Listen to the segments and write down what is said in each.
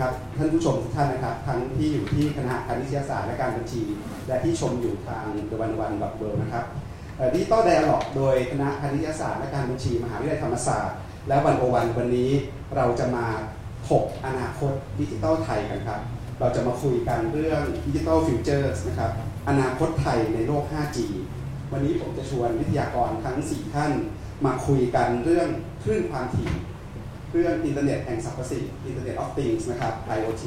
ครับท่านผู้ชมทุกท่านนะครับ ทั้งที่อยู่ที่คณะพาณิชยศาสตร์และการบัญชี และที่ชมอยู่ทางเดวันวันบักเบิร์นะครับ Digital Dialogue โดยคณะพาณิชยศาสตร์และการบัญชี มหาวิทยาลัยธรรมศาสตร์ และ One-O-One วันนี้เราจะมาถกอนาคตดิจิตอลไทยกันครับ เราจะมาคุยกันเรื่อง Digital Futures นะครับอนาคตไทยในโลก 5G วันนี้ผมจะชวนวิทยากรทั้ง 4 ท่าน มาคุยกันเรื่องคลื่นความถี่ เรื่องอินเทอร์เน็ตแห่งสรรพสิ่ง Internet of Things นะครับ IoT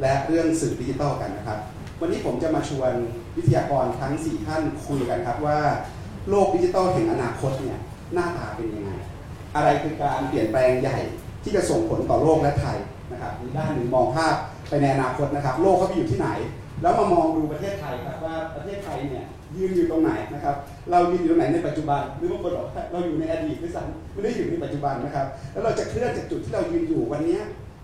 และเรื่องสื่อดิจิทัลกันนะครับ วันนี้ผมจะมาชวนวิทยากรทั้ง 4 ท่านคุยกันครับว่า โลกดิจิทัลแห่งอนาคตเนี่ยหน้าตาเป็นยังไง อะไรคือการเปลี่ยนแปลงใหญ่ที่จะส่งผลต่อโลกและไทยนะครับมีด้านหนึ่งมองภาพไปในอนาคตนะครับ โลกเขาไปอยู่ที่ไหน แล้วมามองดูประเทศไทยครับว่าประเทศไทยเนี่ย ยืนอยู่ตรงไหนนะครับ เรายืนอยู่ตรงไหนในปัจจุบัน หรือบางคนบอกเราอยู่ในอดีตด้วยซ้ำไม่ได้อยู่ในปัจจุบันนะครับ แล้วเราจะเคลื่อนจากจุดที่เรายืนอยู่วันนี้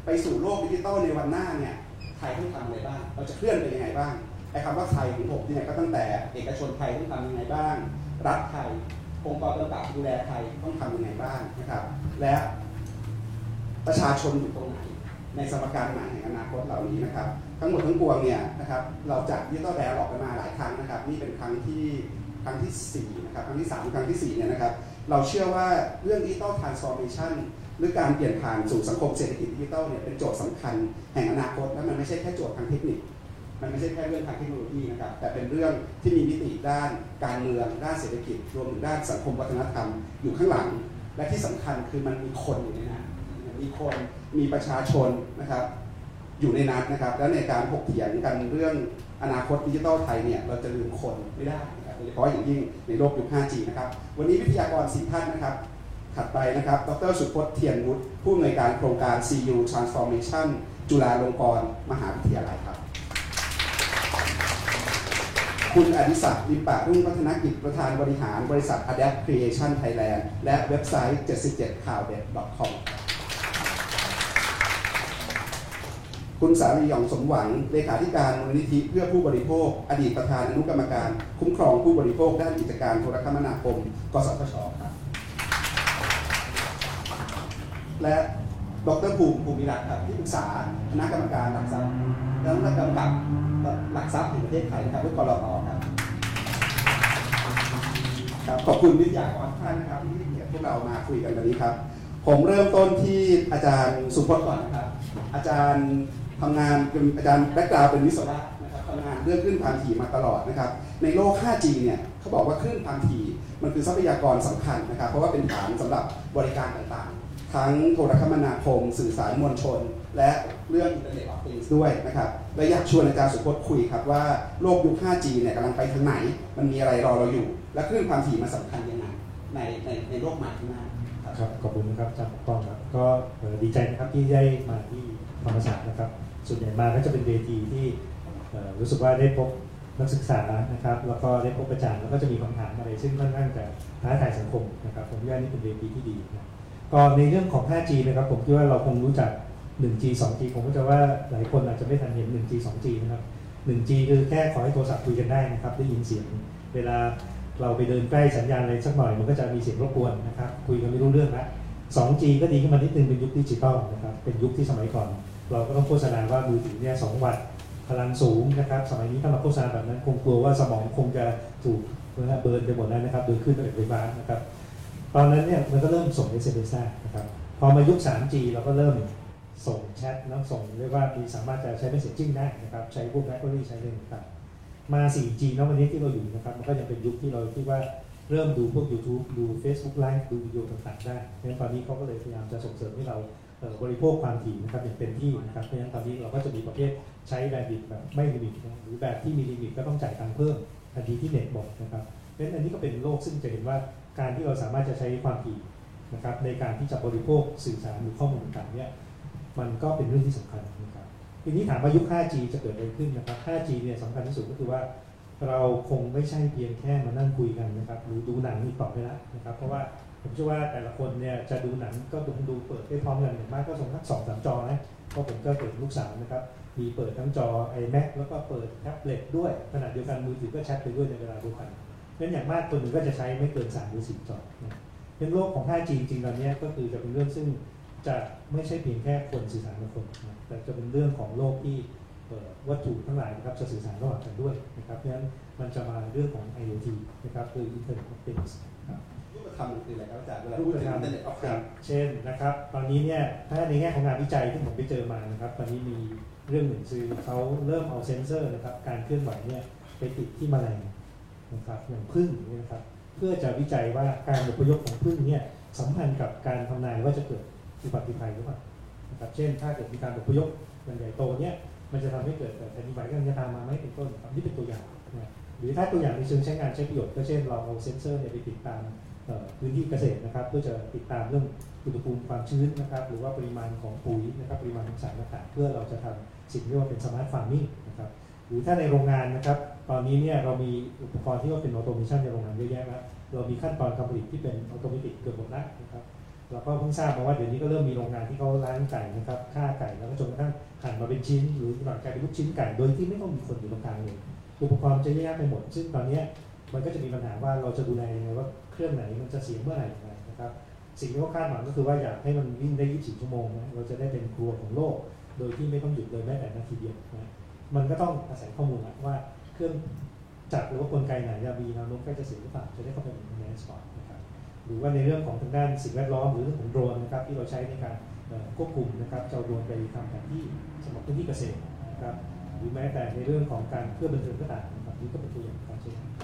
ไปสู่โลกดิจิตอลในวันหน้าเนี่ยไทยต้องทำอะไรบ้าง เราจะเคลื่อนไปยังไงบ้างไอ้คำว่าไทยของผมเนี่ยก็ตั้งแต่เอกชนไทยต้องทำยังไงบ้าง รัฐไทยองค์กรต่างๆดูแลไทยต้องทำยังไงบ้างนะครับ และประชาชนอยู่ตรงไหนในสมการไหนแห่งอนาคตเหล่านี้นะครับ ทั้งหมดทั้งปวงเนี่ยนะครับเราจัด Digital Dialogue กันมาหลายครั้งนะครับ นี่เป็นครั้งที่ครั้งที่4นะครับครั้งที่3ครั้งที่4เนี่ยนะครับเราเชื่อว่าเรื่อง digital transformation หรือการเปลี่ยนผ่านสู่สังคมเศรษฐกิจดิจิทัลเนี่ยเป็นโจทย์สำคัญแห่งอนาคตและมันไม่ใช่แค่โจทย์ทางเทคนิค มันไม่ใช่แค่เรื่องทางเทคโนโลยีนะครับแต่เป็นเรื่องที่มีมิติด้านการเมืองด้านเศรษฐกิจ รวมถึงด้านสังคมวัฒนธรรมอยู่ข้างหลัง และที่สำคัญคือมันมีคนอยู่ในนั้นมีคนมีประชาชนนะครับ อยู่ในนั้นนะครับ แล้วในการถกเถียงกันเรื่องอนาคตดิจิทัลไทยเนี่ยเราจะลืมคนไม่ได้โดยเฉพาะอย่างยิ่งในโลกยุค 5G นะครับ วันนี้วิทยากรสี่ท่านนะครับ ถัดไปนะครับ ดรสุพจน์เทียนวุฒิผู้อำนวยการโครงการ CU Transformation จุฬาลงกรณ์มหาวิทยาลัยครับ คุณอดิศักดิ์ลิมปะรุ่งพัฒนกิจประธานบริหารบริษัท Adapt Creation Thailand และเว็บไซต์ 77ข่าวเด็ด .com คุณสารีหยองสมหวัง เลขาธิการมูลนิธิเพื่อผู้บริโภค อดีตประธานอนุกรรมการ คุ้มครองผู้บริโภคด้านกิจการโทรคมนาคม กสทชครับ และดรภูมิภูมิรัตน์ครับที่ปรึกษาคณะกรรมการหลักทรัพย์และคณะกรรมการหลักทรัพย์แห่งประเทศไทยนะครับด้วยกรอครับครับขอบคุณวิทยากรท่านนะครับที่เกียรติพวกเรามาคุยกันวันนี้ครับ ผมเริ่มต้นที่อาจารย์สุพจน์ก่อนนะครับ อาจารย์ ทำงานเป็นอาจารย์ background เป็นวิศวะนะครับทำงานเรื่องคลื่นความถี่มาตลอดนะครับ ในโลก 5G เนี่ยเขาบอกว่าคลื่นความถี่มันคือทรัพยากรสำคัญนะครับ เพราะว่าเป็นฐานสำหรับบริการต่างๆ ทั้งโทรคมนาคม สื่อสารมวลชน และเรื่องอินเทอร์เน็ตออฟ Things ด้วยนะครับและอยากชวนอาจารย์สุพจน์คุยครับว่าโลกยุค 5G เนี่ยกำลังไปทางไหน มันมีอะไรรอเราอยู่ และคลื่นความถี่มันสำคัญยังไงในในในโลกใหม่ข้างหน้าครับขอบคุณนะครับอาจารย์ปกป้องครับก็ดีใจนะครับที่ได้มาที่ธรรมศาสตร์นะครับ ส่วนใหญ่มาก็จะเป็นเวทีที่รู้สึกว่าได้พบนักศึกษานะครับ แล้วก็ได้พบอาจารย์แล้วก็จะมีคำถามอะไร ซึ่งค่อนข้างจะท้าทายสังคมนะครับผมว่านี่เป็นเวทีที่ดีนะก็ในเรื่องของ 5G นะครับผมคิดว่าเราคงรู้จัก 1G 2G ผมก็จะว่าหลายคนอาจจะไม่ทันเห็น 1G 2G นะครับ 1G คือแค่ขอให้โทรศัพท์คุยกันได้นะครับ ได้ยินเสียง เวลาเราไปเดินใกล้สัญญาณอะไรสักหน่อยมันก็จะมีเสียงรบกวนนะครับ คุยกันไม่รู้เรื่องละ 2G ก็ดีขึ้นมานิดนึงเป็นยุคดิจิตอลนะครับ เป็นยุคที่สมัยก่อน เราก็ต้องโฆษณาว่ามือถือเนี่ย2วัตต์พลังสูงนะครับ สมัยนี้ถ้ามาโฆษณาแบบนั้นคงกลัวว่าสมองคงจะถูก burn ไปหมดแล้วนะครับโดยคลื่นไฟฟ้านะครับ ตอนนั้นเนี่ยมันก็เริ่มส่ง SMS ได้นะครับพอมายุค 3G เราก็เริ่มส่งแชทแล้วส่งเรียกว่ามีสามารถจะใช้ messaging ได้นะครับ ใช้พวก BlackBerry ใช้เรื่องต่างมา 4G แล้ววันนี้ที่เราอยู่นะครับ มันก็ยังเป็นยุคที่เราคิดว่าเริ่มดูพวก YouTube ดู Facebook Live ดูวิดีโอต่างๆ ได้เพราะฉะนั้นตอนนี้เขาก็เลยพยายามจะส่งเสริมให้เรา บริโภคความถี่นะครับอย่างเต็มที่นะครับเพราะฉะนั้นตอนนี้เราก็จะมีประเภทใช้ bandwidth แบบไม่ limit หรือแบบที่มี limit ก็ต้องจ่ายตังค์เพิ่มทันทีที่เน็ตหมดนะครับเพราะฉะนั้นอันนี้ก็เป็นโลกซึ่งจะเห็นว่าการที่เราสามารถจะใช้ความถี่นะครับในการที่จะบริโภคสื่อสารหรือข้อมูลต่างๆเนี่ยมันก็เป็นเรื่องที่สำคัญนะครับทีนี้ถามว่ายุค 5G จะเกิดอะไรขึ้นนะครับ 5G เนี่ยสำคัญที่สุดก็คือว่าเราคงไม่ใช่เพียงแค่มานั่งคุยกันนะครับหรือดูหนังอีกต่อไปแล้วนะครับเพราะว่า ผมเชื่อว่าแต่ละคนเนี่ยจะดูหนังก็ดูดูเปิดได้พร้อมกันอย่างมากก็ส่งทั้งสองสามจอนะเพราะผมก็เปิดลูกสาวนะครับ มีเปิดทั้งจอ iMac แล้วก็เปิดแท็บเล็ตด้วยขณะเดียวกันมือถือก็แชทไปด้วยในเวลาเดียวกันงั้นอย่างมากคนหนึ่งก็จะใช้ไม่เกิน3หรือ4จอเป็นโลกของ 5G จริงๆตอนนี้ก็คือจะเป็นเรื่องซึ่งจะไม่ใช่เพียงแค่คนสื่อสารกับคนนะแต่จะเป็นเรื่องของโลกที่วัตถุทั้งหลายนะครับจะสื่อสารระหว่างกันด้วยนะครับเพราะฉะนั้นมันจะมาเรื่องของ IoT นะครับคือ Internet of Things ครับ รูปธรรมคืออะไรครับอาจารย์เวลาพูดถึง Internet of Things ครับเช่นนะครับ ตอนนี้เนี่ยถ้าในแง่ของงานวิจัยที่ผมไปเจอมานะครับ ตอนนี้มีเรื่องหนึ่งคือเขาเริ่มเอาเซ็นเซอร์นะครับ การเคลื่อนไหวเนี่ยไปติดที่แมลงนะครับอย่างผึ้งอย่างนี้นะครับ เพื่อจะวิจัยว่าการอพยพของผึ้งเนี่ยสัมพันธ์กับการทำนายว่าจะเกิดอุบัติภัยหรือเปล่านะครับ เช่น ถ้าเกิดมีการอพยพอย่างใหญ่โตเนี่ยมันจะทำให้เกิดแผ่นดินไหวกำลังจะตามมาไหมเป็นต้นครับนี่เป็นตัวอย่างนะหรือถ้าตัวอย่างในเชิงใช้งานใช้ประโยชน์ก็เช่นเราเอาเซ็นเซอร์เนี่ยไปติดตามเอ่อ พื้นที่เกษตรนะครับ เพื่อจะติดตามเรื่องอุณหภูมิความชื้นนะครับ หรือว่าปริมาณของปุ๋ยนะครับปริมาณของสารต่างๆเพื่อเราจะทำสิ่งที่ว่าเป็น smart farming นะครับหรือถ้าในโรงงานนะครับ ตอนนี้เนี่ยเรามีอุปกรณ์ที่ว่าเป็น automation ในโรงงานเยอะแยะแล้วเรามีขั้นตอนการผลิตที่เป็น automatic เกือบหมดแล้วนะครับเราก็เพิ่งทราบมาว่าเดี๋ยวนี้ก็เริ่มมีโรงงานที่เขาล้างไก่นะครับฆ่าไก่แล้วก็จนกระทั่งหั่นมาเป็นชิ้น หรือหลังกลายเป็นลูกชิ้นไก่โดยที่ไม่ต้องมีคนอยู่ตรงกลางเลยอุปกรณ์จะแยะไปหมด ซึ่งตอนนี้ มันก็จะมีปัญหาว่าเราจะดูแลยังไงว่าเครื่องไหนมันจะเสียเมื่อไหร่ยังไงนะครับ สิ่งที่เขาคาดหวังก็คือว่าอยากให้มันวิ่งได้ 24 ชั่วโมงนะเราจะได้เป็นครัวของโลก โดยที่ไม่ต้องหยุดเลยแม้แต่นาทีเดียวนะมันก็ต้องอาศัยข้อมูลว่าเครื่องจักรหรือว่ากลไกไหนจะมีแนวโน้มใกล้จะเสียหรือเปล่าจะได้เข้าไปในแมนสปอร์ตนะครับหรือว่าในเรื่องของทางด้านสิ่งแวดล้อมหรือเรื่องของโดรนนะครับที่เราใช้ในการควบคุมนะครับจะเอาโดรนไปทำแผนที่สำหรับพื้นที่เกษตรนะครับหรือแม้แต่ในเรื่องของการเพื่อบันเทิงก็ตามนะครับนี่ก็เป็นตัวอย่างการใช้งาน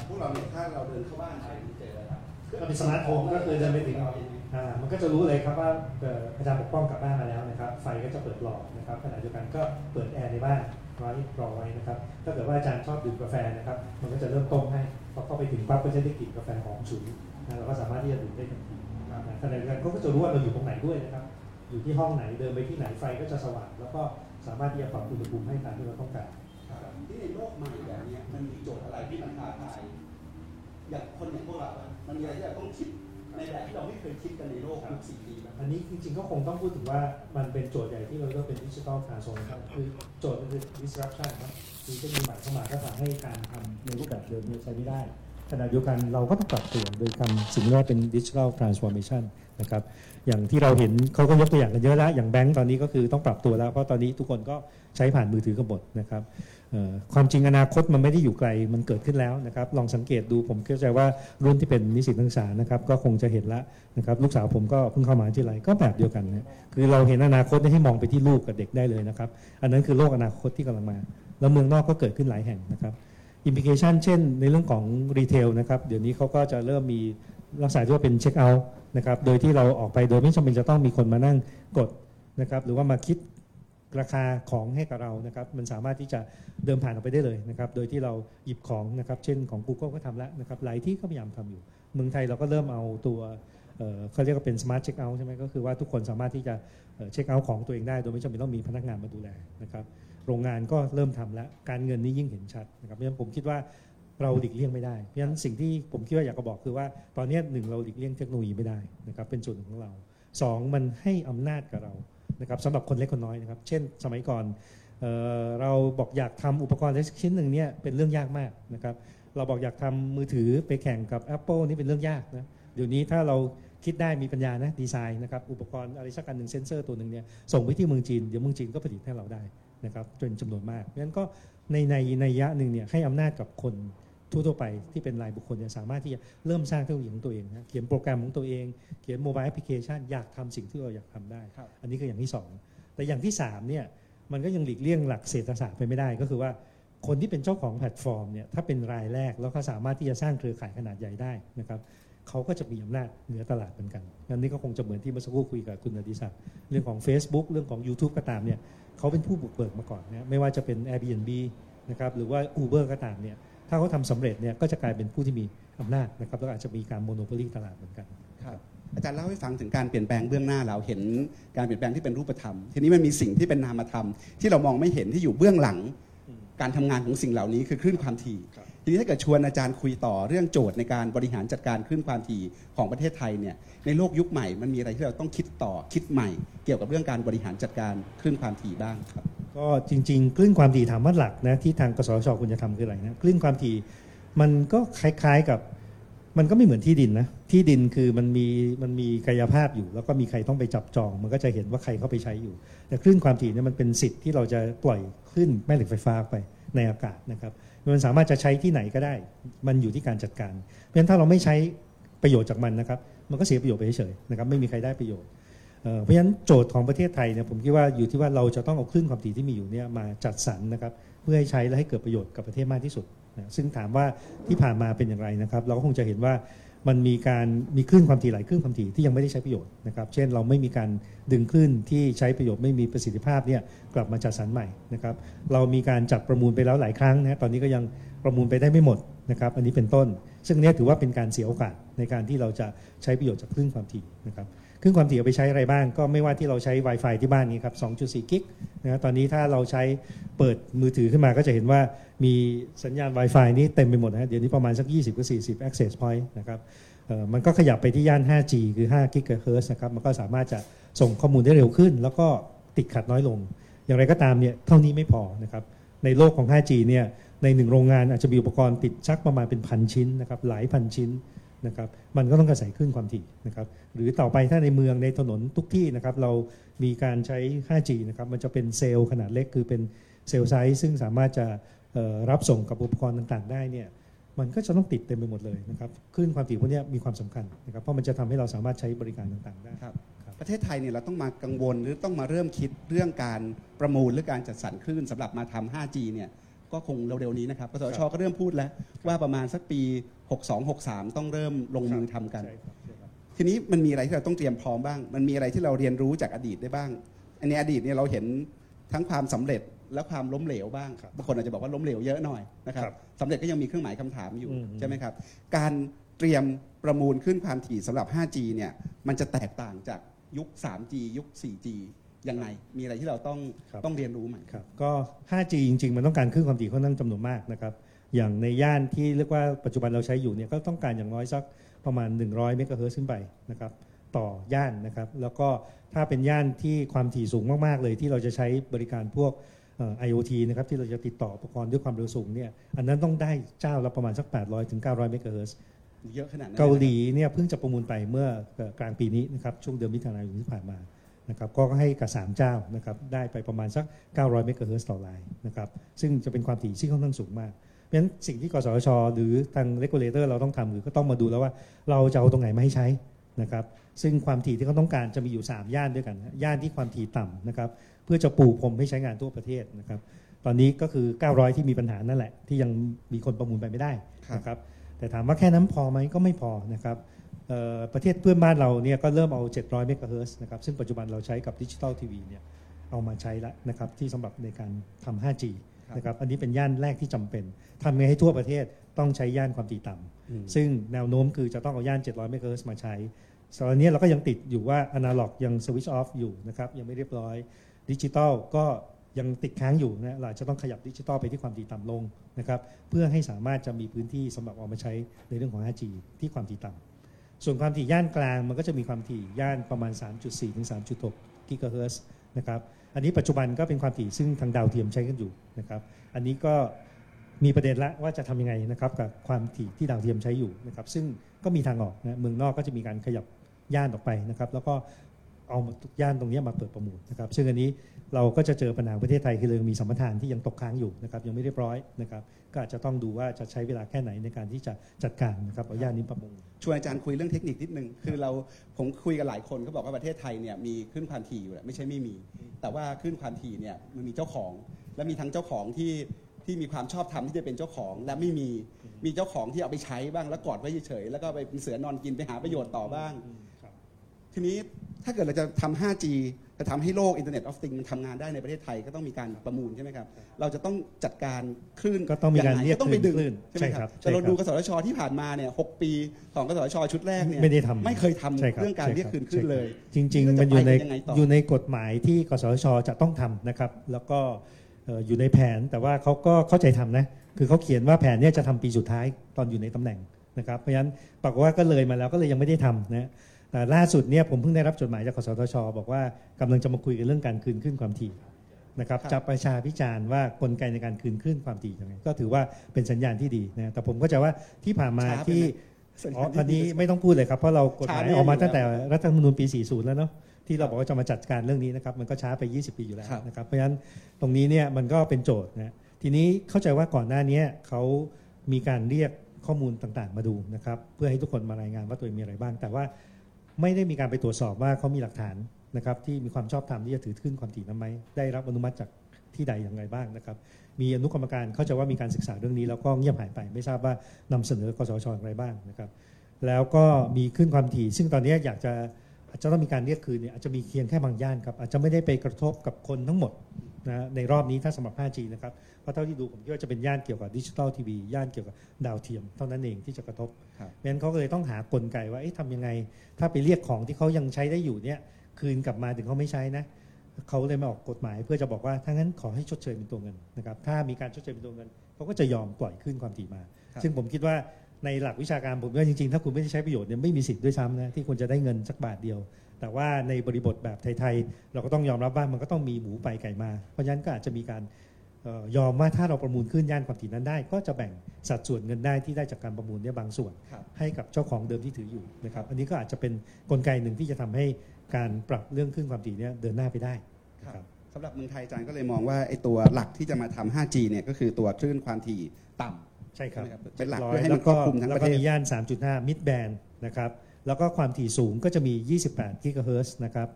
พวกเราเนี่ยถ้าเราเดินเข้าบ้านไปเจออะไรครับก็เป็น smart home ก็คือเดินไปถึงอ่ามันก็จะรู้เลยครับว่าอาจารย์ปกป้องกลับบ้านมาแล้วนะครับ ไฟก็จะเปิดหลอดนะครับขณะเดียวกันก็เปิดแอร์ในบ้านไว้รอไว้นะครับ ถ้าเกิดว่าอาจารย์ชอบดื่มกาแฟนะครับ มันก็จะเริ่มต้มให้พอเข้าไปถึงปั๊บก็จะได้กลิ่นกาแฟหอมฉุนนะเราก็สามารถที่จะดื่มได้ทันทีขณะเดียวกันเขาก็จะรู้ว่าเราอยู่ตรงไหนด้วยนะครับ อยู่ที่ห้องไหนเดินไปที่ไหนไฟก็จะสว่างแล้วก็สามารถที่จะปรับอุณหภูมิให้ตามที่เราต้องการ ที่ในโลกใหม่แบบนี้มันมีโจทย์อะไรที่มันท้าทายอย่างคนอย่างพวกเรา มันมีอะไรที่เราต้องคิดในแบบที่เราไม่เคยคิดกันในโลกยุคสี่ปีนะอันนี้จริงๆก็คงต้องพูดถึงว่ามันเป็นโจทย์ใหญ่ที่เราเรียกว่าเป็นดิจิทัลทรานส์โอมชันคือโจทย์ก็คือ disruption ครับคือจะมีใหม่เข้ามาก็ทำให้การทำในรูปแบบเดิมเนี่ยใช้ไม่ได้ขณะเดียวกันเราก็ต้องปรับตัวโดยคำสิ่งที่ว่าเป็น digital transformation นะครับอย่างที่เราเห็นเขาก็ยกตัวอย่างกันเยอะแล้ว อย่างแบงก์ตอนนี้ก็คือต้องปรับตัวแล้ว เพราะตอนนี้ทุกคนก็ใช้ผ่านมือถือกันหมดนะครับเอ่อ ความจริงอนาคตมันไม่ได้อยู่ไกลมันเกิดขึ้นแล้วนะครับ ลองสังเกตดูผมเข้าใจว่ารุ่นที่เป็นนิสิตนักศึกษานะครับ ก็คงจะเห็นแล้วนะครับ ลูกสาวผมก็เพิ่งเข้ามหาวิทยาลัยก็แบบเดียวกันนะคือเราเห็นอนาคตที่มองไปที่ลูกกับเด็กได้เลยนะครับ อันนั้นคือโลกอนาคตที่กำลังมา แล้วเมืองนอกก็เกิดขึ้นหลายแห่งนะครับ implication เช่น ในเรื่องของรีเทลนะครับเดี๋ยวนี้เขาก็จะเริ่มมีลักษณะที่ว่าเป็นเช็คเอาท์นะครับโดยที่เราออกไปโดยไม่จำเป็นจะต้องมีคนมานั่งกดนะครับหรือว่ามาคิด ราคาของให้กับเรานะครับมันสามารถที่จะเดินผ่านออกไปได้เลยนะครับโดยที่เราหยิบของนะครับเช่นของ Google ก็ทำแล้วนะครับหลายที่ก็พยายามทำอยู่ เมืองไทยเราก็เริ่มเอาตัวเขาเรียกว่าเป็น smart check out ใช่ไหมก็คือว่าทุกคนสามารถที่จะเช็คเอาท์ของตัวเองได้ โดยไม่จำเป็นต้องมีพนักงานมาดูแลนะครับโรงงานก็เริ่มทำแล้วการเงินนี่ยิ่งเห็นชัดนะครับเพราะฉะนั้นผมคิดว่าเราหลีกเลี่ยงไม่ได้ เพราะฉะนั้นสิ่งที่ผมคิดว่าอยากจะบอกคือว่าตอนนี้หนึ่งเราหลีกเลี่ยงเทคโนโลยีไม่ได้นะครับเป็นส่วนหนึ่งของเราสองมันให้อำนาจกับเรา นะครับสำหรับคนเล็กคนน้อยนะครับ เช่น สมัยก่อนเออเราบอกอยากทำอุปกรณ์เล็กชิ้นหนึ่งเนี่ยเป็นเรื่องยากมากนะครับ เราบอกอยากทำมือถือไปแข่งกับ Apple นี่เป็นเรื่องยากนะเดี๋ยวนี้ถ้าเราคิดได้มีปัญญานะดีไซน์นะครับอุปกรณ์อะไรสักอันหนึ่งเซนเซอร์ตัวหนึ่งเนี่ยส่งไปที่เมืองจีนเดี๋ยวเมืองจีนก็ผลิตให้เราได้นะครับเป็นจำนวนมากเพราะฉะนั้นก็ในในนัยยะหนึ่งเนี่ยให้อำนาจกับคน ทั่วๆไปที่เป็นรายบุคคลเนี่ยสามารถที่จะเริ่มสร้างเทคโนโลยีของตัวเองนะเขียนโปรแกรมของตัวเอง เขียน mobile application อยากทำสิ่งที่เราอยากทำได้ ครับ อันนี้คืออย่างที่สองแต่อย่างที่สามเนี่ยมันก็ยังหลีกเลี่ยงหลักเศรษฐศาสตร์ไปไม่ได้ ก็คือว่าคนที่เป็นเจ้าของแพลตฟอร์มเนี่ยถ้าเป็นรายแรกแล้วเขาสามารถที่จะสร้างเครือข่ายขนาดใหญ่ได้นะครับเขาก็จะมีอำนาจเหนือตลาดเหมือนกันงั้นนี่ก็คงจะเหมือนที่เมื่อสักครู่คุยกับคุณอดิศักดิ์เรื่องของ Facebook เรื่องของ YouTube ก็ตามเนี่ยเขาเป็นผู้บุกเบิกมาก่อนนะไม่ว่าจะเป็น Airbnb นะครับหรือว่า Uber ก็ตามเนี่ย ถ้าเขาทำสำเร็จเนี่ยก็จะกลายเป็นผู้ที่มีอำนาจนะครับแล้วก็อาจจะมีการโมโนโพลีตลาดเหมือนกันครับอาจารย์เล่าให้ฟังถึงการเปลี่ยนแปลงเบื้องหน้าเราเห็นการเปลี่ยนแปลงที่เป็นรูปธรรม ทีนี้มันมีสิ่งที่เป็นนามธรรม ที่เรามองไม่เห็นที่อยู่เบื้องหลังอืมการทำงานของสิ่งเหล่านี้คือคลื่นความถี่ครับทีนี้ถ้าเกิดชวนอาจารย์คุยต่อเรื่องโจทย์ในการบริหารจัดการคลื่นความถี่ของประเทศไทยเนี่ยในโลกยุคใหม่มันมีอะไรที่เราต้องคิดต่อคิดใหม่ เกี่ยวกับเรื่องการบริหารจัดการคลื่นความถี่บ้างครับ ก็จริง ๆ คลื่นความถี่ถามว่าหลักนะที่ทางกสชควรจะทำคืออะไรนะคลื่นความถี่มันก็คล้าย ๆกับ มันก็ไม่เหมือนที่ดินนะที่ดินคือมันมีมันมีกายภาพอยู่ แล้วก็มีใครต้องไปจับจอง มันก็จะเห็นว่าใครเข้าไปใช้อยู่ แต่คลื่นความถี่เนี่ยมันเป็นสิทธิ์ที่เราจะปล่อยคลื่นแม่เหล็กไฟฟ้าไปในอากาศนะครับมันสามารถจะใช้ที่ไหนก็ได้ มันอยู่ที่การจัดการ เพราะฉะนั้นถ้าเราไม่ใช้ประโยชน์จากมันนะครับ มันก็เสียประโยชน์ไปเฉยๆนะครับ ไม่มีใครได้ประโยชน์ เพราะฉะนั้นโจทย์ของประเทศไทยเนี่ยผมคิดว่าอยู่ที่ว่าเราจะต้องเอาคลื่นความถี่ที่มีอยู่เนี่ยมาจัดสรรนะครับเพื่อให้ใช้และให้เกิดประโยชน์กับประเทศมากที่สุดนะซึ่งถามว่าที่ผ่านมาเป็นอย่างไรนะครับ เราก็คงจะเห็นว่ามันมีการมีคลื่นความถี่หลายคลื่นความถี่ที่ยังไม่ได้ใช้ประโยชน์นะครับ เช่นเราไม่มีการดึงคลื่นที่ใช้ประโยชน์ไม่มีประสิทธิภาพเนี่ยกลับมาจัดสรรใหม่นะครับ เรามีการจัดประมูลไปแล้วหลายครั้งนะตอนนี้ก็ยังประมูลไปได้ไม่หมดนะครับ อันนี้เป็นต้น ซึ่งเนี้ถือว่าเป็นการเสียโอกาสในการที่เราจะใช้ประโยชน์จากคลื่นความถี่นะครับ คลื่นความถี่เอาไปใช้อะไรบ้าง ก็ไม่ว่าที่เราใช้ Wi-Fi ที่บ้านนี้ครับ 2.4 กิกนะครับตอนนี้ถ้าเราใช้เปิดมือถือขึ้นมาก็จะเห็นว่ามีสัญญาณ Wi-Fi นี้เต็มไปหมดนะฮะเดี๋ยวนี้ประมาณสัก 20ก็40 access point นะครับมันก็ขยับไปที่ย่าน 5G คือ5 GHz นะครับ มันก็สามารถจะส่งข้อมูลได้เร็วขึ้น แล้วก็ติดขัดน้อยลง อย่างไรก็ตามเนี่ยเท่านี้ไม่พอนะครับในโลกของ 5G เนี่ยในหนึ่งโรงงานอาจจะมีอุปกรณ์ติดชักประมาณเป็นพันชิ้นนะครับหลายพันชิ้น นะครับมันก็ต้องอาศัยคลื่นความถี่นะครับหรือต่อไปถ้าในเมืองในถนนทุกที่นะครับเรามีการใช้ 5G นะครับมันจะเป็นเซลล์ขนาดเล็กคือเป็นเซลล์ไซส์ซึ่งสามารถจะเอ่อรับส่งกับอุปกรณ์ต่างๆ ได้เนี่ยมันก็จะต้องติดเต็มไปหมดเลยนะครับคลื่นความถี่พวกเนี้ยมีความสำคัญนะครับเพราะมันจะทำให้เราสามารถใช้บริการต่างๆได้ครับประเทศไทยเนี่ยเราต้องมากังวลหรือต้องมาเริ่มคิดเรื่องการประมูลหรือการจัดสรรคลื่นสำหรับมาทำ 5G เนี่ยก็คงเร็วๆนี้นะครับกสชก็เริ่มพูดแล้วว่าประมาณสักปี 62-63 ต้องเริ่มลงมือทำกันใช่ครับใช่ครับทีนี้มันมีอะไรที่เราต้องเตรียมพร้อมบ้าง มันมีอะไรที่เราเรียนรู้จากอดีตได้บ้าง อันนี้อดีตเนี่ยเราเห็นทั้งความสำเร็จและความล้มเหลวบ้างครับบางคนอาจจะบอกว่าล้มเหลวเยอะหน่อยนะครับครับสำเร็จก็ยังมีเครื่องหมายคำถามอยู่อืม ใช่ไหมครับ การเตรียมประมูลขึ้นความถี่สำหรับ 5G เนี่ยมันจะแตกต่างจากยุค 3G ยุค 4G ยังไง มีอะไรที่เราต้องครับ ต้องเรียนรู้ใหม่ ครับก็ 5G จริง ๆ มันต้องการคลื่นความถี่ค่อนข้างจำนวนมากนะครับ อย่างในย่านที่เรียกว่าปัจจุบันเราใช้อยู่เนี่ยก็ต้องการอย่างน้อยสักประมาณ 100 เมกะเฮิรตซ์ขึ้นไปนะครับต่อย่านนะครับ แล้วก็ถ้าเป็นย่านที่ความถี่สูงมาก ๆ เลยที่เราจะใช้บริการพวกเอ่อ IoT นะครับที่เราจะติดต่ออุปกรณ์ด้วยความเร็วสูงเนี่ยอันนั้นต้องได้เจ้าละประมาณสัก 800ถึง900เมกะเฮิรตซ์เยอะขนาดนั้นเกาหลีเนี่ยเพิ่งจะประมูลไปเมื่อกลางปีนี้นะครับช่วงเดือนมิถุนายนที่ผ่านมานะครับก็ให้กับ 3 เจ้านะครับได้ไปประมาณสัก 900เมกะเฮิรตซ์ต่อรายนะครับซึ่งจะเป็นความถี่ที่ค่อนข้างสูงมากเพ ราะฉะนั้นสิ่งที่กสทชหรือทาง regulator เราต้องทำคือก็ต้องมาดูแล้วว่าเราจะเอาตรงไหนมาให้ใช้นะครับซึ่งความถี่ที่เขาต้องการจะมีอยู่ 3 ย่านด้วยกันนะย่านที่ความถี่ต่ำนะครับเพื่อจะปูพรมให้ใช้งานทั่วประเทศนะครับตอนนี้ก็คือ 900 ที่มีปัญหานั่นแหละ ที่ยังมีคนประมูลไปไม่ได้นะครับแต่ถามว่าแค่นั้นพอไหมก็ไม่พอนะครับประเทศเพื่อนบ้านเราเนี่ยก็เริ่มเอา 700 เมกะเฮิรตซ์นะครับซึ่งปัจจุบันเราใช้กับดิจิตอลทีวีเนี่ยเอามาใช้แล้วนะครับที่สำหรับในการทำ 5G นะครับอันนี้เป็นย่านแรกที่จำเป็นทำไงให้ทั่วประเทศต้องใช้ย่านความถี่ต่ำอืมซึ่งแนวโน้มคือจะต้องเอาย่าน 700เมกะเฮิรตซ์มาใช้ตอนนี้เราก็ยังติดอยู่ว่าอนาล็อกยัง switch off อยู่นะครับยังไม่เรียบร้อยดิจิตอลก็ยังติดค้างอยู่นะเราจะต้องขยับดิจิตอลไปที่ความถี่ต่ำลงนะครับเพื่อให้สามารถจะมีพื้นที่สำหรับเอามาใช้ในเรื่องของ 5G ที่ความถี่ต่ำส่วนความถี่ย่านกลางมันก็จะมีความถี่ย่านประมาณ 3.4 ถึง 3.6 กิกะเฮิรตซ์นะครับ อันนี้ปัจจุบันก็เป็นความถี่ซึ่งทางดาวเทียมใช้กันอยู่นะครับ อันนี้ก็มีประเด็นละว่าจะทำยังไงนะครับกับความถี่ที่ดาวเทียมใช้อยู่นะครับ ซึ่งก็มีทางออกนะเมืองนอกก็จะมีการขยับย่านออกไปนะครับ แล้วก็ เอาย่านตรงเนี้ยมาเปิดประมูลนะครับซึ่งอันนี้เราก็จะเจอปัญหาประเทศไทยคือเรายังมีสัมปทานที่ยังตกค้างอยู่นะครับยังไม่เรียบร้อยนะครับก็อาจจะต้องดูว่าจะใช้เวลาแค่ไหนในการที่จะจัดการนะครับเอาย่านนี้ประมูลชวนอาจารย์คุยเรื่องเทคนิคนิดนึงคือเราผมคุยกับหลายคนเขาบอกว่าประเทศไทยเนี่ยมีขึ้นความถี่อยู่แหละไม่ใช่ไม่มี แต่ว่าขึ้นความถี่เนี่ยมันมีเจ้าของ และมีทั้งเจ้าของที่ที่มีความชอบธรรมที่จะเป็นเจ้าของ และไม่มีมีเจ้าของที่เอาไปใช้บ้างแล้วกอดไว้เฉยๆแล้วก็ไปเป็นเสือนอนกินไปหาประโยชน์ต่อบ้าง ทีนี้ ถ้าเกิดเราจะทำ 5G จะทำให้โลกอินเทอร์เน็ตออฟ i ิงมันทำงานได้ในประเทศไทยก็ต้องมีการประมูลใช่ไหมครับ เราจะต้องจัดการคลื่นก็ต้องมีการย่ไหนเรียกก็ต้องไปดึงคลื่นใช่ไหมใช่คครัรับบใช่แต่เราครับดูกสทชที่ผ่านมาเนี่ยหกปีของกสทชชุดแรกเนี่ยไม่ได้ทำไม่เคยทำใช่ครับเรื่องการเรียกคืนคลื่นเลย จริงนี่ๆก็มันอยู่ในจะไปกันยังไงต่อออยู่ในกฎหมายที่กสทชจะต้องทำนะครับ แล้วก็เอ่ออยู่ในแผนแต่ว่าเขาก็เข้าใจทำนะคือเขาเขียนว่าแผนเนี้จะทำปีสุดท้ายตอนอยู่ในตำแหน่งนะครับเพราะฉะนั้นปรากฏว่าก็เลยมาแล้วก็เลยยังไม่ได้ทำนะแต่ ล่าสุดเนี่ยผมเพิ่งได้รับจดหมายจากกสทช บอกว่ากำลังจะมาคุยกันเรื่องการคืนขึ้นความถี่นะครับครับจะประชาพิจารณ์ว่ากลไกในการคืนขึ้นความถี่ยังไงก็ถือว่าเป็นสัญญาณที่ดีนะแต่ผมก็จะว่าที่ผ่านมาที่สัญอ๋อญาณที่อันนี้ดีไม่ต้องพูดเลยครับเพราะเรากฎหมายช้าได้ออกมาอยู่ตั้งแต่แล้วรัฐธรรมนูญปี 40 แล้วเนาะที่เราบอกว่าจะมาจัดการเรื่องนี้นะครับมันก็ช้าไป 20 ปีอยู่แล้วครับนะครับเพราะฉะนั้นตรงนี้เนี่ยมันก็เป็นโจทย์นะทีนี้เข้าใจว่าก่อนหน้านี้เขามีการเรียกข้อมูลต่างๆ มาดูนะครับเพื่อให้ทุกคนมารายงานว่าตัวเองมีอะไรบ้าง แต่ว่า ไม่ได้มีการไปตรวจสอบว่าเขามีหลักฐานนะครับที่มีความชอบธรรมที่จะถือขึ้นความถี่นั้นไหมได้รับอนุมัติจากที่ใดอย่างไรบ้างนะครับ มีอนุกรรมการเข้าใจว่ามีการศึกษาเรื่องนี้ แล้วก็เงียบหายไป ไม่ทราบว่านำเสนอกสชอย่างไรบ้างนะครับ แล้วก็มีขึ้นความถี่ ซึ่งตอนนี้อยากจะอาจจะต้องมีการเรียกคืนเนี่ยอาจจะมีเพียงแค่บางย่านครับอาจจะไม่ได้ไปกระทบกับคนทั้งหมด นะในรอบนี้ถ้าสำหรับ 5G นะครับเพราะเท่าที่ดูผมคิดว่าจะเป็นย่านเกี่ยวกับดิจิทัลทีวีย่านเกี่ยวกับดาวเทียมเท่านั้นเองที่จะกระทบครับเพราะฉะนั้นเขาก็เลยต้องหากลไกว่าเอ๊ะทำยังไง ถ้าไปเรียกของที่เขายังใช้ได้อยู่เนี่ยคืนกลับมาถึงเขาไม่ใช้นะเขาเลยมาออกกฎหมาย เพื่อจะบอกว่าถ้างั้นขอให้ชดเชยเป็นตัวเงินนะครับถ้ามีการชดเชยเป็นตัวเงินเขาก็จะยอมปล่อยขึ้นความถี่มาครับซึ่งผมคิดว่าในหลักวิชาการผมว่าจริงๆ ถ้าคุณไม่ได้ใช้ประโยชน์เนี่ยไม่มีสิทธิ์ด้วยซ้ำนะที่ควรจะได้เงินสักบาทเดียว แต่ว่าในบริบทแบบไทยๆ เราก็ต้องยอมรับว่ามันก็ต้องมีหมูไปไก่มา เพราะฉะนั้นก็อาจจะมีการเอ่อยอมว่าถ้าเราประมูลขึ้นย่านความถี่นั้นได้ ก็จะแบ่งสัดส่วนเงินได้ที่ได้จากการประมูลเนี่ยบางส่วนครับให้กับเจ้าของเดิมที่ถืออยู่นะครับอันนี้ก็อาจจะเป็นกลไกหนึ่งที่จะทำให้การปรับเรื่องขึ้นความถี่เนี่ยเดินหน้าไปได้นะครับสำหรับเมืองไทยอาจารย์ก็เลยมองว่าไอ้ตัวหลักที่จะมาทำ 5G เนี่ยก็คือตัวคลื่นความถี่ต่ำใช่ครับใช่ไหมครับเป็นหลักร้เพื่อให้มันแล้วก็ครอบคลุมทั้งแล้วประก็เทศมีย่าน 3.5 mid band นะครับ แล้วก็ความถี่สูงก็จะมี 28 กิกะเฮิรตซ์นะครับ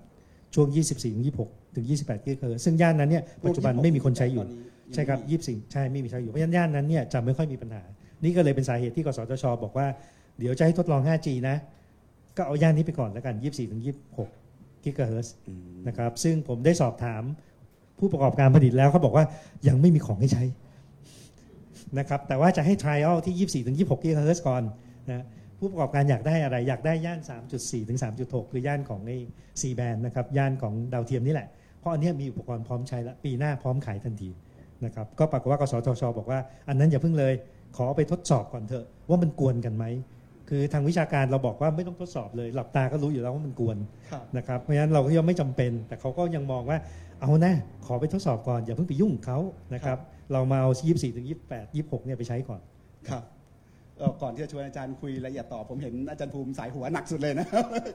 ช่วง 24ถึง26 ถึง 28 กิกะเฮิรตซ์ซึ่งย่านนั้นเนี่ยปัจจุบันไม่มีคนใช้อยู่ ใช่ครับ 24 ใช่ ไม่มีใช้อยู่ เพราะฉะนั้นย่านนั้นเนี่ยจะไม่ค่อยมีปัญหา นี่ก็เลยเป็นสาเหตุที่กสทช บอกว่า เดี๋ยวจะให้ทดลอง 5G นะ ก็เอาย่านนี้ไปก่อนแล้วกัน 24ถึง26 กิกะเฮิรตซ์อืมนะครับ ซึ่งผมได้สอบถามผู้ประกอบการผลิตแล้วเขาบอกว่ายังไม่มีของให้ใช้นะครับ แต่ว่าจะให้ trial ที่ 24ถึง26 กิกะเฮิรตซ์ก่อนนะ ผู้ประกอบการอยากได้อะไรอยากได้ย่าน 3.4 ถึง 3.6 คือย่านของไอ้ C band นะครับย่านของดาวเทียมนี่แหละ เพราะอันเนี้ยมีอุปกรณ์พร้อมใช้แล้วปีหน้าพร้อมขายทันทีนะครับก็ปรากฏว่ากสทช บอกว่า อันนั้นอย่าเพิ่งเลย ขอเอาไปทดสอบก่อนเถอะ ว่ามันกวนกันไหม คือทางวิชาการเราบอกว่าไม่ต้องทดสอบเลย หลับตาก็รู้อยู่แล้วว่ามันกวนครับนะครับเพราะฉะนั้นเราก็ยังไม่จำเป็น แต่เขาก็ยังมองว่าเอานะขอไปทดสอบก่อนอย่าเพิ่งไปยุ่งกับเขานะครับเรามาเอา 24ถึง28 26เนี่ยไปใช้ก่อนครับเอ่อ ก่อนที่จะชวนอาจารย์คุยละเอียดต่อ ผมเห็นอาจารย์ภูมิสายหัวหนักสุดเลยนะ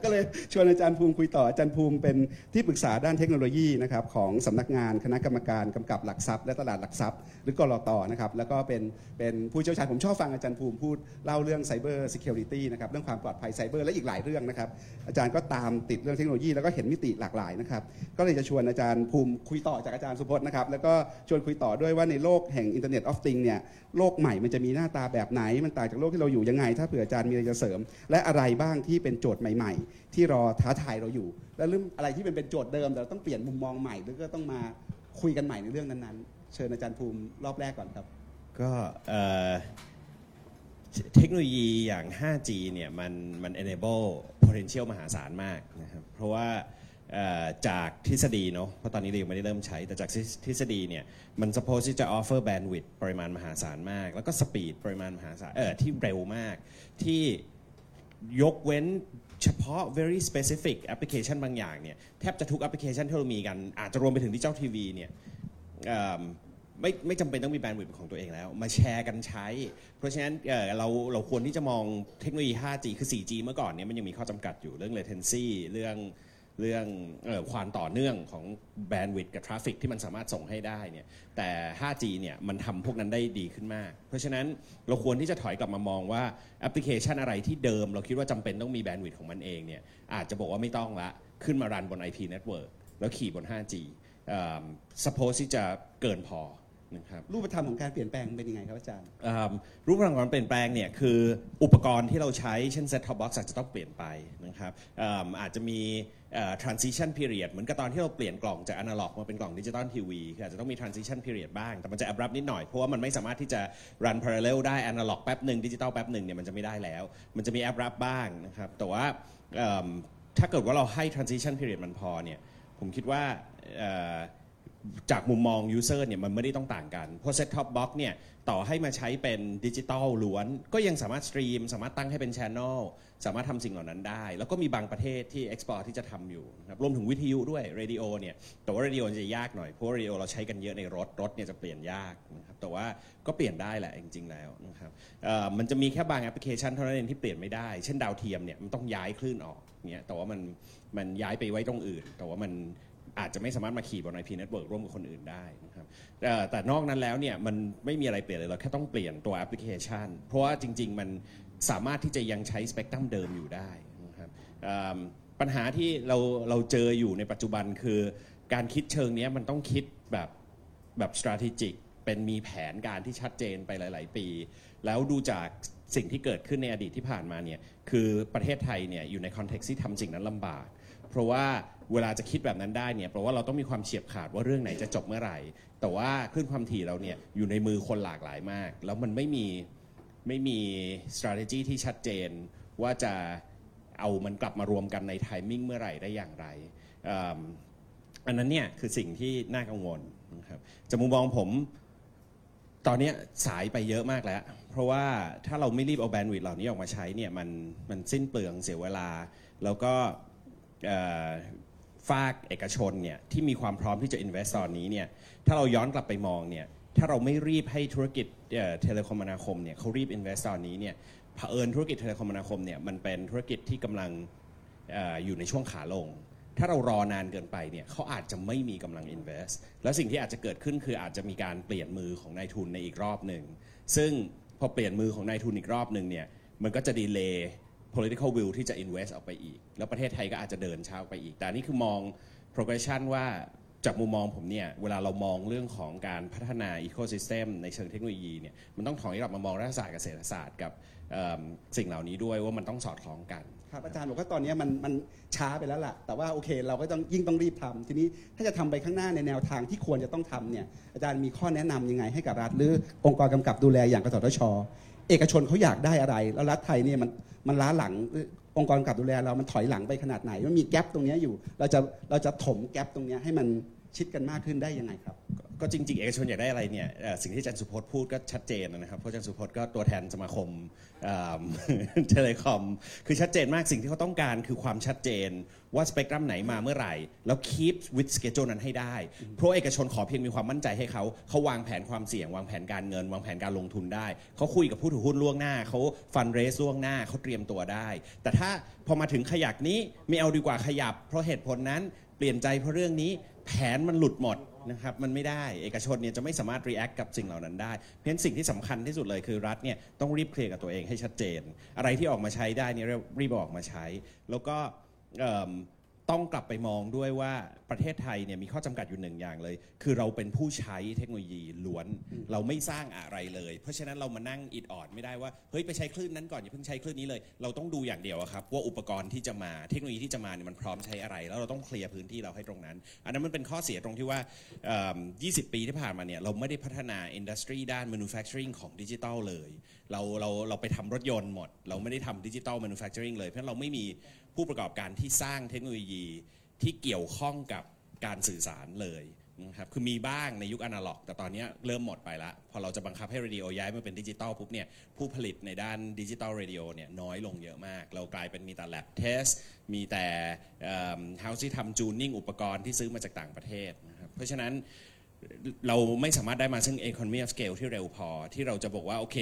ก็เลยชวนอาจารย์ภูมิคุยต่ออาจารย์ภูมิเป็นที่ปรึกษาด้านเทคโนโลยีนะครับของสำนักงานคณะกรรมการกำกับหลักทรัพย์และตลาดหลักทรัพย์ หรือกรตนะครับแล้วก็เป็นเป็นผู้เชี่ยวชาญผมชอบฟังอาจารย์ภูมิพูดเล่าเรื่อง cyber security นะครับเรื่องความปลอดภัยไซเบอร์และอีกหลายเรื่องนะครับอาจารย์ก็ตามติดเรื่องเทคโนโลยีแล้วก็เห็นมิติหลากหลายนะครับก็เลยจะชวนอาจารย์ภูมิคุยต่อจากอาจารย์สุพจน์นะครับแล้วก็ชวนคุยต่อด้วยว่าในโลกแห่ง Internet of Things เนี่ย โลกใหม่มันจะมีหน้าตาแบบไหน มันต่างจากโลกที่เราอยู่ยังไง ถ้าเผื่ออาจารย์มีอะไรจะเสริม และอะไรบ้างที่เป็นโจทย์ใหม่ ๆ ที่รอท้าทายเราอยู่ และเรื่องอะไรที่เป็นเป็นโจทย์เดิมแต่เราต้องเปลี่ยนมุมมองใหม่หรือก็ต้องมาคุยกันใหม่ในเรื่องนั้นๆ เชิญอาจารย์ภูมิรอบแรกก่อนครับ ก็เทคโนโลยีอย่าง 5G เนี่ยมันมัน enable potential มหาศาลมากนะครับเพราะว่า จากทฤษฎีเนาะเพราะตอนนี้เรายังไม่ได้เริ่มใช้ แต่จากทฤษฎีเนี่ย มัน suppose ที่จะ offer bandwidth ปริมาณมหาศาลมาก แล้วก็ speed ปริมาณมหาศาลเออที่เร็วมาก ที่ยกเว้นเฉพาะ very specific application บางอย่างเนี่ย แทบจะทุกแอปพลิเคชันที่เรามีกัน อาจจะรวมไปถึงดิจิตอลทีวีเนี่ยไม่ไม่จำเป็นต้องมี bandwidth ของตัวเองแล้ว มาแชร์กันใช้ เพราะฉะนั้นเราเราควรที่จะมองเทคโนโลยี 5G คือ 4G เมื่อก่อนเนี่ยมันยังมีข้อจำกัดอยู่เรื่อง latency เรื่อง เรื่องออความต่อเนื่องของ bandwidth กับ traffic ที่มันสามารถส่งให้ได้เนี่ยแต่ 5G เนี่ยมันทำพวกนั้นได้ดีขึ้นมาก เพราะฉะนั้นเราควรที่จะถอยกลับมามองว่าแอปพลิเคชันอะไรที่เดิม เราคิดว่าจำเป็นต้องมี bandwidth ของมันเองเนี่ยอาจจะบอกว่าไม่ต้องละขึ้นมา run บน IP network แล้วขี่บน 5G เอ่อ suppose ที่จะเกินพอ นะครับรูปธรรมของการเปลี่ยนแปลงเป็นยังไงครับอาจารย์เอิ่มรูปร่างของการเปลี่ยนแปลงเนี่ยคืออุปกรณ์ที่เราใช้เช่น set top box อาจจะต้องเปลี่ยนไปนะครับเอิ่มอาจจะมีเอ่อ transition period เหมือนกับตอนที่เราเปลี่ยนกล่องจาก analog มาเป็นกล่องดิจิตอลทีวีคืออาจจะต้องมี transition period บ้าง แต่มันจะ abrupt นิดหน่อยเพราะว่ามันไม่สามารถที่จะ run parallel ได้ analog แป๊บหนึ่งดิจิตอลแป๊บหนึ่งเนี่ยมันจะไม่ได้แล้ว มันจะมี abrupt บ้างนะครับแต่ว่าเอิ่มถ้าเกิดว่าเราให้ transition period มันพอเนี่ยผมคิดว่าเอ่อ จากมุมมอง user เนี่ยมันไม่ได้ต้องต่างกัน เพราะ set top box เนี่ยต่อให้มาใช้เป็นดิจิตอลล้วน ก็ยังสามารถสตรีม สามารถตั้งให้เป็น channel สามารถทำสิ่งเหล่านั้นได้ แล้วก็มีบางประเทศที่ export ที่จะทำอยู่นะครับรวมถึงวิทยุด้วย radio เนี่ยแต่ว่า radio จะยากหน่อย เพราะว่า radio เราใช้กันเยอะในรถ รถเนี่ยจะเปลี่ยนยากนะครับแต่ว่าก็เปลี่ยนได้แหละจริง ๆ แล้วนะครับมันจะมีแค่บางแอปพลิเคชันเท่านั้นเองที่เปลี่ยนไม่ได้ เช่นดาวเทียมเนี่ยมันต้องย้ายคลื่นออกเนี่ยแต่ว่ามันมันย้ายไปไว้ตรงอื่น แต่ว่ามัน อาจจะไม่สามารถมาขี่บน IP network ร่วมกับคนอื่นได้นะครับแต่นอกนั้นแล้วเนี่ยมันไม่มีอะไรเปลี่ยนเลยเราแค่ต้องเปลี่ยนตัวแอปพลิเคชัน เพราะว่าจริง ๆ มันสามารถที่จะยังใช้สเปกตรัมเดิมอยู่ได้นะครับปัญหาที่เราเราเจออยู่ในปัจจุบันคือ การคิดเชิงเนี้ยมันต้องคิดแบบแบบ strategic เป็นมีแผนการที่ชัดเจนไปหลาย ๆ ปี แล้วดูจากสิ่งที่เกิดขึ้นในอดีตที่ผ่านมาเนี่ยคือประเทศไทยเนี่ยอยู่ใน context ที่ทำสิ่งนั้นลำบาก เพราะว่า เวลาจะคิดแบบนั้นได้เนี่ยเพราะว่าเราต้องมีความเฉียบขาดว่าเรื่องไหนจะจบเมื่อไหร่ แต่ว่าคลื่นความถี่เราเนี่ยอยู่ในมือคนหลากหลายมาก แล้วมันไม่มีไม่มี strategy ที่ชัดเจนว่าจะเอามันกลับมารวมกันใน timing เมื่อไหร่ได้อย่างไรอ,อันนั้นเนี่ยคือสิ่งที่น่ากังวลนะครับจากมุมมองผมตอนนี้สายไปเยอะมากแล้ว เพราะว่าถ้าเราไม่รีบเอาแบนด์วิดต์เหล่านี้ออกมาใช้เนี่ยมันมันสิ้นเปลืองเสียเวลา แล้วก็ ฝากเอกชนเนี่ยที่มีความพร้อมที่จะ invest ตอนนี้เนี่ยถ้าเราย้อนกลับไปมองเนี่ยถ้าเราไม่รีบให้ธุรกิจเอ่อเทเลคมนาคมเนี่ยเขารีบ invest ตอนนี้เนี่ยเผอิญธุรกิจเทเลคมนาคมเนี่ยมันเป็นธุรกิจที่กำลังออยู่ในช่วงขาลง ถ้าเรารอนานเกินไปเนี่ยเขาอาจจะไม่มีกำลัง invest แล้วสิ่งที่อาจจะเกิดขึ้นคืออาจจะมีการเปลี่ยนมือของนายทุนในอีกรอบหนึ่งซึ่งพอเปลี่ยนมือของนายทุนอีกรอบหนึ่งเนี่ยมันก็จะดีเลย์ political will ที่จะ invest ออกไปอีก แล้วประเทศไทยก็อาจจะเดินช้าไปอีก แต่นี่คือมอง progression ว่าจากมุมมองผมเนี่ย เวลาเรามองเรื่องของการพัฒนา ecosystem ในเชิงเทคโนโลยีเนี่ยมันต้องถอยกลับมามองรัฐศาสตร์กับเศรษฐศาสตร์กับสิ่งเหล่านี้ด้วยว่ามันต้องสอดคล้องกันครับอาจารย์บอกว่าตอนนี้มันมันช้าไปแล้วล่ะ แต่ว่าโอเค เราก็ต้องยิ่งต้องรีบทำทีนี้ถ้าจะทำไปข้างหน้าในแนวทางที่ควรจะต้องทำเนี่ยอาจารย์มีข้อแนะนำยังไงให้กับรัฐหรือองค์กรกำกับดูแลอย่างกสทช เอกชนเขาอยากได้อะไร แล้วรัฐไทยเนี่ยมันมันล้าหลังองค์กรกับดูแลเรา มันถอยหลังไปขนาดไหน มันมีแกลบตรงนี้อยู่ เราจะเราจะถมแกลบตรงนี้ให้มัน ชิดกันมากขึ้นได้ยังไงครับ ก็จริงๆ เอกชนอยากได้อะไรเนี่ยเอ่อสิ่งที่อาจารย์สุพจน์พูดก็ชัดเจนนะครับ เพราะอาจารย์สุพจน์ก็ตัวแทนสมาคมtelecom คือชัดเจนมากสิ่งที่เขาต้องการคือความชัดเจนว่าสเปกตรัมไหนมาเมื่อไหร่ แล้ว keep with schedule นั้นให้ได้ เพราะเอกชนขอเพียงมีความมั่นใจให้เขาเขาวางแผนความเสี่ยง วางแผนการเงิน วางแผนการลงทุนได้ เขาคุยกับผู้ถือหุ้นล่วงหน้าเขา fund raise ล่วงหน้าเขาเตรียมตัวได้ แต่ถ้าพอมาถึงขยักนี้ไม่เอาดีกว่าขยับ เพราะเหตุผลนั้นเปลี่ยนใจเพราะเรื่องนี้ แผนมันหลุดหมดนะครับมันไม่ได้เอกชนเนี่ยจะไม่สามารถ react กับสิ่งเหล่านั้นได้ เพราะฉะนั้นสิ่งที่สำคัญที่สุดเลยคือรัฐเนี่ยต้องรีบเคลียร์กับตัวเองให้ชัดเจน อะไรที่ออกมาใช้ได้เนี่ยรีบอออกมาใช้ แล้วก็ ต้องกลับไปมองด้วยว่าประเทศไทยเนี่ยมีข้อจำกัดอยู่หนึ่งอย่างเลย คือเราเป็นผู้ใช้เทคโนโลยีล้วน เราไม่สร้างอะไรเลย เพราะฉะนั้นเรามานั่งอิดออดไม่ได้ว่าเฮ้ยไปใช้คลื่นนั้นก่อนอย่าเพิ่งใช้คลื่นนี้เลย เราต้องดูอย่างเดียวอะครับว่าอุปกรณ์ที่จะมาเทคโนโลยีที่จะมาเนี่ยมันพร้อมใช้อะไร แล้วเราต้องเคลียร์พื้นที่เราให้ตรงนั้น อันนั้นมันเป็นข้อเสียตรงที่ว่าเอิ่ม20 ปีที่ผ่านมาเนี่ยเราไม่ได้พัฒนาอินดัสทรีด้าน manufacturing ของดิจิทัลเลย เราเราเราไปทำรถยนต์หมด เราไม่ได้ทำดิจิทัล manufacturing เลย เพราะเราไม่มีผู้ประกอบการที่สร้างเทคโนโลยีที่เกี่ยวข้องกับการสื่อสารเลยนะครับคือมีบ้างในยุคอนาล็อก แต่ตอนนี้เริ่มหมดไปละพอเราจะบังคับให้เรดิโอย้ายมาเป็นดิจิตอลปุ๊บเนี่ยผู้ผลิตในด้าน digital radio เนี่ยน้อยลงเยอะมาก เรากลายเป็นมีแต่ lab test มีแต่ house ที่ทำ tuning อุปกรณ์ที่ซื้อมาจากต่างประเทศนะครับเพราะฉะนั้นเราไม่สามารถได้มาซึ่ง economy of scale ที่เร็วพอ ที่เราจะบอกว่า โอเค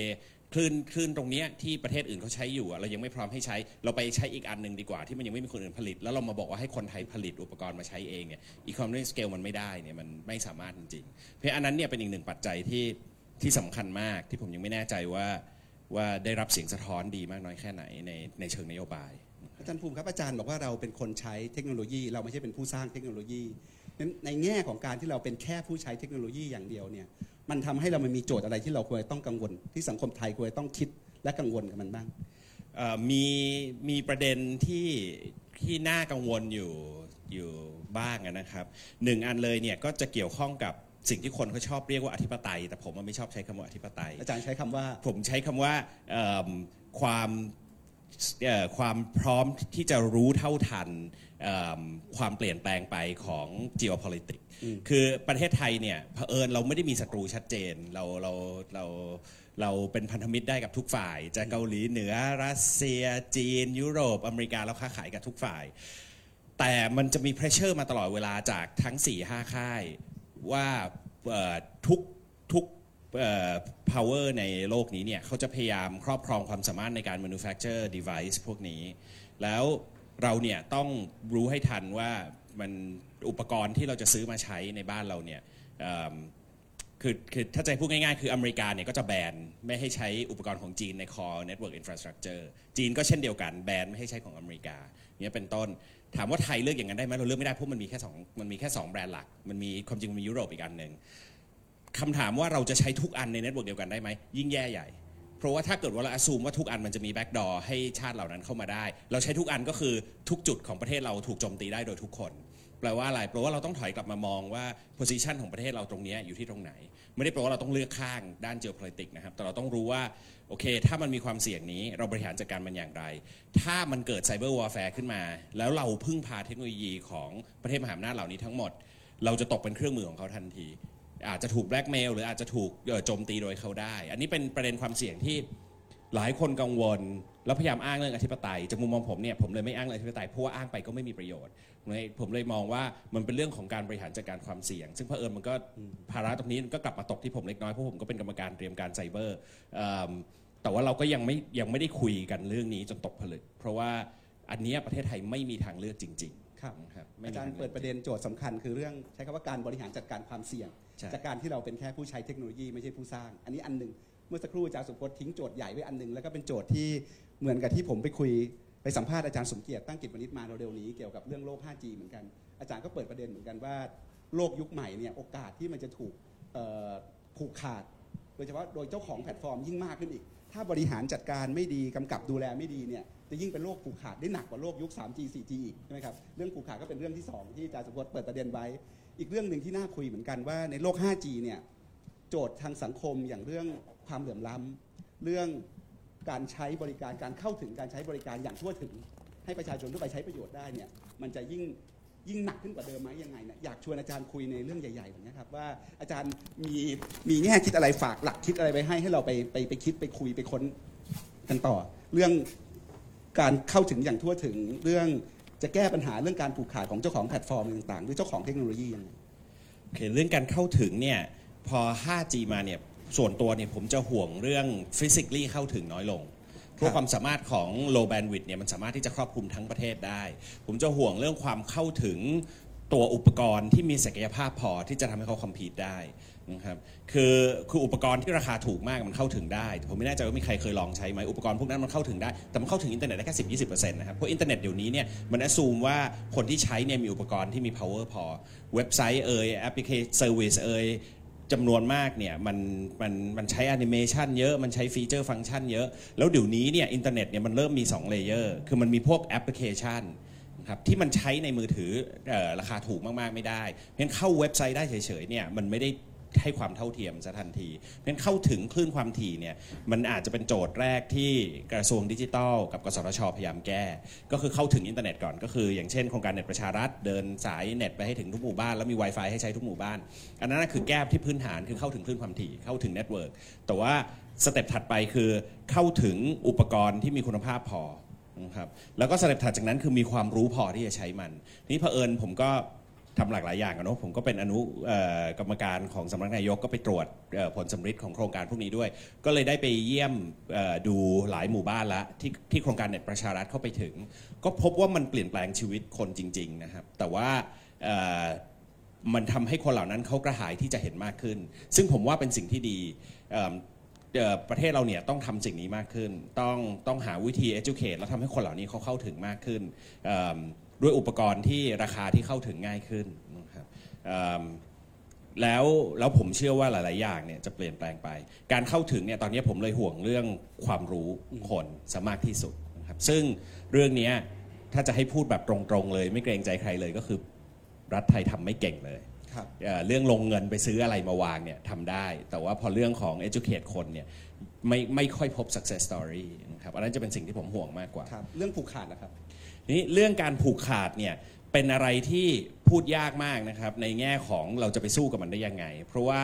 คลื่นคลื่นตรงเนี้ยที่ประเทศอื่นเขาใช้อยู่อะเรายังไม่พร้อมให้ใช้ เราไปใช้อีกอันหนึ่งดีกว่า ที่มันยังไม่มีคนอื่นผลิต แล้วเรามาบอกว่าให้คนไทยผลิตอุปกรณ์มาใช้เองเนี่ย economy of scale มันไม่ได้เนี่ยมันไม่สามารถจริงๆเพราะอันนั้นเนี่ยเป็นอีกหนึ่งปัจจัยที่ที่สำคัญมากที่ผมยังไม่แน่ใจว่าว่าได้รับเสียงสะท้อนดีมากน้อยแค่ไหนในในเชิงนโยบาย อาจารย์ภูมิครับอาจารย์บอกว่าเราเป็นคนใช้เทคโนโลยี เราไม่ใช่เป็นผู้สร้างเทคโนโลยีนั้นในแง่ของการที่เราเป็นแค่ผู้ใช้เทคโนโลยีอย่างเดียวเนี่ย มันทำให้เรามันมีโจทย์อะไรที่เราควรจะต้องกังวล ที่สังคมไทยควรจะต้องคิดและกังวลกับมันบ้างเอ่อมีมีประเด็นที่ที่น่ากังวลอยู่อยู่บ้างอะนะครับหนึ่งอันเลยเนี่ยก็จะเกี่ยวข้องกับสิ่งที่คนเขาชอบเรียกว่าอธิปไตย แต่ผมอะไม่ชอบใช้คำว่าอธิปไตย อาจารย์ใช้คำว่า ผมใช้คำว่าเอิ่มความเอ่อความพร้อมที่จะรู้เท่าทันเอิ่มความเปลี่ยนแปลงไปของ geopolitics คือประเทศไทยเนี่ยเผอิญเราไม่ได้มีศัตรูชัดเจนเราเราเราเราเป็นพันธมิตรได้กับทุกฝ่าย จะเกาหลีเหนือรัสเซีย จีน ยุโรป อเมริกาเราค้าขายกับทุกฝ่าย แต่มันจะมีเพรสเชอร์มาตลอดเวลาจากทั้ง 4 5 ค่าย ว่าเอ่อทุกทุกเอ่อ power ในโลกนี้เนี่ยเขาจะพยายามครอบครองความสามารถในการ manufacture device พวกนี้ แล้วเราเนี่ยต้องรู้ให้ทันว่ามัน อุปกรณ์ที่เราจะซื้อมาใช้ในบ้านเราเนี่ยคือคือถ้าจะพูดง่ายๆ คืออเมริกาเนี่ยก็จะแบนไม่ให้ใช้อุปกรณ์ของจีนใน core network infrastructure จีนก็เช่นเดียวกันแบนไม่ให้ใช้ของอเมริกาเนี่ยเป็นต้น ถามว่าไทยเลือกอย่างนั้นได้ไหมเราเลือกไม่ได้เพราะมันมีแค่สองมันมีแค่สองแบรนด์หลัก มันมีความจริงมียุโรปอีกอันหนึ่งคำถามว่าเราจะใช้ทุกอันใน network เดียวกันได้ไหมยิ่งแย่ใหญ่ เพราะว่าถ้าเกิดว่าเราอ s ซูมว่าทุกอันมันจะมีแบ็กดอร์ให้ชาติเหล่านั้นเข้ามาได้ เราใช้ทุกอันก็คือทุกจุดของประเทศเราถูกโจมตีได้โดยทุกคน แปลว่าอะไรแปลว่าเราต้องถอยกลับมามองว่า position ของประเทศเราตรงนี้อยู่ที่ตรงไหน ไม่ได้แปลว่าเราต้องเลือกข้างด้าน geopolitics นะครับ แต่เราต้องรู้ว่าโอเค ถ้ามันมีความเสี่ยงนี้เราบริหารจัดการมันอย่างไร ถ้ามันเกิด cyber warfare ขึ้นมา แล้วเราพึ่งพาเทคโนโลยีของประเทศมหาอำนาจเหล่านี้ทั้งหมด เราจะตกเป็นเครื่องมือของเขาทันที อาจจะถูกแบล็กเมลหรืออาจจะถูกโจมตีโดยเขาได้ อันนี้เป็นประเด็นความเสี่ยงที่หลายคนกังวล แล้วพยายามอ้างเรื่องอธิปไตยจากมุมมองผมเนี่ยผมเลยไม่อ้างเรื่องอธิปไตยเพราะว่าอ้างไปก็ไม่มีประโยชน์ ผมเลยผมเลยมองว่ามันเป็นเรื่องของการบริหารจัดการความเสี่ยง ซึ่งเผอิญมันก็ภาระตรงนี้มันก็กลับมาตกที่ผมเล็กน้อยเพราะผมก็เป็นกรรมการเตรียมการไซเบอร์เอิ่มแต่ว่าเราก็ยังไม่ยังไม่ได้คุยกันเรื่องนี้จนตกผลึก เพราะว่าอันเนี้ยประเทศไทยไม่มีทางเลือกจริง ๆ ครับครับไม่อามีจารทย์งลืเปิอกดประเด็นโจทย์สำคัญคือเรื่องใช้คำว่าการบริหารจัดการความเสี่ยงใช่จากการที่เราเป็นแค่ผู้ใช้เทคโนโลยีไม่ใช่ผู้สร้าง อันนี้อันหนึ่งเมื่อสักครู่อาจารย์สุพจน์ทิ้งโจทย์ใหญ่ไว้อันหนึ่งแล้วก็เป็นโจทย์ที่เหมือนกับที่ผมไปคุย ไปสัมภาษณ์อาจารย์สมเกียรติตั้งกิจวณิชมาเร็วๆนี้เกี่ยวกับเรื่องโลก 5G เหมือนกัน อาจารย์ก็เปิดประเด็นเหมือนกันว่าโลกยุคใหม่เนี่ยโอกาสที่มันจะถูกผูกขาด โดยเฉพาะโดยเจ้าของแพลตฟอร์มยิ่งมากขึ้นอีก ถ้าบริหารจัดการไม่ดีกำกับดูแลไม่ดีเนี่ยจะยิ่งเป็นโรคผูกขาดได้หนักกว่าโลกยุค 3G 4G อีกใช่ไหมครับเรื่องผูกขาดก็เป็นเรื่องที่ 2 ที่อาจารย์สุพจน์เปิดประเด็นไว้ อีกเรื่องหนึ่งที่น่าคุยเหมือนกันว่าในโลก 5G เนี่ยโจทย์ทางสังคมอย่างเรื่องความเหลื่อมล้ำเรื่อง การใช้บริการการเข้าถึงการใช้บริการอย่างทั่วถึง ให้ประชาชนทั่วไปใช้ประโยชน์ได้เนี่ยมันจะยิ่งยิ่งหนักขึ้นกว่าเดิมไหมยังไงเนี่ยอยากชวนอาจารย์คุยในเรื่องใหญ่ๆแบบนี้ครับว่าอาจารย์มีมีแง่คิดอะไรฝากหลักคิดอะไรไปให้ให้เราไปไปไปคิดไปคุยไปค้นกันต่อ เรื่องการเข้าถึงอย่างทั่วถึงเรื่องจะแก้ปัญหาเรื่องการผูกขาดของเจ้าของแพลตฟอร์มต่างๆ หรือเจ้าของเทคโนโลยียังไงโอเคเรื่องการเข้าถึงเนี่ยพอ 5G มาเนี่ย ส่วนตัวเนี่ยผมจะห่วงเรื่อง physically เข้าถึงน้อยลงเพราะความสามารถของ low bandwidth เนี่ยมันสามารถที่จะครอบคลุมทั้งประเทศได้ ผมจะห่วงเรื่องความเข้าถึงตัวอุปกรณ์ที่มีศักยภาพพอที่จะทำให้เขา compete ได้นะครับคือคืออุปกรณ์ที่ราคาถูกมากมันเข้าถึงได้ ผมไม่แน่ใจว่ามีใครเคยลองใช้ไหมอุปกรณ์พวกนั้นมันเข้าถึงได้ แต่มันเข้าถึงอินเทอร์เน็ตได้แค่สิบยี่สิบเปอร์เซ็นต์นะครับเพราะอินเทอร์เน็ตเดี๋ยวนี้เนี่ยมันอ s ซูมว่าคนที่ใช้เนี่ยมีอุปกรณ์ที่มี power พอเว็บไซต์เอ่ยแอปพลิเคชัน service เอ่ย จำนวนมากเนี่ยมันมันมันใช้แอนิเมชันเยอะมันใช้ feature ฟังก์ชันเยอะ แล้วเดี๋ยวนี้เนี่ยอินเทอร์เน็ตเนี่ยมันเริ่มมี2 layer คือมันมีพวกแอปพลิเคชันนะครับที่มันใช้ในมือถือออราคาถูกมาก ๆ ไม่ได้เพราะฉะนั้นเข้าเว็บไซต์ได้เฉยๆเนี่ยมันไม่ได้ ให้ความเท่าเทียมซะทันที เพราะฉะนั้นเข้าถึงคลื่นความถี่เนี่ยมันอาจจะเป็นโจทย์แรกที่กระทรวงดิจิทัล กับกสทช พยายามแก้ ก็คือเข้าถึงอินเทอร์เน็ตก่อนก็คือ อย่างเช่นโครงการเน็ตประชารัฐเดินสายเน็ตไปให้ถึงทุกหมู่บ้านแล้วมี Wi-Fi ให้ใช้ทุกหมู่บ้าน อันนั้นนะคือแก้ที่พื้นฐานคือเข้าถึงคลื่นความถี่เข้าถึง network แต่ว่า step ถัดไปคือเข้าถึงอุปกรณ์ที่มีคุณภาพพอนะครับแล้วก็สเต็ปถัดจากนั้นคือมีความรู้พอที่จะใช้มัน นี่เผอิญผมก็ ทำหลากหลายอย่างอะเนาะผมก็เป็นอนุเอ่อกรรมการของสำนักนายกก็ไปตรวจเอ่อผลสำฤทธิ์ของโครงการพวกนี้ด้วย ก็เลยได้ไปเยี่ยมเอ่อดูหลายหมู่บ้านละที่ที่โครงการเน็ตประชารัฐเข้าไปถึง ก็พบว่ามันเปลี่ยนแปลงชีวิตคนจริง ๆ นะครับ แต่ว่าเอ่อ มันทำให้คนเหล่านั้นเขากระหายที่จะเห็นมากขึ้น ซึ่งผมว่าเป็นสิ่งที่ดีเอิ่มเอ่อประเทศเราเนี่ยต้องทำสิ่งนี้มากขึ้น ต้องต้องหาวิธี educate แล้วทำให้คนเหล่านี้เขาเข้าถึงมากขึ้นเอิ่ม ด้วยอุปกรณ์ที่ราคาที่เข้าถึงง่ายขึ้นนะครับเอิ่มแล้วแล้วผมเชื่อว่าหลาย ๆ อย่างเนี่ยจะเปลี่ยนแปลงไป การเข้าถึงเนี่ยตอนนี้ผมเลยห่วงเรื่องความรู้คนซะมากที่สุดนะครับซึ่งเรื่องเนี้ยถ้าจะให้พูดแบบตรง ๆ เลย ไม่เกรงใจใครเลยก็คือ รัฐไทยทำไม่เก่งเลยครับเอ่อเรื่องลงเงินไปซื้ออะไรมาวางเนี่ยทำได้ แต่ว่าพอเรื่องของ educate คนเนี่ยไม่ไม่ค่อยพบ success story นะครับอันนั้นจะเป็นสิ่งที่ผมห่วงมากกว่าครับเรื่องผูกขาดนะครับ นี่เรื่องการผูกขาดเนี่ยเป็นอะไรที่พูดยากมากนะครับในแง่ของเราจะไปสู้กับมันได้ยังไง เพราะว่า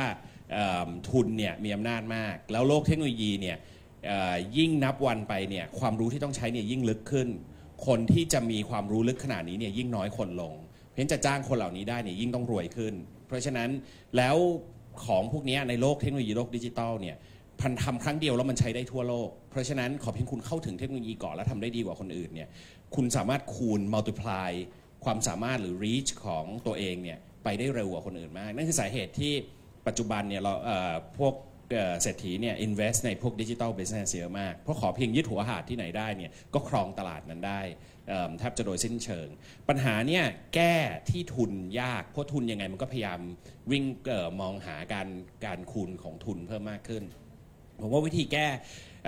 ทุนเนี่ยมีอำนาจมาก แล้วโลกเทคโนโลยีเนี่ยยิ่งนับวันไปเนี่ยความรู้ที่ต้องใช้เนี่ยยิ่งลึกขึ้น คนที่จะมีความรู้ลึกขนาดนี้เนี่ยยิ่งน้อยคนลง เพราะฉะนั้นจะจ้างคนเหล่านี้ได้เนี่ยยิ่งต้องรวยขึ้น เพราะฉะนั้นแล้วของพวกนี้ในโลกเทคโนโลยีโลกดิจิตอลเนี่ยพันทำครั้งเดียวแล้วมันใช้ได้ทั่วโลก เพราะฉะนั้นขอเพียงคุณเข้าถึงเทคโนโลยีก่อนแล้วทำได้ดีกว่าคนอื่นเนี่ย คุณสามารถคูณ multiply ความสามารถหรือ reach ของตัวเองเนี่ยไปได้เร็วกว่าคนอื่นมาก นั่นคือสาเหตุที่ปัจจุบันเนี่ยเราเอ่อพวกเศรษฐีเนี่ย invest ในพวกดิจิ t a ล business เยอะมาก เพราะขอเพียงยึดหัวหาดที่ไหนได้เนี่ยก็ครองตลาดนั้นได้แทบจะโดยสิ้นเชิง ปัญหาเนี่ยแก้ที่ทุนยาก เพราะทุนยังไงมันก็พยายามวิ่งเอ่อมองหาการการคูณของทุนเพิ่มมากขึ้น ผมว่าวิธีแก้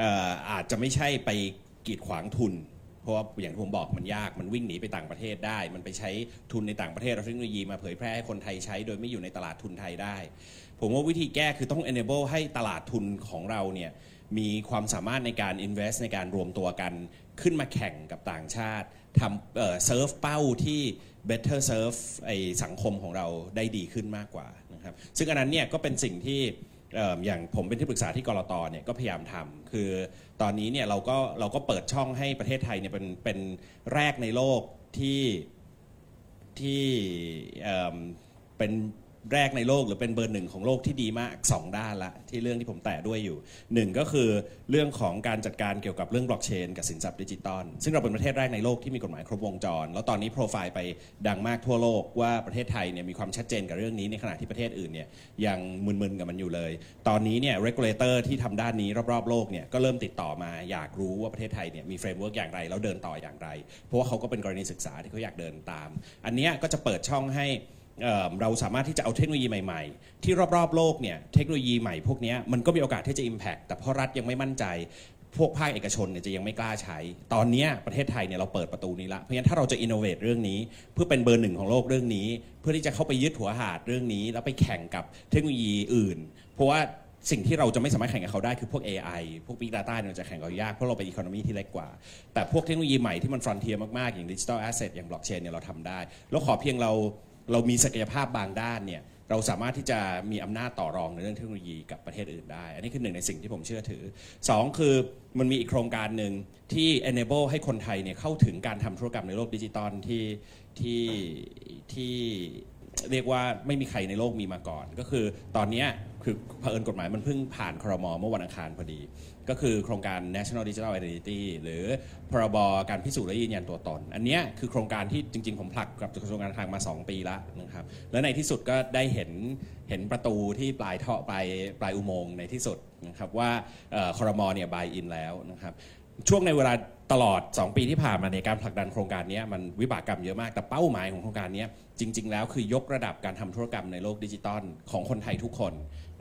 อ่ออาจจะไม่ใช่ไปกีดขวางทุน ราะว่าอย่างที่ผมบอกมันยากมันวิ่งหนีไปต่างประเทศได้ มันไปใช้ทุนในต่างประเทศเอาเทคโนโลยีมาเผยแพร่ให้คนไทยใช้ โดยไม่อยู่ในตลาดทุนไทยได้ ผมว่าวิธีแก้คือต้อง enable ให้ตลาดทุนของเราเนี่ยมีความสามารถในการ invest ในการรวมตัวกัน ขึ้นมาแข่งกับต่างชาติทำเอ่อ serve เป้าที่ better serve ไอสังคมของเราได้ดีขึ้นมากกว่านะครับซึ่งอันนั้นเนี่ยก็เป็นสิ่งที่เอ่ออย่างผมเป็นที่ปรึกษาที่กรตเนี่ยก็พยายามทำคือ ตอนนี้เนี่ยเราก็เราก็เปิดช่องให้ประเทศไทยเนี่ยเป็นเป็นแรกในโลกที่ที่เอิ่มเป็น แรกในโลกหรือเป็นเบอร์หนึ่งของโลกที่ดีมาก 2 ด้านละ ที่เรื่องที่ผมแตะด้วยอยู่หนึ่งก็คือเรื่องของการจัดการเกี่ยวกับเรื่องบล็อกเชนกับสินทรัพย์ดิจิตอลซึ่งเราเป็นประเทศแรกในโลกที่มีกฎหมายครบวงจร แล้วตอนนี้โปรไฟล์ไปดังมากทั่วโลกว่าประเทศไทยเนี่ยมีความชัดเจนกับเรื่องนี้ในขณะที่ประเทศอื่นเนี่ยยังมึนๆกับมันอยู่เลย ตอนนี้เนี่ย regulator ที่ทำด้านนี้รอบๆโลกเนี่ยก็เริ่มติดต่อมาอยากรู้ว่าประเทศไทยเนี่ยมี framework อย่างไรแล้วเดินต่ออย่างไร เพราะว่าเขาก็เป็นกรณีศึกษาที่เขาอยากเดินตาม อันนี้ก็จะเปิดช่องให้ เราสามารถที่จะเอาเทคโนโลยีใหม่ๆ ที่รอบๆ โลกเนี่ยเทคโนโลยีใหม่พวกนี้มันก็มีโอกาสที่จะ Impact แต่เพราะรัฐยังไม่มั่นใจ พวกภาคเอกชนเนี่ยจะยังไม่กล้าใช้ ตอนนี้ประเทศไทยเนี่ยเราเปิดประตูนี้ละเพราะฉะนั้นถ้าเราจะ innovate เรื่องนี้ เพื่อเป็นเบอร์หนึ่งของโลกเรื่องนี้ เพื่อที่จะเข้าไปยึดหัวหาดเรื่องนี้ แล้วไปแข่งกับเทคโนโลยีอื่น เพราะว่าสิ่งที่เราจะไม่สามารถแข่งกับเขาได้คือพวก AI พวก Big Data เนี่ยจะแข่งกับยาก เพราะเราเป็นอีโคโนมีที่เล็กกว่า แต่พวกเทคโนโลยีใหม่ที่มันฟรอนเทียมากๆ อย่าง Digital Asset อย่าง Blockchain เนี่ยเราทำได้ แล้วขอเพียงเรา เรามีศักยภาพบางด้านเนี่ยเราสามารถที่จะมีอำนาจต่อรองในเรื่องเทคโนโลยีกับประเทศอื่นได้ อันนี้คือหนึ่งในสิ่งที่ผมเชื่อถือสองคือมันมีอีกโครงการหนึ่งที่ enable ให้คนไทยเนี่ยเข้าถึงการทำธุรกรรมในโลกดิจิตอลที่ที่ที่เรียกว่าไม่มีใครในโลกมีมาก่อน ก็คือตอนนี้คือเผอิญกฎหมายมันเพิ่งผ่านครมเมื่อวันอังคารพอดี ก็คือโครงการ National Digital Identity หรือพรบการพิสูจน์และยืนยันตัวตน อันนี้คือโครงการที่จริง ๆ ผมผลักกับกระทรวงการคลังมา 2 ปีแล้วนะครับ และในที่สุดก็ได้เห็นเห็นประตูที่ปลายท่อปลายปลายอุโมงค์ในที่สุดนะครับว่าเอ่อครมเนี่ยบายอินแล้วนะครับช่วงในเวลาตลอด 2 ปีที่ผ่านมาในการผลักดันโครงการนี้มันวิบากกรรมเยอะมากแต่เป้าหมายของโครงการนี้จริง ๆ แล้วคือยกระดับการทำธุรกรรมในโลกดิจิตอลของคนไทยทุกคน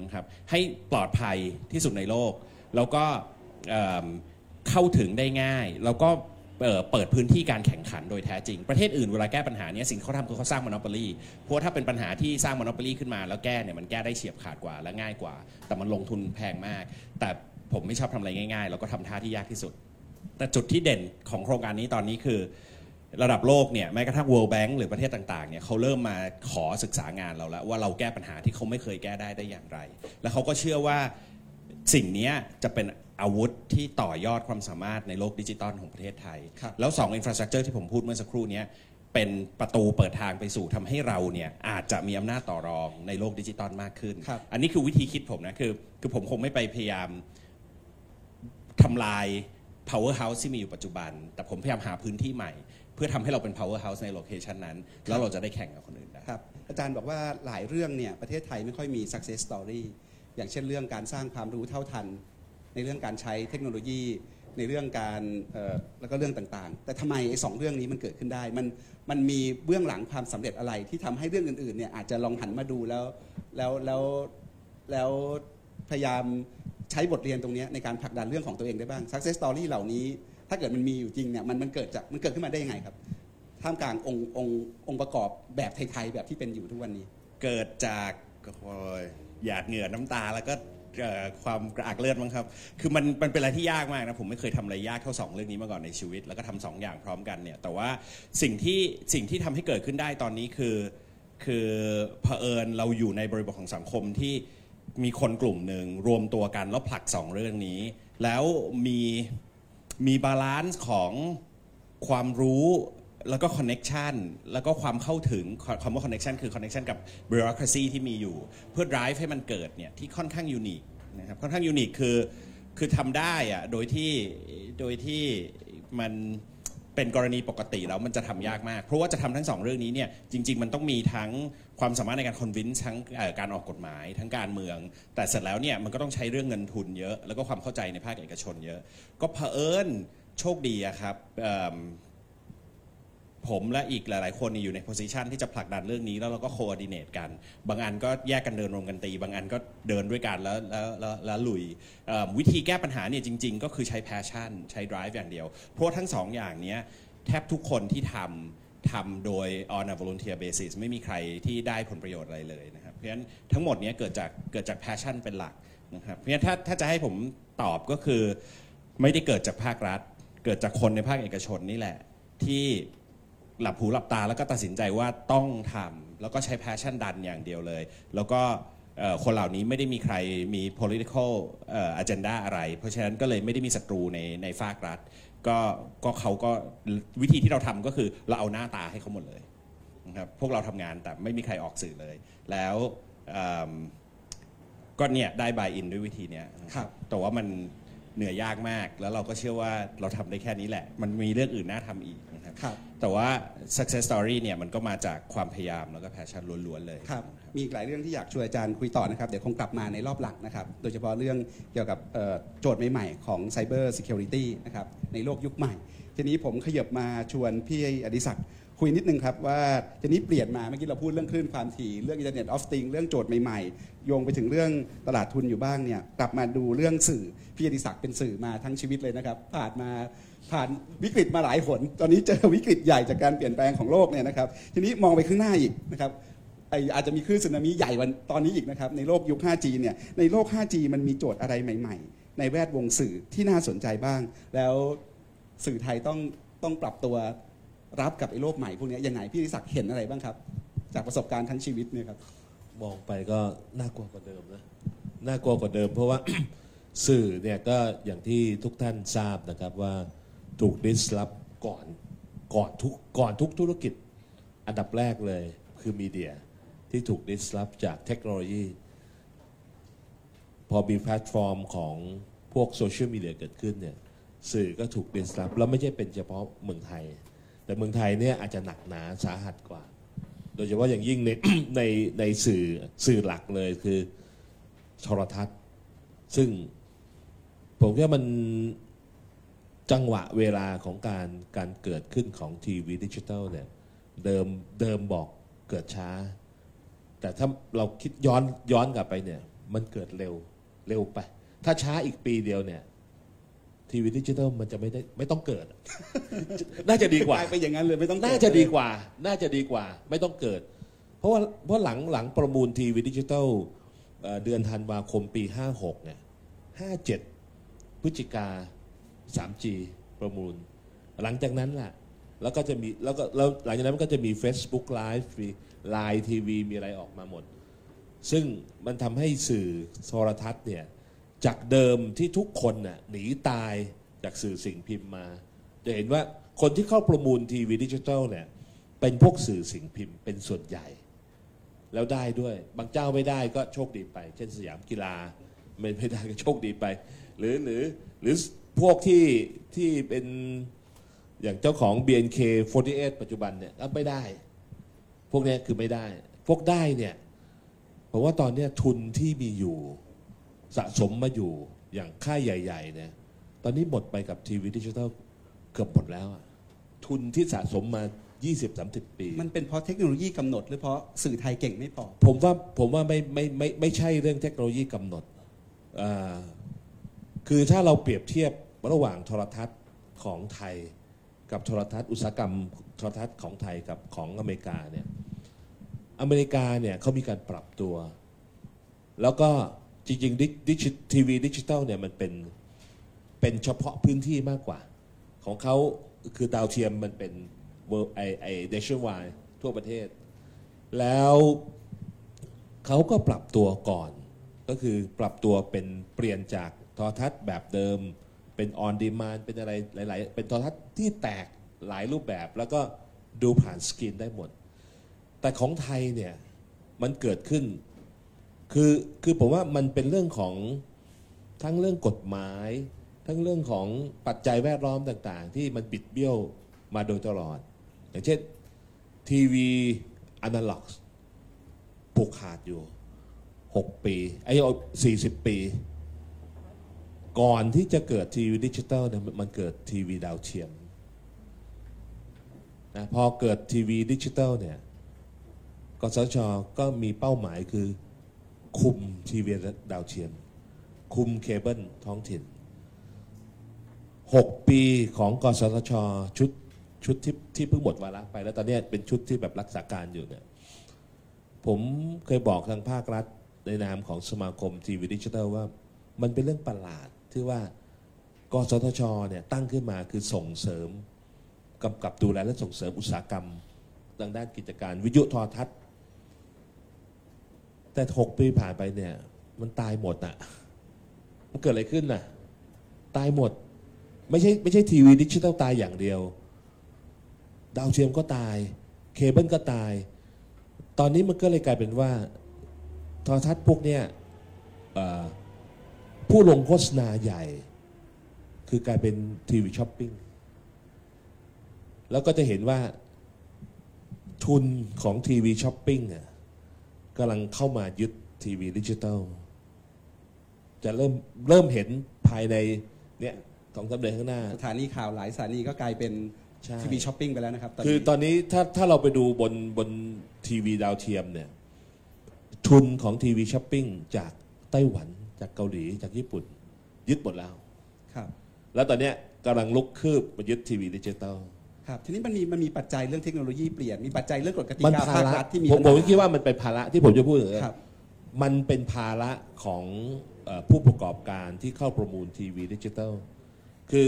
นะครับให้ปลอดภัยที่สุดในโลก แล้วก็เเข้าถึงได้ง่าย แล้วก็เอ่อเปิดพื้นที่การแข่งขันโดยแท้จริง ประเทศอื่นเวลาแก้ปัญหาเนี้ยสิ่งที่เขาทำคือเขาสร้างมอน o ป o ลีเพราะถ้าเป็นปัญหาที่สร้างมอน o ป o ลีขึ้นมาแล้วแก้เนี่ยมันแก้ได้เฉียบขาดกว่าและง่ายกว่า แต่มันลงทุนแพงมาก แต่ผมไม่ชอบทำอะไรง่ายๆ แล้วก็ทำท่าที่ยากที่สุด แต่จุดที่เด่นของโครงการนี้ตอนนี้คือระดับโลกเนี่ยแม้กระทั่ง World Bank หรือประเทศต่างๆเนี่ยเขาเริ่มมาขอศึกษางานเราแล้วว่าเราแก้ปัญหาที่เขาไม่เคยแก้ได้ได้อย่างไร แล้วเขาก็เชื่อว่า สิ่งเนี้ยจะเป็นอาวุธที่ต่อยอดความสามารถในโลกดิจิตอลของประเทศไทยครับแล้ว2 infrastructure ที่ผมพูดเมื่อสักครู่เนี้ยเป็นประตูเปิดทางไปสู่ทำให้เราเนี่ยอาจจะมีอำนาจต่อรองในโลกดิจิตอลมากขึ้นครับอันนี้คือวิธีคิดผมนะคือคือผมคงไม่ไปพยายามทำลาย power house ที่มีอยู่ปัจจุบัน แต่ผมพยายามหาพื้นที่ใหม่ เพื่อทำให้เราเป็น power house ในโลเคชันนั้น แล้วเราจะได้แข่งกับคนอื่นได้ครับอาจารย์บอกว่าหลายเรื่องเนี่ยประเทศไทยไม่ค่อยมี success story อย่างเช่นเรื่องการสร้างความรู้เท่าทัน ในเรื่องการใช้เทคโนโลยี ในเรื่องการแล้วก็เรื่องต่างๆ แต่ทำไมไอ้สองเรื่องนี้มันเกิดขึ้นได้ มันมันมีเบื้องหลังความสำเร็จอะไรที่ทำให้เรื่องอื่นๆเนี่ยอาจจะลองหันมาดูแล้วแล้วแล้วแล้วพยายามใช้บทเรียนตรงนี้ในการผลักดันเรื่องของตัวเองได้บ้าง success story เหล่านี้ ถ้าเกิดมันมีอยู่จริงเนี่ยมันมันเกิดจากมันเกิดขึ้นมาได้ยังไงครับท่ามกลางองค์องค์องค์ประกอบแบบไทยๆแบบที่เป็นอยู่ทุกวันนี้ เกิดจากโอ้ย หยาดเหงื่อน้ำตาแล้วก็ความกระอักเลือดมั้งครับ คือมันมันเป็นอะไรที่ยากมากนะ ผมไม่เคยทำอะไรยากเท่าสองเรื่องนี้มาก่อนในชีวิต แล้วก็ทำสองอย่างพร้อมกันเนี่ย แต่ว่าสิ่งที่สิ่งที่ทำให้เกิดขึ้นได้ตอนนี้คือ คือเผอิญเราอยู่ในบริบทของสังคมที่มีคนกลุ่มหนึ่งรวมตัวกันแล้วผลักสองเรื่องนี้ แล้วมีมี balance ของความรู้ แล้วก็ connection แล้วก็ความเข้าถึงคำว่า connection คือ connection กับ bureaucracy ที่มีอยู่ เพื่อ drive ให้มันเกิดเนี่ยที่ค่อนข้างยูนิคนะครับค่อนข้างยูนิคคือคือทำได้อะโดยที่โดยที่มันเป็นกรณีปกติแล้วมันจะทำยากมาก เพราะว่าจะทำทั้งสองเรื่องนี้เนี่ยจริง ๆ มันต้องมีทั้งความสามารถในการคอนวินทั้งการออกกฎหมายทั้งการเมือง แต่เสร็จแล้วเนี่ยมันก็ต้องใช้เรื่องเงินทุนเยอะ แล้วก็ความเข้าใจในภาคเอกชนเยอะ ก็เผอิญโชคดีครับ ผมและอีกหลาย ๆ คนนี่อยู่ในโพสิชันที่จะผลักดันเรื่องนี้แล้วเราก็โคอ r d ดิเนตกัน บางอันก็แยกกันเดินรวมกันตี บางอันก็เดินด้วยกันแล้วแล้วแล้วแล้วลุยวิธีแก้ปัญหาเนี่ยจริง ๆ ก็คือใช้ passion ใช้ drive อย่างเดียว เพราะทั้งสองอย่างเนี้ยแทบทุกคนที่ทำทำโดย on a volunteer basis ไม่มีใครที่ได้ผลประโยชน์อะไรเลยนะครับ เพราะฉะนั้นทั้งหมดเนี้ยเกิดจากเกิดจาก passion เป็นหลักนะครับ เพราะฉะนั้นถ้าถ้าจะให้ผมตอบก็คือ ไม่ได้เกิดจากภาครัฐ เกิดจากคนในภาคเอกชนนี่แหละ ที่ หลับหูหลับตาแล้วก็ตัดสินใจว่าต้องทำแล้วก็ใช้ passion ดันอย่างเดียวเลย แล้วก็เอ่อคนเหล่านี้ไม่ได้มีใครมี political เอ่อ agenda อะไร เพราะฉะนั้นก็เลยไม่ได้มีศัตรูในในภาครัฐ ก็ก็เขาก็วิธีที่เราทำก็คือเราเอาหน้าตาให้เขาหมดเลยนะครับพวกเราทำงานแต่ไม่มีใครออกสื่อเลย แล้วเอิ่มก็เนี่ยได้บายอินด้วยวิธีเนี้ยนะครับ แต่ว่ามันเหนื่อยยากมากแล้วเราก็เชื่อว่าเราทำได้แค่นี้แหละ มันมีเรื่องอื่นน่าทำอีกนะ ครับครับ แต่ว่า success story เนี่ยมันก็มาจากความพยายามแล้วก็ passion ล้วนๆเลยครับ มีอีกหลายเรื่องที่อยากชวนอาจารย์คุยต่อนะครับ เดี๋ยวคงกลับมาในรอบหลังนะครับ โดยเฉพาะเรื่องเกี่ยวกับเอ่อโจทย์ใหม่ๆ ของ Cyber Security นะครับ ในโลกยุคใหม่ ทีนี้ผมขยับมาชวนพี่อดิศักดิ์คุยนิดนึงครับว่าทีนี้เปลี่ยนมาเมื่อกี้เราพูดเรื่องคลื่นความถี่เรื่อง Internet of Things เรื่องโจทย์ใหม่ๆโยงไปถึงเรื่องตลาดทุนอยู่บ้างเนี่ยกลับมาดูเรื่องสื่อพี่อดิศักดิ์เป็นสื่อมาทั้งชีวิตเลยนะครับผ่านมา ผ่านวิกฤตมาหลายหนตอนนี้เจอวิกฤตใหญ่จากการเปลี่ยนแปลงของโลกเนี่ยนะครับ ทีนี้มองไปข้างหน้าอีกนะครับไออาจจะมีคลื่นสึนามิใหญ่วันตอนนี้อีกนะครับ ในโลกยุค 5G เนี่ยในโลก 5G มันมีโจทย์อะไรใหม่ ๆ ในแวดวงสื่อที่น่าสนใจบ้าง แล้วสื่อไทยต้องต้องปรับตัวรับกับไอ้โลกใหม่พวกนี้ยังไงพี่ธิศักดิ์เห็นอะไรบ้างครับ จากประสบการณ์ทั้งชีวิตเนี่ยครับมองไปก็น่ากลัวกว่าเดิมนะน่ากลัวกว่าเดิม เพราะว่าสื่อเนี่ยก็อย่างที่ทุกท่านทราบนะครับว่า ถูกดิสลอฟก่อนก่อนทุกก่อนทุกธุรกิจ อันดับแรกเลยคือมีเดียที่ถูกดิสลอฟจากเทคโนโลยี พอมีแพลตฟอร์มของพวกโซเชียลมีเดียเกิดขึ้นเนี่ยสื่อก็ถูก disrupt แล้วไม่ใช่เป็นเฉพาะเมืองไทย แต่เมืองไทยเนี่ยอาจจะหนักหนาสาหัสกว่า โดยเฉพาะอย่างยิ่งในในในสื่อสื่อหลักเลยคือโทรทัศน์ ซึ่งผมว่ามัน จังหวะเวลาของการการเกิดขึ้นของทีวีดิจิทัลเนี่ยเดิมเดิมบอกเกิดช้า แต่ถ้าเราคิดย้อนย้อนกลับไปเนี่ย มันเกิดเร็วเร็วไป ถ้าช้าอีกปีเดียวเนี่ยทีวีดิจิทัลมันจะไม่ได้ไม่ต้องเกิด น่าจะดีกว่าไปอย่างนั้นเลยไม่ต้องน่าจะดีกว่า น่าจะดีกว่า ไม่ต้องเกิด เพราะว่าเพราะหลังหลังประมูลทีวีดิจิตอลเอ่อเดือนธันวาคมปี 56เนี่ย57พฤศจิกา 3G ประมูล หลังจากนั้นล่ะ แล้วก็จะมีแล้วก็แล้วหลังจากนั้นมันก็จะมี Facebook Live มี Line TV มีอะไรออกมาหมด ซึ่งมันทำให้สื่อโทรทัศน์เนี่ย จากเดิมที่ทุกคนน่ะหนีตายจากสื่อสิ่งพิมพ์มา จะเห็นว่าคนที่เข้าประมูลทีวีดิจิทัลเนี่ย เป็นพวกสื่อสิ่งพิมพ์เป็นส่วนใหญ่ แล้วได้ด้วย บางเจ้าไม่ได้ก็โชคดีไป เช่นสยามกีฬาไม่ไม่ได้ก็โชคดีไป หรือหรือหรือ พวกที่ที่เป็นอย่างเจ้าของ BNK48 ปัจจุบันเนี่ยก็ไม่ได้ พวกเนี้ยคือไม่ได้ พวกได้เนี่ยผมว่าตอนเนี้ยทุนที่มีอยู่สะสมมาอยู่อย่างค่ายใหญ่ ๆ เนี่ย ตอนนี้หมดไปกับทีวีดิจิทัลเกือบหมดแล้วอะทุนที่สะสมมา 20-30 ปี มันเป็นเพราะเทคโนโลยีกำหนด หรือเพราะสื่อไทยเก่งไม่พอ ผมว่าผมว่าไม่ไม่ไม่ไม่ใช่เรื่องเทคโนโลยีกำหนดอ่าคือถ้าเราเปรียบเทียบ ระหว่างโทรทัศน์ของไทย กับโทรทัศน์อุตสาหกรรมโทรทัศน์ของไทยกับของอเมริกาเนี่ยอเมริกาเนี่ยเขามีการปรับตัว แล้วก็จริงๆดิจิทีวีดิจิตอลเนี่ยมันเป็นเป็นเฉพาะพื้นที่มากกว่า ของเขาคือดาวเทียมมันเป็น nationwide ทั่วประเทศ แล้วเขาก็ปรับตัวก่อน ก็คือปรับตัวเป็นเปลี่ยนจากโทรทัศน์แบบเดิม เป็นออนดีมานเป็นอะไรหลาย ๆ เป็นโทรทัศน์ที่แตกหลายรูปแบบ แล้วก็ดูผ่านสกรีนได้หมด แต่ของไทยเนี่ย มันเกิดขึ้น คือคือผมว่ามันเป็นเรื่องของทั้งเรื่องกฎหมาย ทั้งเรื่องของปัจจัยแวดล้อมต่าง ๆ ที่มันบิดเบี้ยวมาโดยตลอด อย่างเช่นทีวีอนาล็อกผูกขาดอยู่ 6 ปีไอ้เอา40ปี ก่อนที่จะเกิดทีวีดิจิตอลเนี่ยมันเกิดทีวีดาวเทียมนะพอเกิดทีวีดิจิตอลเนี่ยกสทชก็มีเป้าหมายคือคุมทีวีดาวเทียม คุมเคเบิลท้องถิ่น 6 ปีของกสชชุดชุดที่ที่เพิ่งหมดวาระไปแล้วตอนเนี้ยเป็นชุดที่แบบรักษาการอยู่เนี่ยผมเคยบอกทางภาครัฐในนามของสมาคมทีวีดิจิทัลว่า มันเป็นเรื่องประหลาด ที่ว่ากสทชเนี่ยตั้งขึ้นมาคือส่งเสริมกำกับดูแลและส่งเสริมอุตสาหกรรมทางด้านกิจการวิทยุโทรทัศน์ แต่หกปีผ่านไปเนี่ยมันตายหมดอะมันเกิดอะไรขึ้นน่ะ ตายหมด ไม่ใช่ไม่ใช่ทีวีดิจิทัลตายอย่างเดียว ดาวเทียมก็ตาย เคเบิลก็ตาย ตอนนี้มันก็เลยกลายเป็นว่าโทรทัศน์พวกเนี้ยเอ่อ ผู้ลงโฆษณาใหญ่ คือกลายเป็นทีวีช้อปปิ้งแล้วก็จะเห็นว่าทุนของทีวีช้อปปิ้งอะกำลังเข้ามายึดทีวีดิจิตอลจะเริ่มเริ่มเห็นภายในเนี่ยสองสามเดือนข้างหน้า สถานีข่าวหลายสถานีก็กลายเป็นใช่ ทีวีช้อปปิ้งไปแล้วนะครับตอนคือนี้ตอนนี้ถ้าถ้าเราไปดูบนบนทีวีดาวเทียมเนี่ยทุนของทีวีช้อปปิ้งจากไต้หวัน จากเกาหลีจากญี่ปุ่น ยึดหมดแล้ว ครับ แล้วตอนเนี้ยกำลังลุกคืบมายึดทีวีดิจิตอลครับทีนี้มันมีมันมีปัจจัยเรื่องเทคโนโลยีเปลี่ยนมีปัจจัยเรื่องกฎกติมันกาภาภาคระรัฐที่มีผมผมปัญหาคิดว่ามันเป็นภาระที่ผมจะพูดอย่างนี้ครับ มันเป็นภาระของเอ่อผู้ประกอบการที่เข้าประมูลทีวีดิจิตอลคือ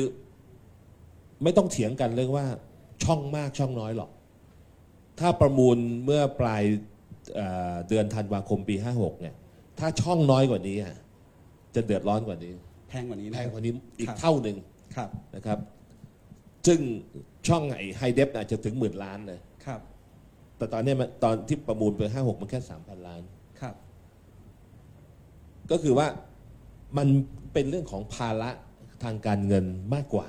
ไม่ต้องเถียงกันเรื่องว่าช่องมากช่องน้อยหรอก ถ้าประมูลเมื่อปลายเอ่อเดือนธันวาคมปี 56เนี่ยถ้าช่องน้อยกว่านี้อะ จะเดือดร้อนกว่านี้แพงกว่านี้แพนะงกว่านี้อีกครับเท่าหนึ่งครับนะครับ ซึ่งช่องไอไฮเดฟอาจจะถึงหมื่นล้านเลย ครับแต่ตอนเนี้ยมันตอนที่ประมูลไป56มันแค่3,000ล้าน ครับ ก็คือว่ามันเป็นเรื่องของภาระทางการเงินมากกว่า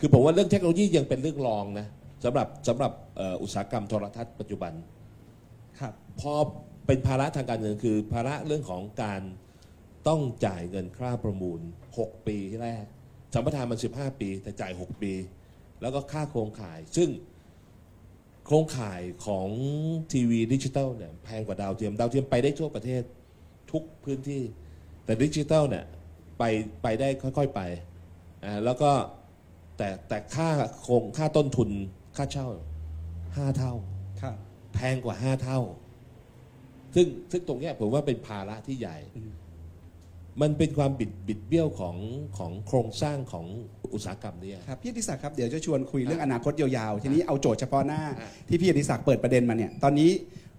คือผมว่าเรื่องเทคโนโลยียังเป็นเรื่องรองนะสำหรับสำหรับเอ่ออุตสาหกรรมโทรทัศน์ปัจจุบัน ครับ พอเป็นภาระทางการเงินคือภาระเรื่องของการ ต้องจ่ายเงินค่าประมูล 6 ปีแรกสัมปทานมัน 15 ปี แต่จ่าย 6 ปี แล้วก็ค่าโครงข่าย ซึ่งโครงข่ายของทีวีดิจิตอลเนี่ยแพงกว่าดาวเทียม ดาวเทียมไปได้ทั่วประเทศทุกพื้นที่ แต่ดิจิตอลเนี่ยไปไปได้ค่อยๆไปอ่าแล้วก็แต่แต่ค่าโครงค่าต้นทุนค่าเช่า 5 เท่า ครับ แพงกว่า 5 เท่า ซึ่งซึ่งตรงเนี้ยผมว่าเป็นภาระที่ใหญ่อื มมันเป็นความบิดบิดเบี้ยวของของโครงสร้างของอุตสาหกรรมเนี่ย ครับพี่อดิศักดิ์ครับเดี๋ยวจะชวนคุยเรื่องอนาคตยาวๆ ทีนี้เอาโจทย์เฉพาะหน้าอะที่พี่อดิศักดิ์เปิดประเด็นมาเนี่ยตอนนี้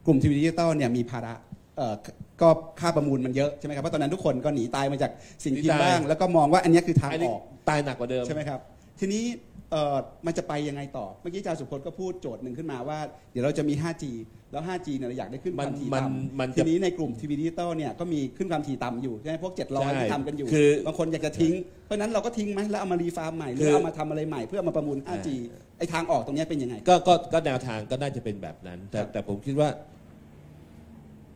กลุ่มทีวีดิจิตอลเนี่ยมีภาระเอ่อก็ค่าประมูลมันเยอะใช่ไหมครับเพราะตอนนั้นทุกคนก็หนีตายมาจากสิ่งพิมพ์บ้าง แล้วก็มองว่าอันเนี้ยคือทางออก อันนี้ตายหนักกว่าเดิมใช่ไหมครับทีนี้ เอ่อมันจะไปยังไงต่อ เมื่อกี้อาจารย์สุพจน์ก็พูดโจทย์หนึ่งขึ้นมาว่า เดี๋ยวเราจะมี 5G แล้ว 5G เนี่ยเราอยากได้คลื่นความถี่มันต่ำมันจะ ทีนี้ในกลุ่มทีวีดิจิตอลเนี่ยก็มีคลื่นความถี่ต่ำอยู่ใช่ไหมพวก 700ใช่ที่ทำกันอยู่ คือบางคนอยากจะทิ้ง เพราะฉะนั้นเราก็ทิ้งไหมแล้วเอามา refarm ใหม่ หรือคือเอามาทำอะไรใหม่เพื่อมาประมูล 5G ไอ้ทางออกตรงเนี้ยเป็นยังไง ก็ก็ก็แนวทางก็น่าจะเป็นแบบนั้น แต่ครับ แต่ผมคิดว่า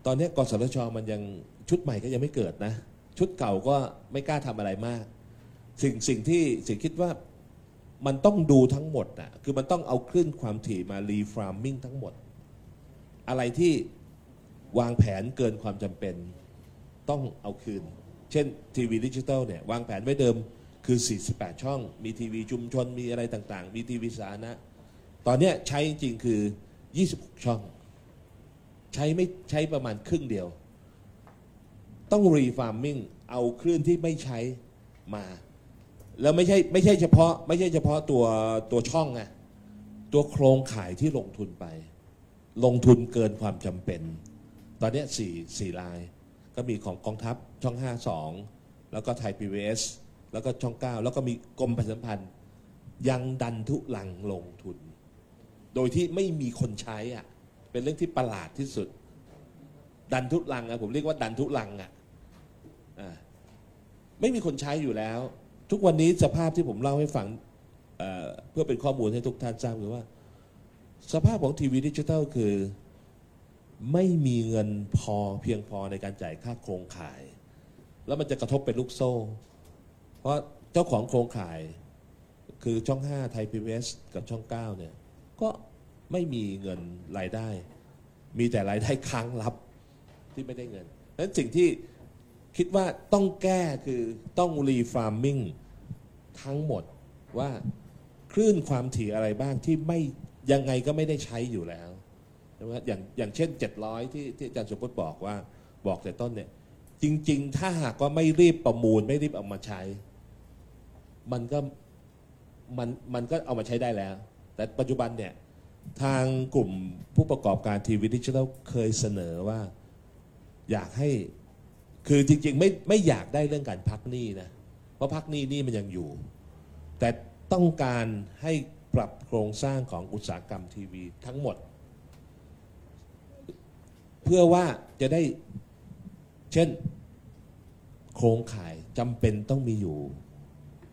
ตอนเนี้ยกสทชมันยังชุดใหม่ก็ยังไม่เกิดนะ ชุดเก่าก็ไม่กล้าทำอะไรมาก สิ่งสิ่งที่สิ่งคิดว่า มันต้องดูทั้งหมดน่ะคือมันต้องเอาคลื่นความถี่มา refarming ทั้งหมด อะไรที่วางแผนเกินความจำเป็น ต้องเอาคืน เช่นทีวีดิจิตอลเนี่ยวางแผนไว้เดิมคือ 48 ช่อง มีทีวีชุมชน มีอะไรต่างๆ มีทีวีสาธารณะ ตอนเนี้ยใช้จริงๆคือ 26 ช่อง ใช้ไม่ใช้ประมาณครึ่งเดียว ต้อง refarming เอาคลื่นที่ไม่ใช้มา แล้วไม่ใช่ไม่ใช่เฉพาะ ไม่ใช่เฉพาะตัวตัวช่องไงตัวโครงข่ายที่ลงทุนไป ลงทุนเกินความจำเป็น ตอนเนี้ยสี่สี่ราย ก็มีของกองทัพช่อง52แล้วก็ไทยพีบีเอสแล้วก็ช่อง9แล้วก็มีกรมประชาสัมพันธ์ ยังดันทุลังลงทุน โดยที่ไม่มีคนใช้อะเป็นเรื่องที่ประหลาดที่สุด ดันทุลังอะผมเรียกว่าดันทุลังอะอ่าไม่มีคนใช้อยู่แล้ว ทุกวันนี้สภาพที่ผมเล่าให้ฟังเอ่อเพื่อเป็นข้อมูลให้ทุกท่านทราบคือว่า สภาพของทีวีดิจิทัลคือ ไม่มีเงินพอเพียงพอในการจ่ายค่าโครงข่าย แล้วมันจะกระทบเป็นลูกโซ่ เพราะเจ้าของโครงข่ายคือช่อง 5 ไทยพีวีกับช่อง 9 เนี่ย ก็ไม่มีเงินรายได้ มีแต่รายได้ค้างรับที่ไม่ได้เงินดังนั้นสิ่งที่คิดว่าต้องแก้คือต้องรีฟาร์มมิ่ง ทั้งหมดว่าคลื่นความถี่อะไรบ้างที่ไม่ยังไงก็ไม่ได้ใช้อยู่แล้วใช่ไหมอย่างอย่างเช่น 700 ที่ที่อาจารย์สมพจน์บอกว่าบอกแต่ต้นเนี่ย จริง ๆ ถ้าหากว่าไม่รีบประมูลไม่รีบเอามาใช้ มันก็มันมันก็เอามาใช้ได้แล้ว แต่ปัจจุบันเนี่ยทางกลุ่มผู้ประกอบการทีวีดิจิทัลเคยเสนอว่าอยากให้คือจริง ๆ ไม่ไม่อยากได้เรื่องการพักหนี้นะ ราะพักหนี้นี่มันยังอยู่ แต่ต้องการให้ปรับโครงสร้างของอุตสาหกรรมทีวีทั้งหมด เพื่อว่าจะได้เช่น โครงข่ายจำเป็นต้องมีอยู่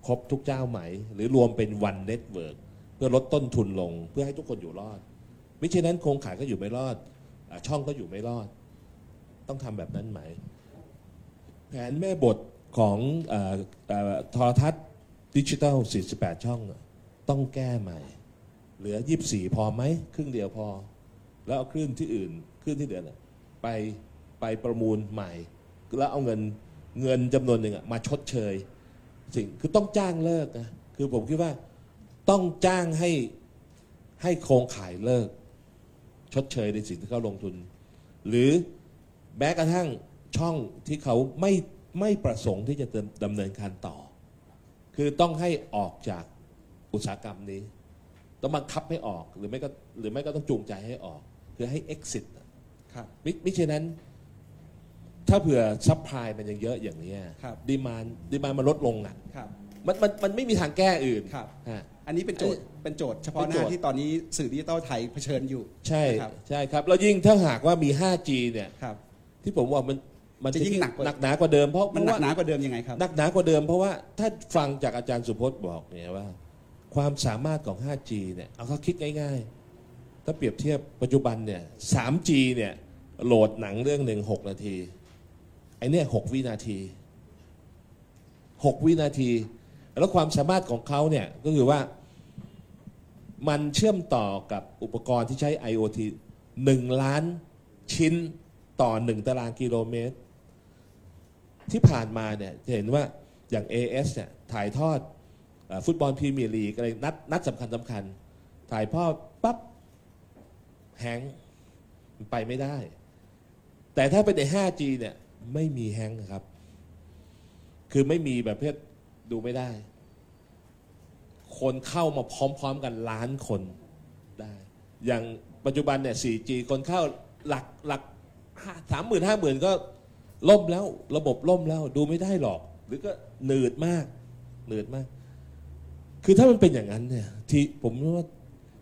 ครบทุกเจ้าไหม หรือรวมเป็น one network เพื่อลดต้นทุนลงเพื่อให้ทุกคนอยู่รอดไม่เช่นนั้นโครงข่ายก็อยู่ไม่รอดช่องก็อยู่ไม่รอด ต้องทำแบบนั้นไหม แผนแม่บท ของเออเออโทรทัศน์ดิจิทัล 48 ช่องอะต้องแก้ใหม่ เหลือ 24 พอไหมครึ่งเดียวพอ แล้วเอาคลื่นที่อื่นคลื่นที่เดือนไปไปประมูลใหม่ แล้วเอาเงินเงินจำนวนหนึ่งอะมาชดเชย สิ่งคือต้องจ้างเลิกนะคือผมคิดว่าต้องจ้างให้ให้โครงข่ายเลิก ชดเชยในสิ่งที่เขาลงทุน หรือแม้กระทั่งช่องที่เขาไม่ ไม่ประสงค์ที่จะดำเนินการต่อ คือต้องให้ออกจากอุตสาหกรรมนี้ ต้องบังคับให้ออกหรือไม่ก็หรือไม่ก็ต้องจูงใจให้ออก คือให้ exit อะครับมิมิฉะนั้น ถ้าเผื่อ supply มันยังเยอะอย่างนี้ครับ demand demand มันลดลงอะครับมันมันมันไม่มีทางแก้อื่นครับฮะอันนี้เป็นโจทย์เป็นโจทย์เฉพาะหน้าเป็นโจทย์ที่ตอนนี้สื่อดิจิตอลไทยเผชิญอยู่ ใช่ครับใช่ครับแล้วยิ่งถ้าหากว่ามี 5G เนี่ยครับที่ผมว่ามัน มันจะยิ่งหนักกว่าหนักหนากว่าเดิมเพราะมันเพหนัราะกว่าหนากว่าเดิมยังไงครับหนักหนากว่าเดิมเพราะว่าถ้าฟังจากอาจารย์สุพจน์บอกเนี่ยว่า ความสามารถของ 5G เนี่ยเอาเขาคิดง่าย ๆ ถ้าเปรียบเทียบปัจจุบันเนี่ย 3G เนี่ยโหลดหนังเรื่องหนึ่ง6นาทีไอเนี่ย6วินาที6วินาที แล้วความสามารถของเขาเนี่ยก็คือว่ามันเชื่อมต่อกับอุปกรณ์ที่ใช้ IoT 1 ล้านชิ้นต่อ 1 ตารางกิโลเมตร ที่ผ่านมาเนี่ยจะเห็นว่าอย่าง AS เนี่ยถ่ายทอดอฟุตบอลพรีเมียร์ลีกอะไรนัดนัดสำคัญสำคัญ ถ่ายทอดปั๊บแฮงมันไปไม่ได้ แต่ถ้าเป็นใน 5G เนี่ยไม่มีแฮงครับ คือไม่มีแบบเพศดูไม่ได้ คนเข้ามาพร้อม ๆ กันล้านคนได้ อย่างปัจจุบันเนี่ย 4G คนเข้าหลักหลักสามหมื่นห้าหมื่นก็ ล่มแล้วระบบล่มแล้วดูไม่ได้หรอก หรือก็หนืดมากหนืดมาก คือถ้ามันเป็นอย่างนั้นเนี่ยทีผมว่า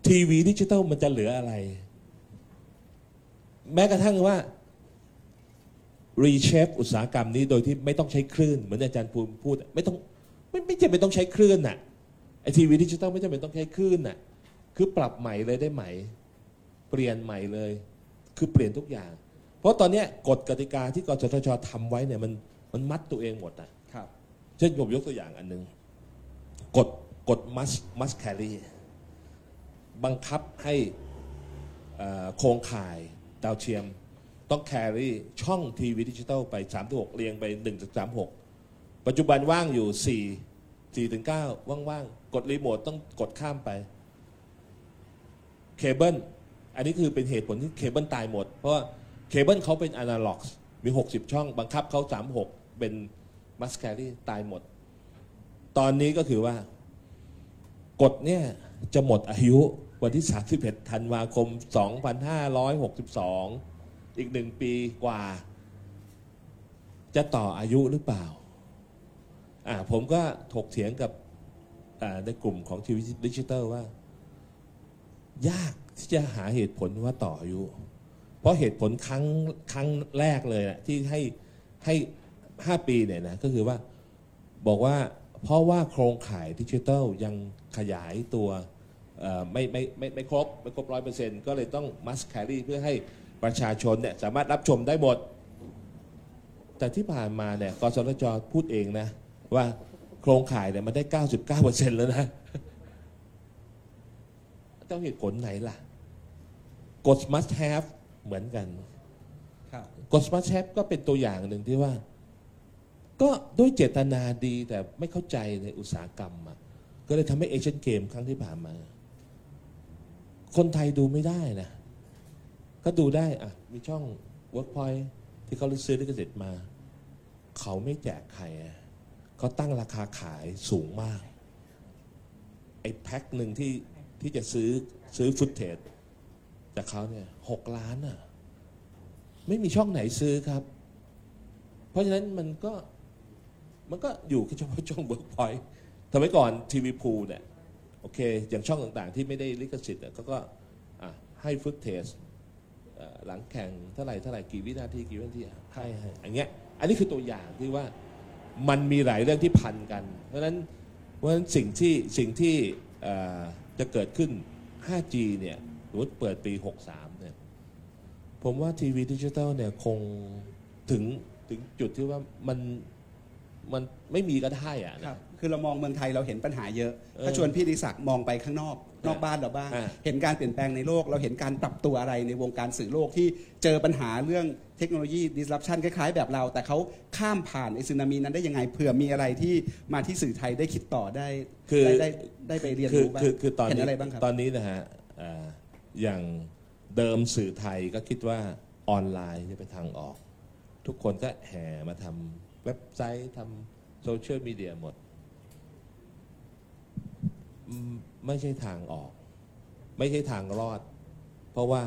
ทีวีดิจิตอลมันจะเหลืออะไร แม้กระทั่งว่า reshape อุตสาหกรรมนี้โดยที่ไม่ต้องใช้คลื่น เหมือนอาจารย์ภูมิพูด ไม่ต้องไม่ไม่จำเป็นต้องใช้คลื่นน่ะไอทีวีดิจิตอลไม่จำเป็นต้องใช้คลื่นน่ะ คือปรับใหม่เลยได้ไหม เปลี่ยนใหม่เลย คือเปลี่ยนทุกอย่าง เพราะตอนเนี้ยกฎกติกาที่กสทชทำไว้เนี่ยมันมันมัดตัวเองหมดอะครับ เช่นผมยกตัวอย่างอันหนึ่งกฎกฎ must must carry บังคับให้เอ่อโครงข่ายดาวเทียม ต้อง carry ช่องทีวีดิจิตอลไป3ามถึงหเรียงไป1นึ่งถึงสามหกปัจจุบันว่างอยู่ 4 4ถึง9ว่างๆ กดรีโมทต้องกดข้ามไปเคเบิลอันนี้คือเป็นเหตุผลที่เคเบิลตายหมด เพราะว่า เคเบิลเขาเป็นอนาล็อกมี 60 ช่อง บังคับเขา 36 เป็น must carry ตายหมด ตอนนี้ก็คือว่ากฎเนี่ยจะหมดอายุวันที่ 31 ธันวาคม 2562 อีกหนึ่งปีกว่า จะต่ออายุหรือเปล่า อ่า ผมก็ถกเถียงกับในกลุ่มของทีวีดิจิตอลว่า ยากที่จะหาเหตุผลว่าต่ออายุ เพราะเหตุผลครั้งครั้งแรกเลยนะที่ให้ให้ห้าปีเนี่ยนะก็คือว่าบอกว่าเพราะว่าโครงข่ายดิจิทัลยังขยายตัวไม่ไม่ไม่ไม่ครบ ไม่ครบร้อยเปอร์เซ็นต์ก็เลยต้อง must carry เพื่อให้ประชาชนเนี่ยสามารถรับชมได้หมด แต่ที่ผ่านมาเนี่ยกสทชพูดเองนะ ว่าโครงข่ายเนี่ยมันได้ 99%แล้วนะต้องเหตุผลไหนล่ะกฎ must have เหมือนกันครับกฎ must have ก็เป็นตัวอย่างหนึ่งที่ว่า ก็ด้วยเจตนาดีแต่ไม่เข้าใจในอุตสาหกรรมอะก็เลยทำให้เอเชียนเกมครั้งที่ผ่านมา คนไทยดูไม่ได้นะ ก็ดูได้อะมีช่อง Workpoint ที่เขาซื้อลิขสิทธิ์มา เขาไม่แจกใครอะเขาตั้งราคาขายสูงมาก ไอ้แพ็คหนึ่งที่ที่จะซื้อซื้อ footage จากเขาเนี่ย หกล้านอะ ไม่มีช่องไหนซื้อครับ เพราะฉะนั้นมันก็มันก็อยู่แค่เฉพาะช่องเบิร์กพอยต์ทำไมก่อนทีวีพูลเนี่ยโอเค อย่างช่องต่างๆ ที่ไม่ได้ลิขสิทธิ์เขาก็ให้ footage หลังแข่งเท่าไหร่เท่าไหร่กี่วินาทีกี่วินาทีให้ให้อันเงี้ยอันนี้คือตัวอย่างที่ว่ามันมีหลายเรื่องที่พันกัน เพราะฉะนั้นเพราะฉะนั้นสิ่งที่สิ่งที่จะเกิดขึ้น 5G เนี่ยสมมติเปิดปี63 ผมว่าทีวีดิจิตอลเนี่ยคงถึงถึงจุดที่ว่ามันมันไม่มีก็ได้อะคนะรับคือเรามองเมืองไทยเราเห็นปัญหาเยอะ เออถ้าชวนพี่ดิศักดิ์มองไปข้างนอกอ่านอกบ้านเราบ้าง อ่าเห็นการเปลี่ยนแปลงในโลก เราเห็นการปรับตัวอะไรในวงการสื่อโลกที่เจอปัญหาเรื่องเทคโนโลยี disruption คล้ายๆ แบบเรา แต่เขาข้ามผ่านไอซึนามินั้นได้ยังไงเผื่อมีอะไรที่มาที่สื่อไทยได้คิดต่อได้คือได้ได้ได้ไปเรียนคือรู้บ้างคือคือตอนเห็นนี้อะไรบ้างครับ ตอนนี้นะฮะอ่าอย่าง เดิมสื่อไทยก็คิดว่าออนไลน์จะเป็นทางออก ทุกคนก็แห่มาทำเว็บไซต์ทำโซเชียลมีเดียหมด ไม่ใช่ทางออก ไม่ใช่ทางรอด เพราะว่า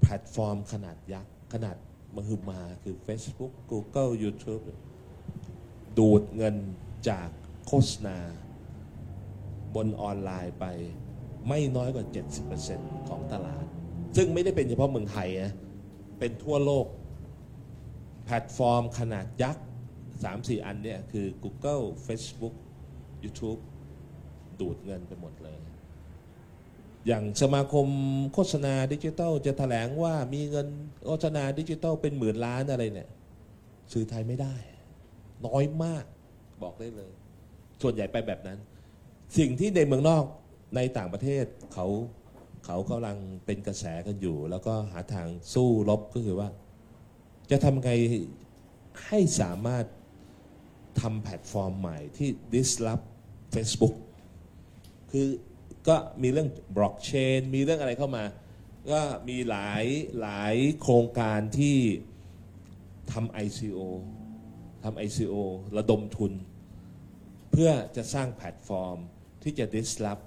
แพลตฟอร์มขนาดยักษ์ ขนาดมหึมาคือ Facebook Google YouTube ดูดเงินจากโฆษณา บนออนไลน์ไป ไม่น้อยกว่า 70%ของตลาด ซึ่งไม่ได้เป็นเฉพาะเมืองไทยนะเป็นทั่วโลก แพลตฟอร์มขนาดยักษ์ 3-4 อันเนี่ยคือ Google Facebook YouTube ดูดเงินไปหมดเลย อย่างสมาคมโฆษณาดิจิทัลจะแถลงว่ามีเงินโฆษณาดิจิทัลเป็นหมื่นล้านอะไรเนี่ยสื่อไทยไม่ได้ น้อยมากบอกได้เลย ส่วนใหญ่ไปแบบนั้น สิ่งที่ในเมืองนอก ในต่างประเทศเขาเขากำลังเป็นกระแสกันอยู่ แล้วก็หาทางสู้รบก็คือว่า จะทำไงให้สามารถทำแพลตฟอร์มใหม่ที่ disrupt Facebook คือก็มีเรื่องบล็อกเชนมีเรื่องอะไรเข้ามา ก็มีหลายหลายโครงการที่ทำ ICO ทำ ICO ระดมทุน เพื่อจะสร้างแพลตฟอร์มที่จะ disrupt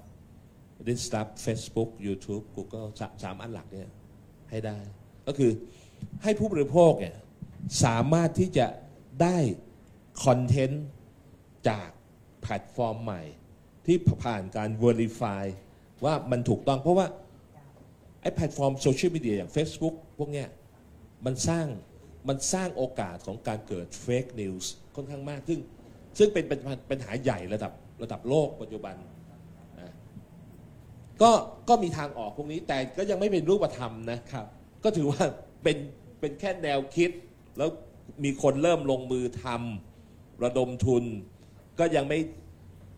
disrupt Facebook YouTube Google สาสามอันหลักเนี่ยให้ได้ ก็คือให้ผู้บริโภคเนี่ยสามารถที่จะได้คอนเทนต์จากแพลตฟอร์มใหม่ ที่ผ่านการ Verify ว่ามันถูกต้องเพราะว่า ไอ้แพลตฟอร์มโซเชียลมีเดียอย่าง Facebook พวกเนี้ยมันสร้างมันสร้างโอกาสของการเกิดเฟกนิวส์ค่อนข้างมาก ซึ่งซึ่งเป็นเป็นปัญหาใหญ่ระดับระดับโลกปัจจุบัน ก็ก็มีทางออกพวกนี้แต่ก็ยังไม่เป็นรูปธรรมนะครับ ก็ถือว่าเป็นเป็นแค่แนวคิด แล้วมีคนเริ่มลงมือทำระดมทุน ก็ยังไม่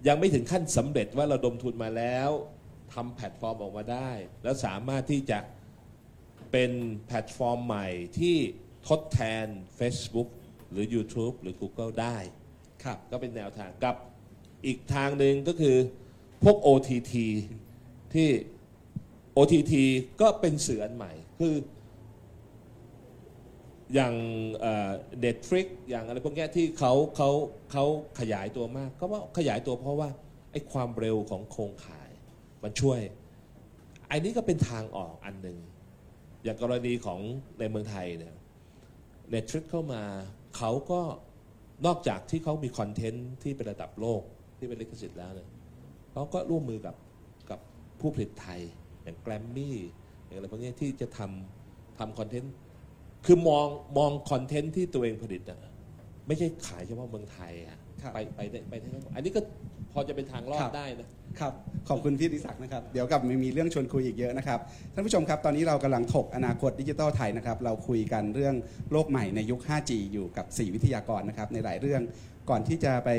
ยังไม่ถึงขั้นสำเร็จว่าระดมทุนมาแล้วทำแพลตฟอร์มออกมาได้ แล้วสามารถที่จะเป็นแพลตฟอร์มใหม่ที่ทดแทน Facebook หรือ YouTube หรือ Google ได้ครับก็เป็นแนวทางกับอีกทางหนึ่งก็คือพวก OTT ที่ OTT ก็เป็นสื่ออันใหม่ คืออย่างเด็ดฟริกอย่างอะไรพวกนี้ที่เขาเขาเขาขยายตัวมาก ก็ว่าขยายตัวเพราะว่าไอ้ความเร็วของโครงข่ายมันช่วยไอ้นี้ก็เป็นทางออกอันหนึ่งอย่างกรณีของในเมืองไทยเนี่ยเน็ตฟลิกเข้ามาเขาก็นอกจากที่เขามีคอนเทนต์ที่เป็นระดับโลกที่เป็นลิขสิทธิ์แล้วเนี่ยเขาก็ร่วมมือกับ ผู้ผลิตไทย อย่างแกรมมี่อย่างอะไรพวกนี้ที่จะทำทำคอนเทนต์คือมองมองคอนเทนต์ที่ตัวเองผลิตอะไม่ใช่ขายเฉพาะเมืองไทยอะครับ ไปไปได้ไปได้ทั้งหมดอันนี้ก็พอจะเป็นทางรอครัดบ ได้นะ ครับ ขอบคุณพี่ดิศักดิ์นะครับ เดี๋ยวกลับมามีเรื่องชวนคุยอีกเยอะนะครับ ท่านผู้ชมครับ ตอนนี้เรากำลังถกอนาคตดิจิทัลไทยนะครับ เราคุยกันเรื่องโลกใหม่ในยุค 5G อยู่กับ 4 วิทยากรนะครับ ในหลายเรื่อง ก่อนที่จะไป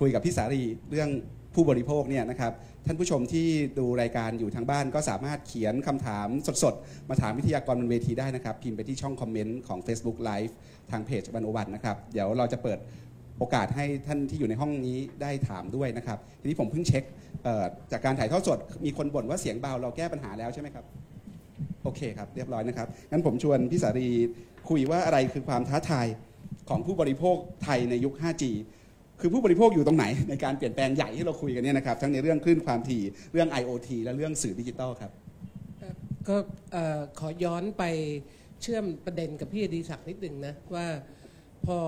คุยกับพี่สารีเรื่อง ผู้บริโภคเนี่ยนะครับท่านผู้ชมที่ดูรายการอยู่ทางบ้านก็สามารถเขียนคำถามสดๆ มาถามวิทยากรบนเวทีได้นะครับ พิมพ์ไปที่ช่องคอมเมนต์ของ Facebook Live ทางเพจวันโอวันนะครับ เดี๋ยวเราจะเปิดโอกาสให้ท่านที่อยู่ในห้องนี้ได้ถามด้วยนะครับ ทีนี้ผมเพิ่งเช็คจากการถ่ายทอดสด มีคนบ่นว่าเสียงเบาเราแก้ปัญหาแล้วใช่ไหมครับ โอเคครับ เรียบร้อยนะครับงั้นผมชวนพี่สารีคุยว่าอะไรคือความท้าทายของผู้บริโภคไทยในยุค 5G คือผู้บริโภคอยู่ตรงไหนในการเปลี่ยนแปลงใหญ่ที่เราคุยกันเนี่ยนะครับทั้งในเรื่องคลื่นความถี่เรื่อง IoT และเรื่องสื่อดิจิทัลครับก็ขอย้อนไปเชื่อมประเด็นกับพี่อดิศักดิ์นิดหนึ่งนะ ว่าพอ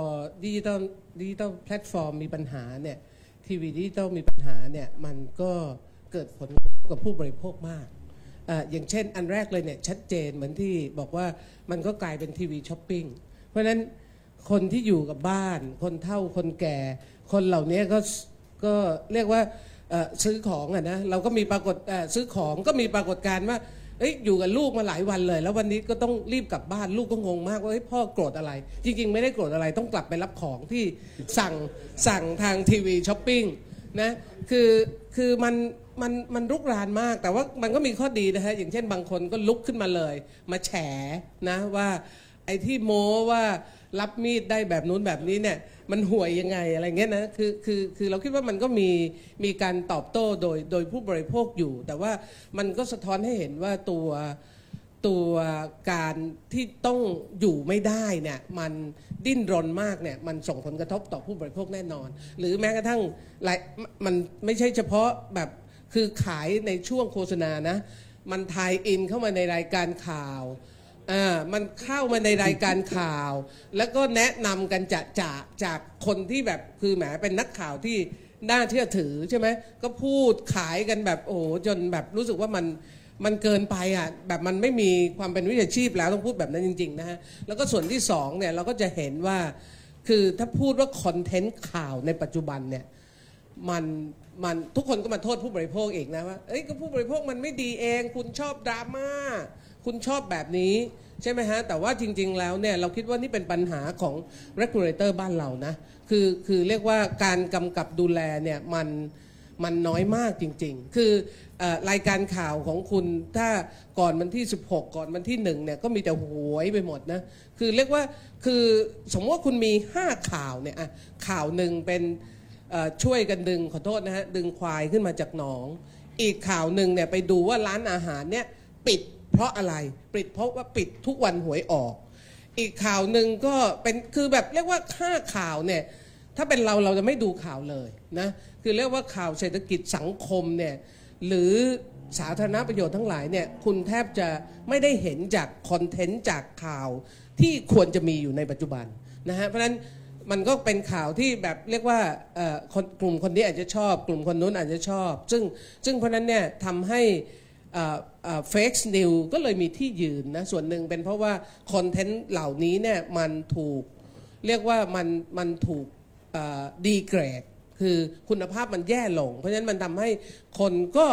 ดิจิตอลดิจิตอลแพลตฟอร์มมีปัญหาเนี่ยทีวีดิจิตอลมีปัญหาเนี่ยมันก็เกิดผลกับผู้บริโภคมากเอ่ออย่างเช่นอันแรกเลยเนี่ยชัดเจนเหมือนที่บอกว่ามันก็กลายเป็นทีวีช้อปปิ้งเพราะฉะนั้นคนที่อยู่กับบ้าน คนเฒ่าคนแก่ คนเหล่านี้ก็ก็เรียกว่าซื้อของอะนะเราก็มีปรากฏซื้อของก็มีปรากฏการณ์ว่าเอ้ยอยู่กับลูกมาหลายวันเลย แล้ววันนี้ก็ต้องรีบกลับบ้านลูกก็งงมากว่าเฮ้ยพ่อโกรธอะไร จริง ๆ ไม่ได้โกรธอะไรต้องกลับไปรับของที่สั่งสั่งทางทีวีช้อปปิ้งนะคือคือมันมันมันรุกรานมาก แต่ว่ามันก็มีข้อดีนะฮะอย่างเช่นบางคนก็ลุกขึ้นมาเลย มาแฉนะว่าไอ้ที่โม้ว่ารับมีดได้แบบนู้นแบบนี้เนี่ย มันห่วยยังไงอะไรเงี้ยนะคือคือคือเราคิดว่ามันก็มีมีการตอบโต้โดยโดยผู้บริโภคอยู่ แต่ว่ามันก็สะท้อนให้เห็นว่าตัวตัวการที่ต้องอยู่ไม่ได้เนี่ยมันดิ้นรนมากเนี่ยมันส่งผลกระทบต่อผู้บริโภคแน่นอน หรือแม้กระทั่งหลายมันไม่ใช่เฉพาะแบบคือขายในช่วงโฆษณานะ มันทายอินเข้ามาในรายการข่าว อ่ามันเข้ามาในรายการข่าว แล้วก็แนะนำกันจะจากจากคนที่แบบคือแหมเป็นนักข่าวที่น่าเชื่อถือใช่ไหมก็พูดขายกันแบบโอ้โหจนแบบรู้สึกว่ามันมันเกินไปอะแบบมันไม่มีความเป็นวิชาชีพแล้วต้องพูดแบบนั้นจริงๆนะฮะแล้วก็ส่วนที่สองเนี่ยเราก็จะเห็นว่าคือถ้าพูดว่าคอนเทนต์ข่าวในปัจจุบันเนี่ยมันมันทุกคนก็มาโทษผู้บริโภคเองนะว่าเอ้ยก็ผู้บริโภคมันไม่ดีเอง คุณชอบดราม่า คุณชอบแบบนี้ ใช่ไหมฮะ แต่ว่าจริง ๆ แล้วเนี่ยเราคิดว่านี่เป็นปัญหาของ regulator บ้านเรานะ คือคือเรียกว่าการกำกับดูแลเนี่ยมันมันน้อยมากจริง ๆ คืออรายการข่าวของคุณถ้าก่อนวันที่ 16 ก่อนวันที่หนึ่งเนี่ยก็มีแต่หวยไปหมดนะ คือเรียกว่าคือสมมติว่าคุณมี 5 ข่าวเนี่ยอะข่าวหนึ่งเป็นช่วยกันดึงขอโทษนะฮะ ดึงควายขึ้นมาจากหนอง อีกข่าวหนึ่งเนี่ยไปดูว่าร้านอาหารเนี่ยปิด เพราะอะไร ปิดเพราะว่าปิดทุกวันหวยออก อีกข่าวหนึ่งก็เป็นคือแบบเรียกว่าค่าข่าวเนี่ยถ้าเป็นเราเราจะไม่ดูข่าวเลยนะคือเรียกว่าข่าวเศรษฐกิจสังคมเนี่ยหรือสาธารณประโยชน์ทั้งหลายเนี่ยคุณแทบจะไม่ได้เห็นจากคอนเทนต์จากข่าวที่ควรจะมีอยู่ในปัจจุบันนะฮะเพราะฉะนั้นมันก็เป็นข่าวที่แบบเรียกว่าเอ่อกลุ่มคนนี้อาจจะชอบ กลุ่มคนนู้นอาจจะชอบ ซึ่งซึ่งเพราะฉะนั้นเนี่ยทำให้ เฟกซ์นิวก็เลยมีที่ยืนนะ ส่วนหนึ่งเป็นเพราะว่าคอนเทนต์เหล่านี้เนี่ยมันถูก เรียกว่ามันมันถูกดีเกรด คือคุณภาพมันแย่ลง เพราะฉะนั้นมันทำให้คนก็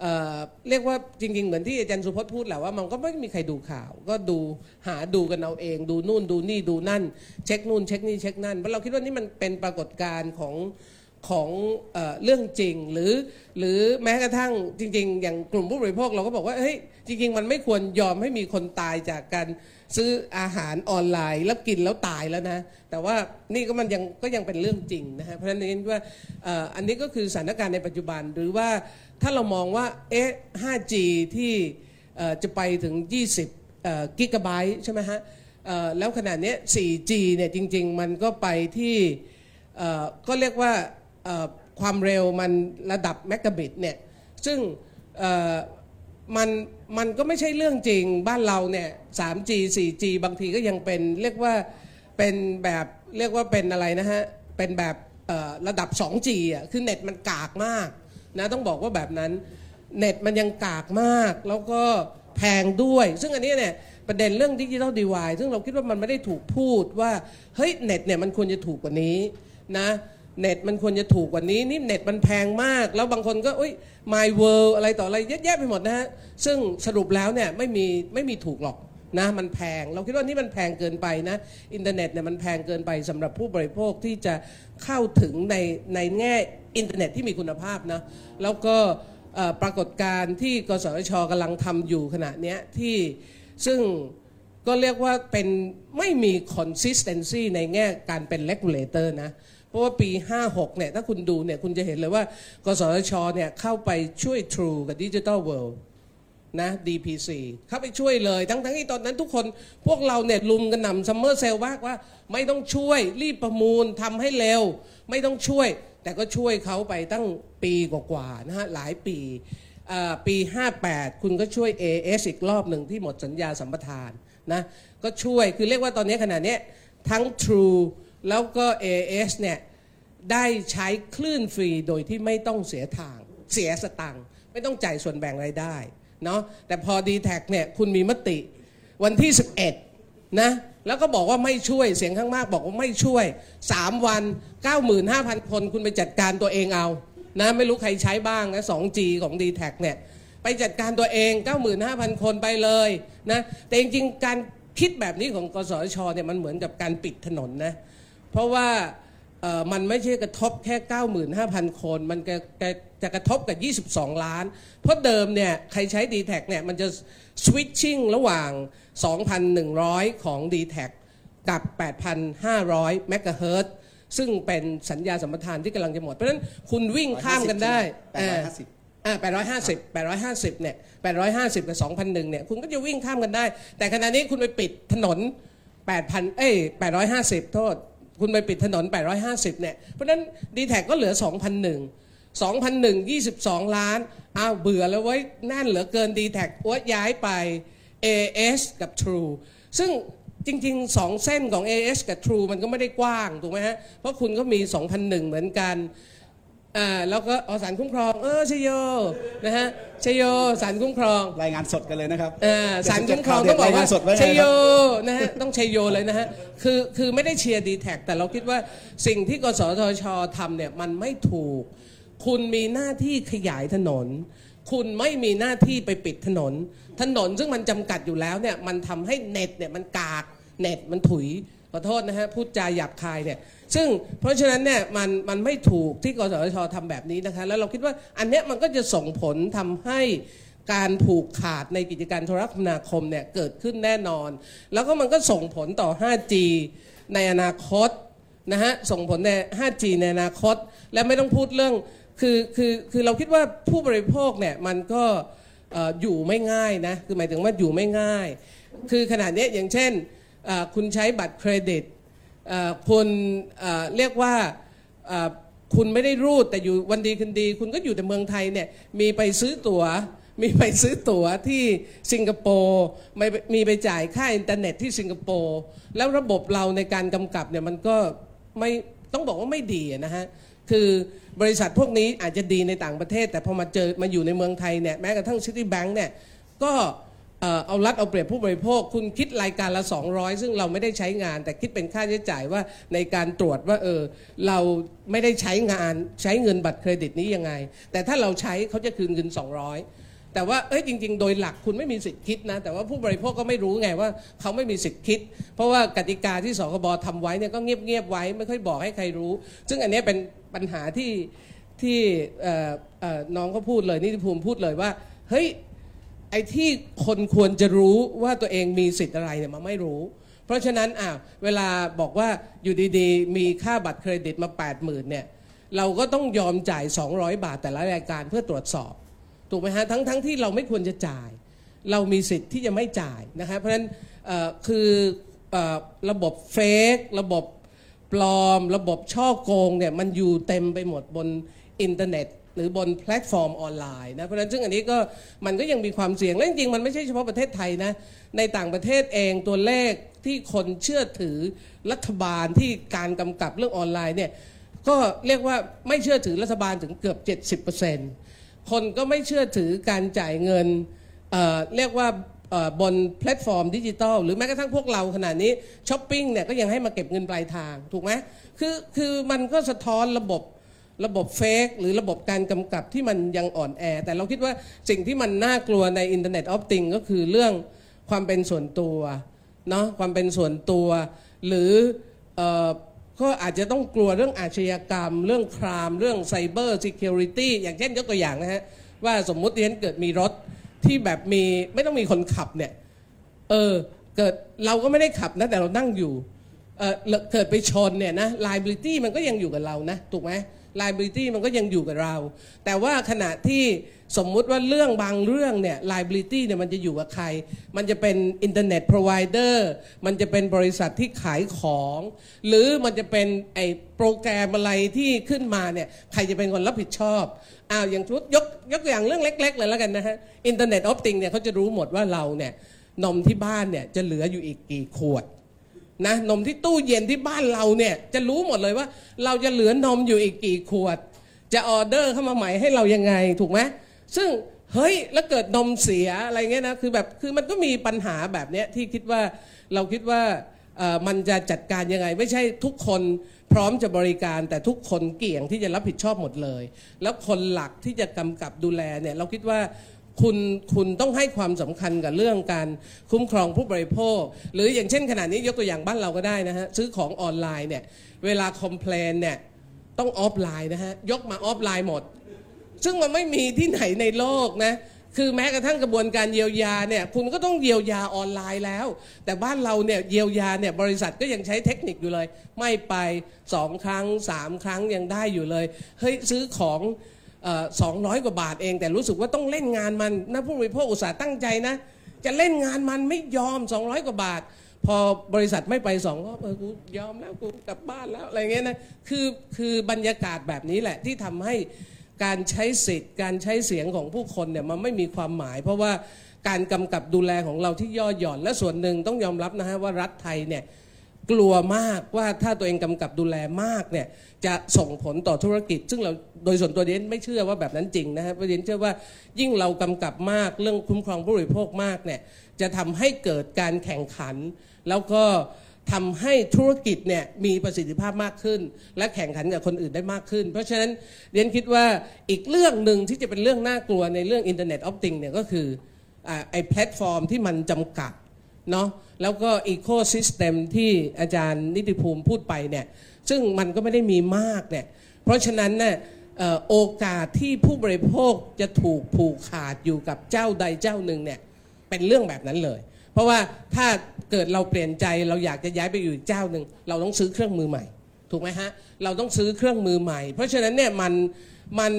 เอ่อเรียกว่าจริง ๆ เหมือนที่อาจารย์สุพจน์พูดแหละว่ามันก็ไม่มีใครดูข่าว ก็ดูหาดูกันเอาเอง ดูนู่นดูนี่ดูนั่น เช็คนู่นเช็คนี่เช็คนั่นเพราะเราคิดว่านี่มันเป็นปรากฏการณ์ของ ของเอเรื่องจริง หรือหรือแม้กระทั่งจริง ๆ อย่างกลุ่มผู้บริโภคเราก็บอกว่าเฮ้ยจริง ๆ มันไม่ควรยอมให้มีคนตายจากการซื้ออาหารออนไลน์ แล้วกินแล้วตายแล้วนะ แต่ว่านี่ก็มันยังก็ยังเป็นเรื่องจริงนะฮะเพราะฉะนั้นว่าเอ่ออันนี้ก็คือสถานการณ์ในปัจจุบันหรือว่าถ้าเรามองว่าเอ๊ะ 5G ที่จะไปถึง 20กิกะไบต์ใช่ไหมฮะแล้วขนาดนี้ 4G เนี่ยจริง ๆ มันก็ไปที่ก็เรียกว่า ความเร็วมันระดับเมกะบิตเนี่ยซึ่งมันมันก็ไม่ใช่เรื่องจริงบ้านเราเนี่ย 3G 4G บางทีก็ยังเป็นเรียกว่าเป็นแบบเรียกว่าเป็นอะไรนะฮะ เป็นแบบระดับ 2G อะคือเน็ตมันกากมากนะต้องบอกว่าแบบนั้นเน็ตมันยังกากมาก แล้วก็แพงด้วย ซึ่งอันนี้เนี่ยประเด็นเรื่องดิจิทัลดีวายซึ่งเราคิดว่ามันไม่ได้ถูกพูดว่า เฮ้ย เน็ตเนี่ยมันควรจะถูกกว่านี้นะ เน็ตมันควรจะถูกกว่านี้นี่เน็ตมันแพงมาก แล้วบางคนก็อุ้ย my world อะไรต่ออะไรเยอะแยะไปหมดนะฮะซึ่งสรุปแล้วเนี่ยไม่มีไม่มีถูกหรอกนะมันแพง เราคิดว่านี่มันแพงเกินไปนะอินเทอร์เน็ตเนี่ยมันแพงเกินไปสำหรับผู้บริโภคที่จะเข้าถึงในในแง่อินเทอร์เน็ตที่มีคุณภาพนะแล้วก็ปรากฏการณ์ที่กสทชกำลังทำอยู่ขณะนี้ที่ซึ่งก็เรียกว่าเป็นไม่มี consistency ในแง่การเป็น regulator นะ เพราะว่าปี 56 เนี่ย ถ้าคุณดูเนี่ย คุณจะเห็นเลยว่า กสทช เนี่ย เข้าไปช่วย True กับ Digital World นะ DPC เข้าไปช่วยเลย ทั้งทั้งที่ตอนนั้นทุกคนพวกเราเนี่ยลุมกันหนำซัมเมอร์เซลมากว่า ไม่ต้องช่วยรีบประมูลทำให้เร็ว ไม่ต้องช่วย แต่ก็ช่วยเขาไปตั้งปีกว่าๆนะฮะหลายปีปี 58 คุณก็ช่วย AS อีกรอบหนึ่งที่หมดสัญญาสัมปทานนะก็ช่วยคือเรียกว่าตอนนี้ขณะนี้ทั้ง True แล้วก็ AS เนี่ยได้ใช้คลื่นฟรีโดยที่ไม่ต้องเสียทาง เสียสตังค์ไม่ต้องจ่ายส่วนแบ่งรายได้เนาะแต่พอ d t แทเนี่ยคุณมีมติวันที่ 11นะแล้วก็บอกว่าไม่ช่วยเสียงข้างมากบอกว่าไม่ช่วย 3 วัน 95,000 คนคุณไปจัดการตัวเองเอานะไม่รู้ใครใช้บ้างนะ 2G ของ d t แทเนี่ยไปจัดการตัวเอง 95,000 คนไปเลยนะแต่จริงๆ การคิดแบบนี้ของกสชเนี่ยมันเหมือนกับการปิดถนนนะ เพราะว่าเอ่อมันไม่ใช่กระทบแค่ 95,000 คน มันจะจะจะกระทบกับ 22 ล้าน เพราะเดิมเนี่ยใครใช้ d t แทเนี่ยมันจะสวิตชิ่งระหว่าง 2,100 ของ d t แทกับ 8,500 เมกะเฮิรตซ์ซึ่งเป็นสัญญาสัมปทานที่กำลังจะหมด เพราะฉะนั้นคุณวิ่งข้ามกันได้ 850อ่า850 850 เนี่ย 850 กับ 2,001 เนี่ย คุณก็จะวิ่งข้ามกันได้ แต่ขณะนี้คุณไปปิดถนน 8,000 เอ้ย 850 โทษ คุณไปปิดถนน 850 เนี่ย เพราะนั้นดีแท็ก็เหลือ 2,001 2,001 22 ล้าน อ้าวเบื่อแล้วไว้แน่นเหลือเกินดีแท็กว่าย้ายไป AS กับ True ซึ่งจริงๆ 2 เส้นของ AS กับ True มันก็ไม่ได้กว้าง ถูกไหมฮะ เพราะคุณก็มี 2,001 เหมือนกัน อ่าแล้วก็เอาสารคุ้มครองเออชยโยนะฮะชยโยสารคุ้มครองรายงานสดกันเลยนะครับเอ่อสารคุ้มครองต้องบอกว่ารายงานสดไว้ไงชยโยครับนะฮะต้องชยโยเลยนะฮะคือคือไม่ได้เชียร์ดีแท็แต่เราคิดว่าสิ่งที่กสทชทำเนี่ยมันไม่ถูก คุณมีหน้าที่ขยายถนน คุณไม่มีหน้าที่ไปปิดถนน ถนนซึ่งมันจำกัดอยู่แล้วเนี่ยมันทำให้เน็ตเนี่ยมันกากเน็ตมันถุย ขอโทษนะฮะพูดจาหยาบคายเนี่ยซึ่งเพราะฉะนั้นเนี่ยมันมันไม่ถูกที่กสทชทำแบบนี้นะคะแล้วเราคิดว่าอันเนี้ยมันก็จะส่งผลทำให้การผูกขาดในกิจการโทรคมนาคมเนี่ยเกิดขึ้นแน่นอน แล้วก็มันก็ส่งผลต่อ 5G ในอนาคตนะฮะส่งผลใน 5G ในอนาคต และไม่ต้องพูดเรื่องคือคือคือเราคิดว่าผู้บริโภคเนี่ยมันก็เอ่อยู่ไม่ง่ายนะคือหมายถึงว่าอยู่ไม่ง่าย คือขนาดเนี้ยอย่างเช่น คุณใช้บัตรเครดิตคุณเรียกว่าคุณไม่ได้รูดแต่อยู่วันดีคืนดี คุณก็อยู่แต่เมืองไทยเนี่ยมีไปซื้อตั๋ว มีไปซื้อตั๋วที่สิงคโปร์ม่มีไปจ่ายค่าอินเทอร์เน็ตที่สิงคโปร์แล้วระบบเราในการกำกับเนี่ยมันก็ไม่ต้องบอกว่าไม่ดีนะฮะคือบริษัทพวกนี้อาจจะดีในต่างประเทศ แต่พอมาเจอมาอยู่ในเมืองไทยเนี่ยแม้กระทั่งซิตี้แบงก์เนี่ยก็ เอ่อเอารัดเอาเปรียบผู้บริโภค คุณคิดรายการละ 200 ซึ่งเราไม่ได้ใช้งาน แต่คิดเป็นค่าใช้จ่ายว่าในการตรวจว่าเออเราไม่ได้ใช้งานใช้เงินบัตรเครดิตนี้ยังไง แต่ถ้าเราใช้เขาจะคืนเงิน 200แต่ว่าเอ้ยจริง ๆ โดยหลักคุณไม่มีสิทธิ์คิดนะ แต่ว่าผู้บริโภคก็ไม่รู้ไงว่าเขาไม่มีสิทธิ์คิด เพราะว่ากติกาที่สคบทำไว้เนี่ยก็เงียบๆไว้ไม่ค่อยบอกให้ใครรู้ ซึ่งอันนี้เป็นปัญหาที่ที่น้องก็พูดเลยนิติภูมิพูดเลยว่าเฮ้ย ไอ้ที่คนควรจะรู้ว่าตัวเองมีสิทธิ์อะไรเนี่ยมันไม่รู้ เพราะฉะนั้นอะเวลาบอกว่าอยู่ดีๆ มีค่าบัตรเครดิตมา 8 0,000เนี่ยเราก็ต้องยอมจ่าย 200 บาทแต่ละรายการเพื่อตรวจสอบ ถูกไหมฮะทั้งทั้งที่เราไม่ควรจะจ่าย เรามีสิทธิ์ที่จะไม่จ่ายนะคะเพราะฉะนั้นคืออระบบเฟกระบบปลอม ระบบช่อโกงเนี่ยมันอยู่เต็มไปหมดบนอินเทอร์เน็ต หรือบนแพลตฟอร์มออนไลน์นะเพราะฉะนั้นซึ่งอันนี้ก็มันก็ยังมีความเสี่ยงและจริงๆมันไม่ใช่เฉพาะประเทศไทยนะในต่างประเทศเองตัวเลขที่คนเชื่อถือรัฐบาลที่การกำกับเรื่องออนไลน์เนี่ยก็เรียกว่าไม่เชื่อถือรัฐบาลถึงเกือบ 70%คนก็ไม่เชื่อถือการจ่ายเงินเอ่อเรียกว่าเอ่อบนแพลตฟอร์มดิจิทัลหรือแม้กระทั่งพวกเราขนาดนี้ช้อปปิ้งเนี่ยก็ยังให้มาเก็บเงินปลายทาง ถูกไหมคือคือมันก็สะท้อนระบบ ระบบเฟกหรือระบบการกำกับที่มันยังอ่อนแอ แต่เราคิดว่าสิ่งที่มันน่ากลัวใน Internet of Things ก็คือเรื่องความเป็นส่วนตัวเนาะความเป็นส่วนตัว หรือก็อาจจะต้องกลัวเรื่องอาชญากรรม เรื่อง crime เรื่อง cybersecurity อย่างเช่นยกตัวอย่างนะฮะ ว่าสมมุติที่ฉันเกิดมีรถที่แบบมีไม่ต้องมีคนขับเนี่ย เออ เกิดเราก็ไม่ได้ขับนะ แต่เรานั่งอยู่ เออเกิดไปชนเนี่ยนะ liability มันก็ยังอยู่กับเรานะ ถูกไหม liability มันก็ยังอยู่กับเรา แต่ว่าขณะที่สมมุติว่าเรื่องบางเรื่องเนี่ย liability เนี่ยมันจะอยู่กับใคร มันจะเป็นอินเทอร์เน็ตพรอไวเดอร์มันจะเป็นบริษัทที่ขายของ หรือมันจะเป็นไอ้โปรแกรมอะไรที่ขึ้นมาเนี่ย ใครจะเป็นคนรับผิดชอบอ้าวอย่างชุดยกยกตัวอย่างเรื่องเล็ก ๆ เลยแล้วกันนะฮะInternet of Things เนี่ยเขาจะรู้หมดว่าเราเนี่ยนมที่บ้านเนี่ยจะเหลืออยู่อีกกี่ขวด นะนมที่ตู้เย็นที่บ้านเราเนี่ย จะรู้หมดเลยว่า เราจะเหลือนมอยู่อีกกี่ขวด จะออเดอร์เข้ามาใหม่ให้เรายังไงถูกไหมซึ่งเฮ้ยแล้วเกิดนมเสียอะไรเงี้ยนะคือแบบคือมันก็มีปัญหาแบบเนี้ยที่คิดว่าเราคิดว่ามันจะจัดการยังไง ไม่ใช่ทุกคนพร้อมจะบริการแต่ทุกคนเกี่ยงที่จะรับผิดชอบหมดเลย แล้วคนหลักที่จะกำกับดูแลเนี่ยเราคิดว่า คุณคุณต้องให้ความสำคัญกับเรื่องการคุ้มครองผู้บริโภค หรืออย่างเช่นขนาดนี้ยกตัวอย่างบ้านเราก็ได้นะฮะซื้อของออนไลน์เนี่ยเวลา complain เนี่ยต้องออฟไลน์นะฮะยกมาออฟไลน์หมด ซึ่งมันไม่มีที่ไหนในโลกนะคือแม้กระทั่งกระบวนการเยียวยาเนี่ยคุณก็ต้องเยียวยาออนไลน์แล้ว แต่บ้านเราเนี่ยเยียวยาเนี่ยบริษัทก็ยังใช้เทคนิคอยู่เลย ไม่ไปสองครั้งสามครั้งยังได้อยู่เลยเฮ้ยซื้อของ สองร้อยกว่าบาทเอง แต่รู้สึกว่าต้องเล่นงานมันนะผู้บริโภคอุตสาห์ตั้งใจนะ จะเล่นงานมันไม่ยอม 200 กว่าบาท พอบริษัทไม่ไปสองรอบเออกูยอมแล้วกูกลับบ้านแล้วอะไรเงี้ยนะคือคือบรรยากาศแบบนี้แหละที่ทำให้การใช้สิทธิ์ การใช้เสียงของผู้คนเนี่ยมันไม่มีความหมาย เพราะว่าการกำกับดูแลของเราที่ย่อหย่อน และส่วนหนึ่งต้องยอมรับนะฮะว่ารัฐไทยเนี่ย กลัวมากว่าถ้าตัวเองกำกับดูแลมากเนี่ยจะส่งผลต่อธุรกิจ ซึ่งเราโดยส่วนตัวเรียนไม่เชื่อว่าแบบนั้นจริงนะฮะเพราะเรียนเชื่อว่ายิ่งเรากำกับมากเรื่องคุ้มครองผู้บริโภคมากเนี่ยจะทำให้เกิดการแข่งขัน แล้วก็ทำให้ธุรกิจเนี่ยมีประสิทธิภาพมากขึ้น และแข่งขันกับคนอื่นได้มากขึ้น เพราะฉะนั้นเรียนคิดว่าอีกเรื่องหนึ่งที่จะเป็นเรื่องน่ากลัวในเรื่องอินเทอร์เน็ต of things เนี่ยก็คืออไอ้แพลตฟอร์มที่มันจำกัด เนาะแล้วก็อีโคซิสเต็มที่อาจารย์นิติภูมิพูดไปเนี่ยซึ่งมันก็ไม่ได้มีมากเนี่ยเพราะฉะนั้นเนี่ยโอกาสที่ผู้บริโภคจะถูกผูกขาดอยู่กับเจ้าใดเจ้าหนึ่งเนี่ยเป็นเรื่องแบบนั้นเลย เพราะว่าถ้าเกิดเราเปลี่ยนใจเราอยากจะย้ายไปอยู่เจ้าหนึ่งเราต้องซื้อเครื่องมือใหม่ ถูกไหมฮะเราต้องซื้อเครื่องมือใหม่ เพราะฉะนั้นเนี่ยมันมัน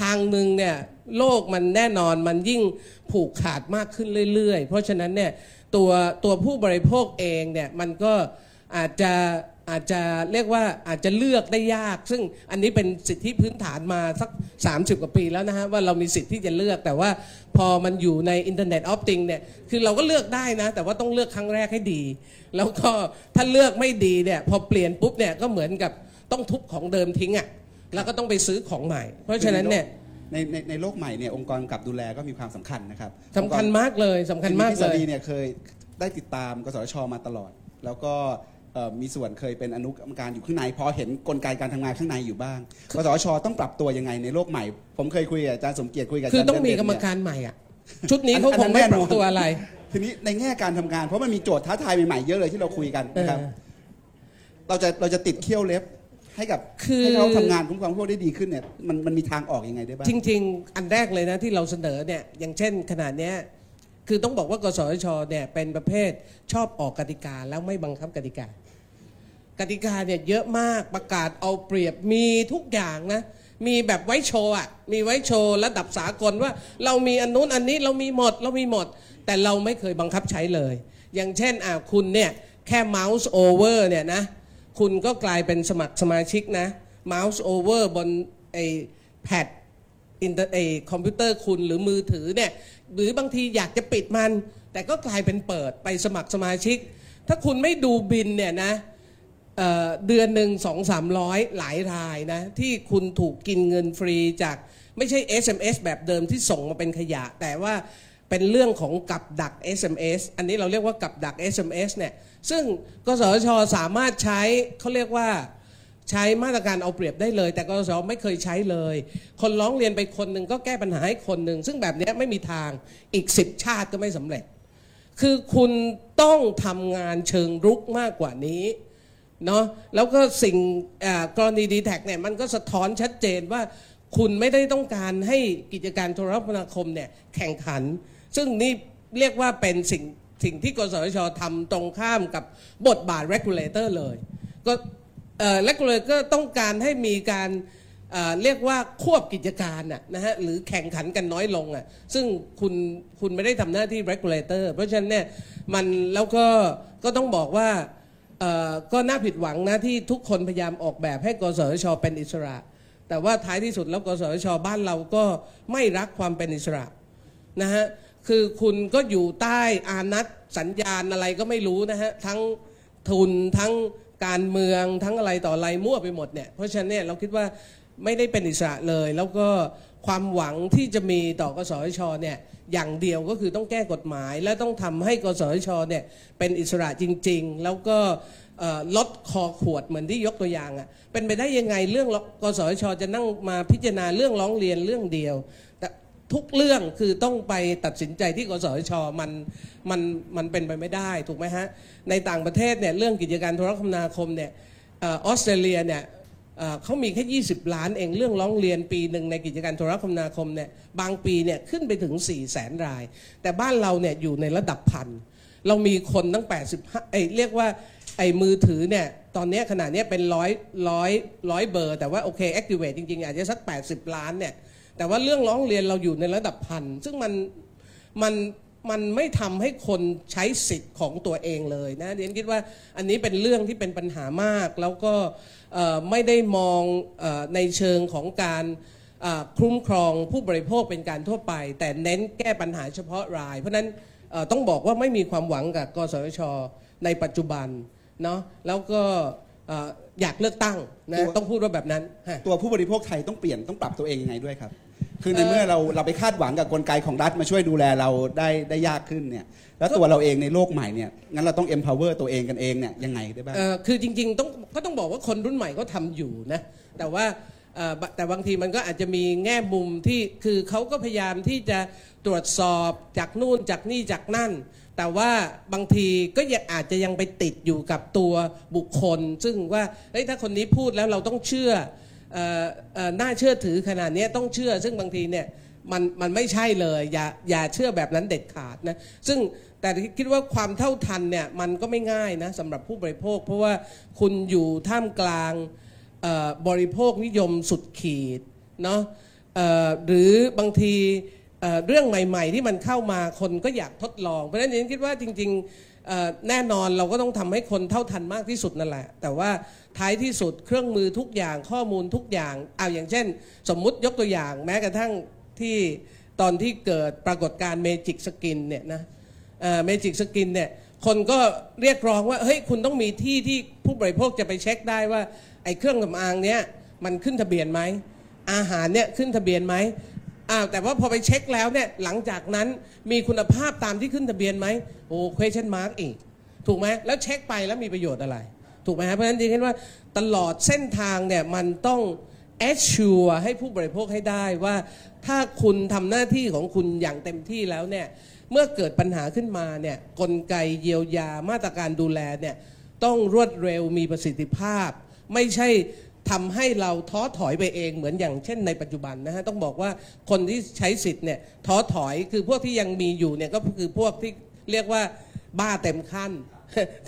ทางหนึ่งเนี่ยโลกมันแน่นอนมันยิ่งผูกขาดมากขึ้นเรื่อยๆ เพราะฉะนั้นเนี่ย ตัวตัวผู้บริโภคเองเนี่ยมันก็อาจจะอาจจะเรียกว่าอาจจะเลือกได้ยาก ซึ่งอันนี้เป็นสิทธิพื้นฐานมาสัก 30 กว่าปีแล้วนะฮะว่าเรามีสิทธิ์ที่จะเลือก แต่ว่าพอมันอยู่ในอินเทอร์เน็ตออฟติงเนี่ยคือเราก็เลือกได้นะ แต่ว่าต้องเลือกครั้งแรกให้ดี แล้วก็ถ้าเลือกไม่ดีเนี่ยพอเปลี่ยนปุ๊บเนี่ยก็เหมือนกับต้องทุบของเดิมทิ้งอะแล้วก็ต้องไปซื้อของใหม่ เพราะฉะนั้นเนี่ย ในในในโลกใหม่เนี่ยองค์กรกำกับดูแลก็มีความสำคัญนะครับสำคัญมากเลยสำคัญมากพี่เลสย รีเนี่ยเคยได้ติดตามกสทชมาตลอด แล้วก็เอ่อมีส่วนเคยเป็นอนุกรรมการอยู่ข้างในพอเห็นกลไกการทำงานข้างในอยู่บ้างกสทชต้องปรับตัวยังไงในโลกใหม่ ผมเคยคุยกับอาจารย์สมเกียรติคุยกับาคือจารย์ต้องมีเดชกรรมเนี่ย การใหม่อะ ชุดนี้เขาคงไม่ปรับตัวอะไร ทีนี้ในแง่การทำงาน เพราะมันมีโจทย์ท้าทายใหม่ๆเยอะเลยที่เราคุยกันนะครับ เออ เราจะเราจะติดเขี้ยวเล็บ ให้กับคือ ให้เขาทำงานคุ้มครองผู้บริโภคได้ดีขึ้นเนี่ยมันมันมีทางออกยังไงได้บ้าง จริง ๆ อันแรกเลยนะที่เราเสนอเนี่ยอย่างเช่นขนาดเนี้ยคือต้องบอกว่ากสทชเนี่ยเป็นประเภทชอบออกกติกาแล้วไม่บังคับกติกา กติกาเนี่ยเยอะมากประกาศเอาเปรียบมีทุกอย่างนะ มีแบบไว้โชว์อะมีไว้โชว์ระดับสากลว่า เรามีอันนู้นอันนี้เรามีหมดเรามีหมด แต่เราไม่เคยบังคับใช้เลย อย่างเช่นอ่าคุณเนี่ยแค่ mouse over เนี่ยนะ คุณก็กลายเป็นสมัครสมาชิกนะ mouse over บนไอแพดอินเตอร์ไอคอมพิวเตอร์คุณหรือมือถือเนี่ย หรือบางทีอยากจะปิดมัน แต่ก็กลายเป็นเปิดไปสมัครสมาชิก ถ้าคุณไม่ดูบิลเนี่ยนะเดือนหนึ่งสองสามร้อยหลายรายนะ ที่คุณถูกกินเงินฟรีจากไม่ใช่ SMS แบบเดิมที่ส่งมาเป็นขยะ แต่ว่าเป็นเรื่องของกับดัก SMS อันนี้เราเรียกว่ากับดัก SMS เนี่ย ซึ่งกสชสามารถใช้เขาเรียกว่าใช้มาตรการเอาเปรียบได้เลย แต่กสชไม่เคยใช้เลย คนร้องเรียนไปคนหนึ่งก็แก้ปัญหาให้คนหนึ่งซึ่งแบบนี้ไม่มีทางอีกสิบชาติก็ไม่สำเร็จ คือคุณต้องทำงานเชิงรุกมากกว่านี้เนาะแล้วก็สิ่งกรณีดีแท็เนี่ยมันก็สะท้อนชัดเจนว่าคุณไม่ได้ต้องการให้กิจการโทรคมนาคมเนี่ยแข่งขัน ซึ่งนี่เรียกว่าเป็นสิ่ง สิ่งที่กสชทำตรงข้ามกับบทบาท regulator เลย ก็ regulator ต้องการให้มีการเเรียกว่าควบกิจการนะนะฮะหรือแข่งขันกันน้อยลงอะซึ่งคุณคุณไม่ได้ทำหน้าที่ regulator เพราะฉะนั้นเนี่ยมันแล้วก็ก็ต้องบอกว่าก็น่าผิดหวังนะที่ทุกคนพยายามออกแบบให้กสชเป็นอิสระ แต่ว่าท้ายที่สุดแล้วกสชบ้านเราก็ไม่รักความเป็นอิสระนะฮะ คือคุณก็อยู่ใต้อานัตสัญญาณอะไรก็ไม่รู้นะฮะ ทั้งทุนทั้งการเมืองทั้งอะไรต่ออะไรมั่วไปหมดเนี่ย เพราะฉะนั้นเนี่ยเราคิดว่าไม่ได้เป็นอิสระเลย แล้วก็ความหวังที่จะมีต่อกสทชเนี่ยอย่างเดียวก็คือต้องแก้กฎหมาย และต้องทำให้กสทชเนี่ยเป็นอิสระจริง ๆ แล้วก็ลดคอขวดเหมือนที่ยกตัวอย่างอะ่ะเป็นไปได้ยังไงเรื่องกสชจะนั่งมาพิจารณาเรื่องร้องเรียนเรื่องเดียว ทุกเรื่องคือต้องไปตัดสินใจที่กสชมันมันมันเป็นไปไม่ได้ถูกไหมฮะ ในต่างประเทศเนี่ยเรื่องกิจการโทรคมนาคมเนี่ยออสเตรเลียเนี่ยเขามีแค่ 20 ล้านเองเรื่องร้องเรียนปีหนึ่งในกิจการโทรคมนาคมเนี่ยบางปีเนี่ยขึ้นไปถึง 4 0 0แสนราย แต่บ้านเราเนี่ยอยู่ในระดับพัน เรามีคนตั้ง 85เอ้ยเรียกว่าไอ้มือถือเนี่ยตอนนี้ขนาดนี้เป็นร้อยร้อยร้อยเบอร์ แต่ว่าโอเค activate จริง ๆ อาจจะสัก 80 ล้านเนี่ย แต่ว่าเรื่องร้องเรียนเราอยู่ในระดับพันซึ่งมันมันมันไม่ทำให้คนใช้สิทธิ์ของตัวเองเลยนะเดียนคิดว่าอันนี้เป็นเรื่องที่เป็นปัญหามาก แล้วก็เอ่อไม่ได้มองเออในเชิงของการเอ่อคุ้มครองผู้บริโภคเป็นการทั่วไป แต่เน้นแก้ปัญหาเฉพาะราย เพราะฉะนั้นเอ่อต้องบอกว่าไม่มีความหวังกับกสทชในปัจจุบันเนาะแล้วก็เอ่ออยากเลือกตั้งนะตัวต้องพูดว่าแบบนั้นฮะตัวผู้บริโภคไทยต้องเปลี่ยนต้องปรับตัวเองยังไงด้วยครับ คือในเมื่อเราเราไปคาดหวังกับกลไกของรัฐมาช่วยดูแลเราได้ได้ยากขึ้นเนี่ยแล้วตัวเราเองในโลกใหม่เนี่ยงั้นเราต้อง empower ตัวเองกันเองเนี่ยยังไงได้บ้างเอ่อคือจริงๆต้องก็ต้องบอกว่าคนรุ่นใหม่ก็ทำอยู่นะแต่ว่าเอ่อบะแต่บางทีมันก็อาจจะมีแง่มุมที่คือเขาก็พยายามที่จะตรวจสอบจากนู่นจากนี่จากนั่น แต่ว่าบางทีก็ยังอาจจะยังไปติดอยู่กับตัวบุคคล ซึ่งว่าเฮ้ยถ้าคนนี้พูดแล้วเราต้องเชื่อเอ่อเอ่อ น่าเชื่อถือขนาดนี้ต้องเชื่อ ซึ่งบางทีเนี่ยมันมันไม่ใช่เลยอย่าอย่าเชื่อแบบนั้นเด็ดขาดนะซึ่งแต่คิดว่าความเท่าทันเนี่ยมันก็ไม่ง่ายนะสำหรับผู้บริโภค เพราะว่าคุณอยู่ท่ามกลางบริโภคนิยมสุดขีดเนาะหรือบางทีเรื่องใหม่ ๆ ที่มันเข้ามาคนก็อยากทดลอง เพราะฉะนั้นฉันคิดว่าจริง ๆ แน่นอนเราก็ต้องทำให้คนเท่าทันมากที่สุดนั่นแหละ แต่ว่า ท้ายที่สุดเครื่องมือทุกอย่างข้อมูลทุกอย่างเอาอย่างเช่น สมมุติยกตัวอย่างแม้กระทั่งที่ตอนที่เกิดปรากฏการเมจิกสกินเนี่ยนะเมจิกสกินเนี่ยคนก็เรียกร้องว่าเฮ้ยคุณต้องมีที่ที่ผู้บริโภคจะไปเช็คได้ว่าไอ้เครื่องสำอางเนี้ยมันขึ้นทะเบียนไหมอาหารเนี่ยขึ้นทะเบียนไหมอ้าวแต่ว่าพอไปเช็คแล้วเนี่ยหลังจากนั้นมีคุณภาพตามที่ขึ้นทะเบียนไหมโอ้ question mark อีก ถูกไหมแล้วเช็คไปแล้วมีประโยชน์อะไร ถูกไหมฮะเพราะฉะนั้นจริงๆว่าตลอดเส้นทางเนี่ยมันต้อง assure ให้ผู้บริโภคให้ได้ว่าถ้าคุณทำหน้าที่ของคุณอย่างเต็มที่แล้วเนี่ยเมื่อเกิดปัญหาขึ้นมาเนี่ยกลไกเยียวยามาตรการดูแลเนี่ยต้องรวดเร็วมีประสิทธิภาพ ไม่ใช่ทำให้เราท้อถอยไปเองเหมือนอย่างเช่นในปัจจุบันนะฮะต้องบอกว่าคนที่ใช้สิทธิ์เนี่ยท้อถอยคือพวกที่ยังมีอยู่เนี่ยก็คือพวกที่เรียกว่าบ้าเต็มขั้น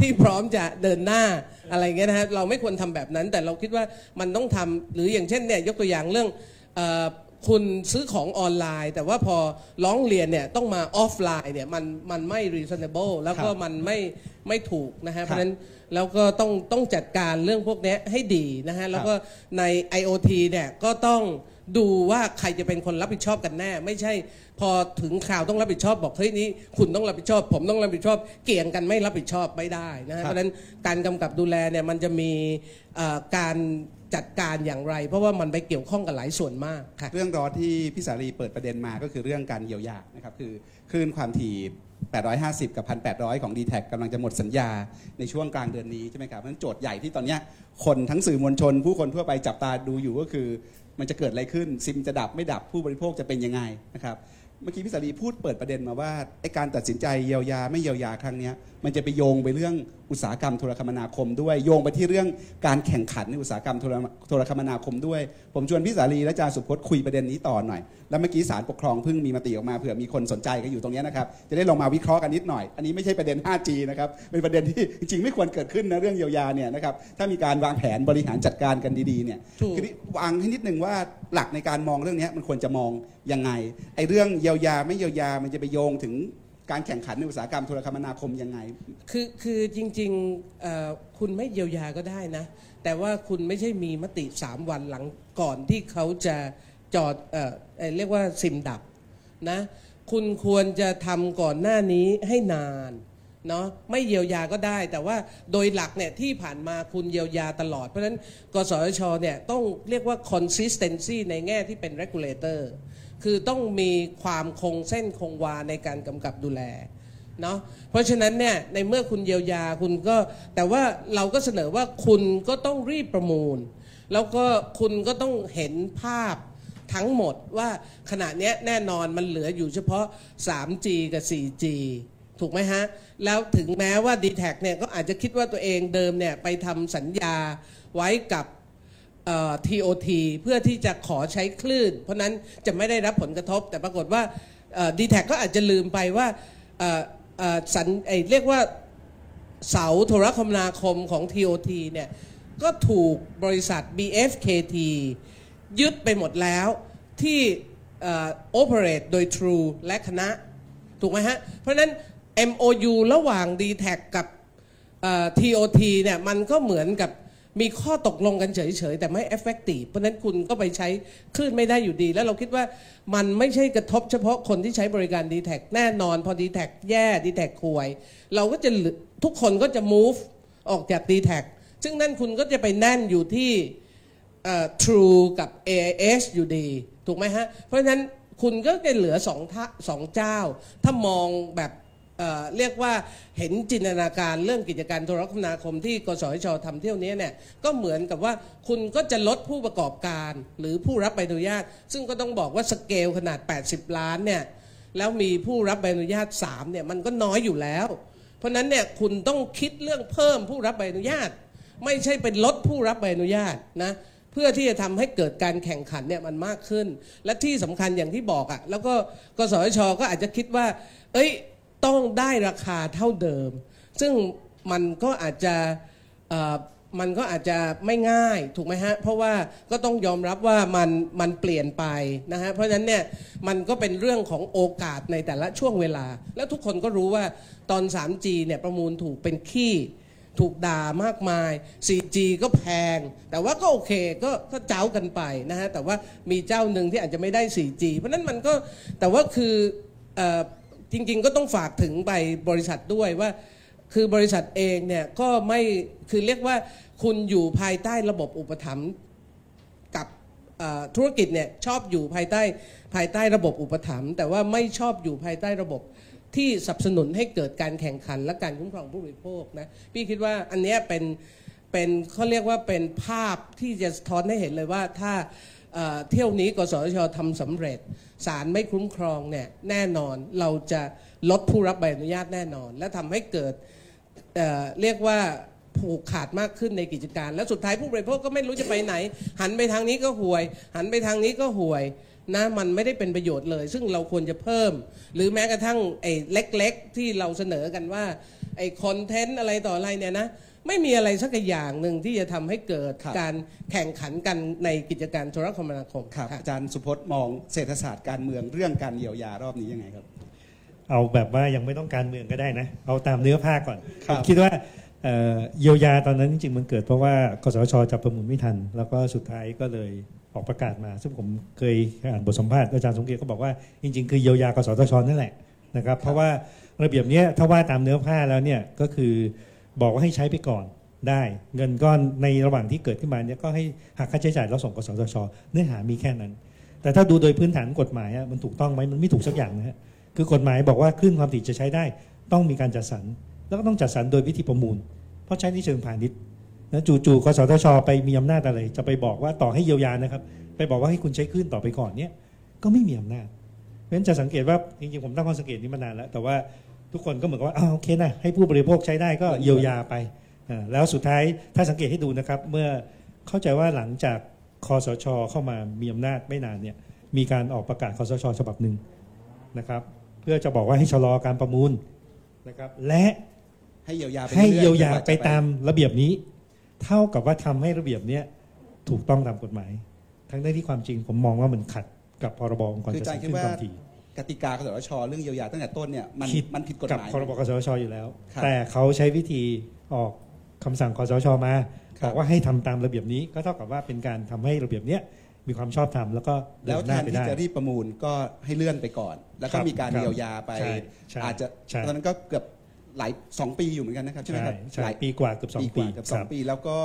ที่พร้อมจะเดินหน้าอะไรเงี้ยนะฮะเราไม่ควรทำแบบนั้น แต่เราคิดว่ามันต้องทำหรืออย่างเช่นเนี่ยยกตัวอย่างเรื่องเออคุณซื้อของออนไลน์ แต่ว่าพอร้องเรียนเนี่ยต้องมาออฟไลน์เนี่ยมันมันไม่ reasonable แล้วก็ครับมันไม่ไม่ถูกนะฮะครับเพราะฉะนั้นแล้วก็ต้องต้องจัดการเรื่องพวกเนี้ยให้ดีนะฮะแล้วก็ใน IoT เนี่ยก็ต้อง ดูว่าใครจะเป็นคนรับผิดชอบกันแน่ ไม่ใช่พอถึงข่าวต้องรับผิดชอบบอกเฮ้ยนี้คุณต้องรับผิดชอบ ผมต้องรับผิดชอบ เกี่ยงกันไม่รับผิดชอบไม่ได้นะฮะเพราะฉะนั้นการกำกับดูแลเนี่ยมันจะมีเอ่อการจัดการอย่างไร เพราะว่ามันไปเกี่ยวข้องกับหลายส่วนมากค่ะเรื่องร้อนที่พี่สารีเปิดประเด็นมาก็คือเรื่องการเยียวยานะครับคือคลื่นความถี่850 กับ 1,800 ของ d t แทกำลังจะหมดสัญญาในช่วงกลางเดือนนี้ใช่ไหมครับเพราะฉะนั้นโจทย์ใหญ่ที่ตอนเนี้ยคนทั้งสื่อมวลชน ผู้คนทั่วไปจับตาดูอยู่ก็คือ มันจะเกิดอะไรขึ้นซิมจะดับไม่ดับผู้บริโภคจะเป็นยังไงนะครับเมื่อกี้พี่สารีพูดเปิดประเด็นมาว่าไอการตัดสินใจเยียวยาไม่เยียวยาครั้งนี้มันจะไปโยงไปเรื่องอุตสาหกรรมโทรคมนาคมด้วย โยงไปที่เรื่องการแข่งขันในอุตสาหกรรมโทรโทรคมนาคมด้วย ผมชวนพี่สารีและอาจารย์สุพจน์คุยประเด็นนี้ต่อหน่อย แล้วเมื่อกี้ศาลปกครองเพิ่งมีมติออกมาเผื่อมีคนสนใจกันอยู่ตรงเนี้ยนะครับจะได้ลองมาวิเคราะห์กันนิดหน่อย อันนี้ไม่ใช่ประเด็น 5G นะครับเป็นประเด็นที่จริงๆไม่ควรเกิดขึ้นนะเรื่องเยียวยาเนี่ยนะครับถ้ามีการวางแผนบริหารจัดการกันดีๆเนี่ยถูกคือวางให้นิดนึงว่าหลักในการมองเรื่องนี้มันควรจะมองยังไงไอ้เรื่องเยียวยาไม่เยียวยามันจะไปโยงถึง การแข่งขันในอุตสาหกรรมโทรคมนาคมยังไง คือคือจริงๆคุณไม่เยียวยาก็ได้นะ แต่ว่าคุณไม่ใช่มีมติ 3 วันหลังก่อนที่เขาจะจอดเออเอ่อเรียกว่าซิมดับนะคุณควรจะทำก่อนหน้านี้ให้นานเนาะไม่เยียวยาก็ได้ แต่ว่าโดยหลักเนี่ยที่ผ่านมาคุณเยียวยาตลอด เพราะฉะนั้นกสชเนี่ยต้องเรียกว่า consistency ในแง่ที่เป็น regulator คือต้องมีความคงเส้นคงวาในการกำกับดูแลเนาะเพราะฉะนั้นเนี่ยในเมื่อคุณเยียวยาคุณก็แต่ว่าเราก็เสนอว่าคุณก็ต้องรีบประมูล แล้วก็คุณก็ต้องเห็นภาพทั้งหมดว่าขณะนี้แน่นอนมันเหลืออยู่เฉพาะ 3G กับ 4G ถูกไหมฮะ แล้วถึงแม้ว่า d t แทเนี่ยก็อาจจะคิดว่าตัวเองเดิมเนี่ยไปทำสัญญาไว้กับ TOT เพื่อที่จะขอใช้คลื่น เพราะนั้นจะไม่ได้รับผลกระทบ แต่ปรากฏว่าดีแท็ก็อาจจะลืมไปว่าเอ่อเอ่อสัญไอเรียกว่าเสาโทรคมนาคมของ TOT เนี่ยก็ถูกบริษัท BFKT ยึดไปหมดแล้วที่โอเปเรตโดย True และคณะ ถูกไหมฮะ เพราะนั้น MOU ระหว่าง d t แทกับเอ่อ TOT เนี่ยมันก็เหมือนกับ มีข้อตกลงกันเฉยๆ แต่ไม่ effective เพราะนั้นคุณก็ไปใช้คลื่นไม่ได้อยู่ดี แล้วเราคิดว่ามันไม่ใช่กระทบเฉพาะคนที่ใช้บริการ d t แทแน่นอน พอ d t แทแย่ d t แทควย เราก็จะทุกคนก็จะ move ออกจาก d t แทซึ่งนั่นคุณก็จะไปแน่นอยู่ที่ True กับ AIS อยู่ดี ถูกไหมฮะ เพราะฉะนั้นคุณก็จะเหลือสองท่าสองเจ้า ถ้ามองแบบ เรียกว่าเห็นจินตนาการเรื่องกิจการโทรคมนาคมที่กสชทำเที่ยวนี้เนี่ยก็เหมือนกับว่าคุณก็จะลดผู้ประกอบการหรือผู้รับใบอนุญาต ซึ่งก็ต้องบอกว่าสเกลขนาด 80 ล้านเนี่ยแล้วมีผู้รับใบอนุญาต3เนี่ยมันก็น้อยอยู่แล้ว เพราะนั้นเนี่ยคุณต้องคิดเรื่องเพิ่มผู้รับใบอนุญาต ไม่ใช่เป็นลดผู้รับใบอนุญาตนะเพื่อที่จะทำให้เกิดการแข่งขันเนี่ยมันมากขึ้น และที่สำคัญอย่างที่บอกอะ่ะแล้วก็กสชก็อาจจะคิดว่า เอ้ย ต้องได้ราคาเท่าเดิม ซึ่งมันก็อาจจะมันก็อาจจะไม่ง่ายถูกไหมฮะ เพราะว่าก็ต้องยอมรับว่ามันมันเปลี่ยนไปนะฮะ เพราะฉะนั้นเนี่ยมันก็เป็นเรื่องของโอกาสในแต่ละช่วงเวลา แล้วทุกคนก็รู้ว่าตอน 3G เนี่ยประมูลถูกเป็นขี้ถูกด่ามากมาย 4G ก็แพง แต่ว่าก็โอเคก็ก็เจ้ากันไปนะฮะ แต่ว่ามีเจ้าหนึ่งที่อาจจะไม่ได้ 4G เพราะนั้นมันก็แต่ว่าคืออ จริง ๆ ก็ต้องฝากถึงไปบริษัทด้วยว่า คือบริษัทเองเนี่ยก็ไม่คือเรียกว่าคุณอยู่ภายใต้ระบบอุปถัมภ์กับธุรกิจเนี่ยชอบอยู่ภายใต้ภายใต้ระบบอุปถัมภ์แต่ว่าไม่ชอบอยู่ภายใต้ระบบที่สนับสนุนให้เกิดการแข่งขันและการคุ้มครองผู้บริโภคนะพี่คิดว่าอันนี้เป็นเป็นเขาเรียกว่าเป็นภาพที่จะสะท้อนให้เห็นเลยว่าถ้าเอ่อเที่ยวนี้กสชทำสำเร็จ ศาลไม่คุ้มครองเนี่ยแน่นอนเราจะลดผู้รับใบอนุญาตแน่นอน และทำให้เกิดเเรียกว่าผูกขาดมากขึ้นในกิจการ แล้วสุดท้ายผู้บริโภคก็ไม่รู้จะไปไหน หันไปทางนี้ก็ห่วย หันไปทางนี้ก็ห่วยนะมันไม่ได้เป็นประโยชน์เลย ซึ่งเราควรจะเพิ่ม หรือแม้กระทั่งไอ้เล็ก ๆ ที่เราเสนอกันว่าไอ้คอนเทนต์อะไรต่ออะไรเนี่ยนะ ไม่มีอะไรสักอย่างหนึ่งที่จะทำให้เกิดครับการแข่งขันกันในกิจการโทรคมนาคมครับค่ะอาจารย์สุพจน์มองเศรษฐศาสตร์การเมืองเรื่องการเยียวยารอบนี้ยังไงครับ เอาแบบว่ายังไม่ต้องการเมืองก็ได้นะ เอาตามเนื้อผ้าก่อนครับผมคิดว่าเอ่อเยียวยาตอนนั้นจริงๆมันเกิดเพราะว่ากสชจับประมูลไม่ทัน แล้วก็สุดท้ายก็เลยออกประกาศมา ซึ่งผมเคยอ่านบทสัมภาษณ์อาจารย์สมเกียรติก็บอกว่าจริงๆคือเยียวยากสทชนั่นแหละนะครับ เพราะว่าระเบียบเนี้ยถ้าว่าตามเนื้อผ้าแล้วเนี่ยก็คือ บอกว่าให้ใช้ไปก่อนได้เงินก้อนในระหว่างที่เกิดขึ้นมาเนี่ยก็ให้หักค่าใช้จ่ายแล้วส่งกสทช เนื้อหามีแค่นั้น แต่ถ้าดูโดยพื้นฐานกฎหมายมันถูกต้องไหมมันไม่ถูกสักอย่างนะฮะคือกฎหมายบอกว่าคลื่นความถี่จะใช้ได้ ต้องมีการจัดสรรแล้วก็ต้องจัดสรรโดยวิธีประมูล เพราะใช้ในเชิงพาณิชย์นะจู่ๆกสทช ไปมีอำนาจอะไร จะไปบอกว่าต่อให้เยียวยานะครับ ไปบอกว่าให้คุณใช้คลื่นต่อไปก่อนเนี่ยก็ไม่มีอำนาจเพราะฉะนั้นจะสังเกตว่าจริงๆผมตั้งข้อสังเกตนี้มานานแล้ว แต่ว่า ทุกคนก็เหมือนกับว่าอ้าวโอเคนะให้ผู้บริโภคใช้ได้ก็เยียวยาไปอ่าแล้วสุดท้ายถ้าสังเกตให้ดูนะครับ เมื่อเข้าใจว่าหลังจากคอสช เข้ามามีอำนาจไม่นานเนี่ยมีการออกประกาศคอสช ฉบับหนึ่งนะครับ เพื่อจะบอกว่าให้ชะลอการประมูลนะครับและให้เยียวยาไปให้เยียวยาไปตามระเบียบนี้ เท่ากับว่าทำให้ระเบียบเนี้ยถูกต้องตามกฎหมาย ทั้งนี้ที่ความจริงผมมองว่ามันขัดกับพรบองค์กรจัดสรรขึ้นความถี่ กติกากสทชเรื่องเยียวยาตั้งแต่ต้นเนี่ยมันผิดมันผิดกฎกับหมายพรบกสทชอยู่แล้ว ครับแต่เขาใช้วิธีออกคำสั่งคสชมาครับ บอกว่าให้ทำตามระเบียบนี้ก็เท่ากับว่าเป็นการทำให้ระเบียบเนี้ยมีความชอบธรรมแล้วก็เดิแล้วนหแทน้านไปที่ได้ จะรีบประมูลก็ให้เลื่อนไปก่อน แล้วก็ครับมีการครับเยียวยาไป ใช่ใช่อาจจะใช่ ตอนนั้นก็เกือบหลายสองปีอยู่เหมือนกันนะครับใช่ไหมใช่ครับใช่หลาย ปีกว่าเกือบสองปีกปีว่าเกือบสคองรับปีแล้วก็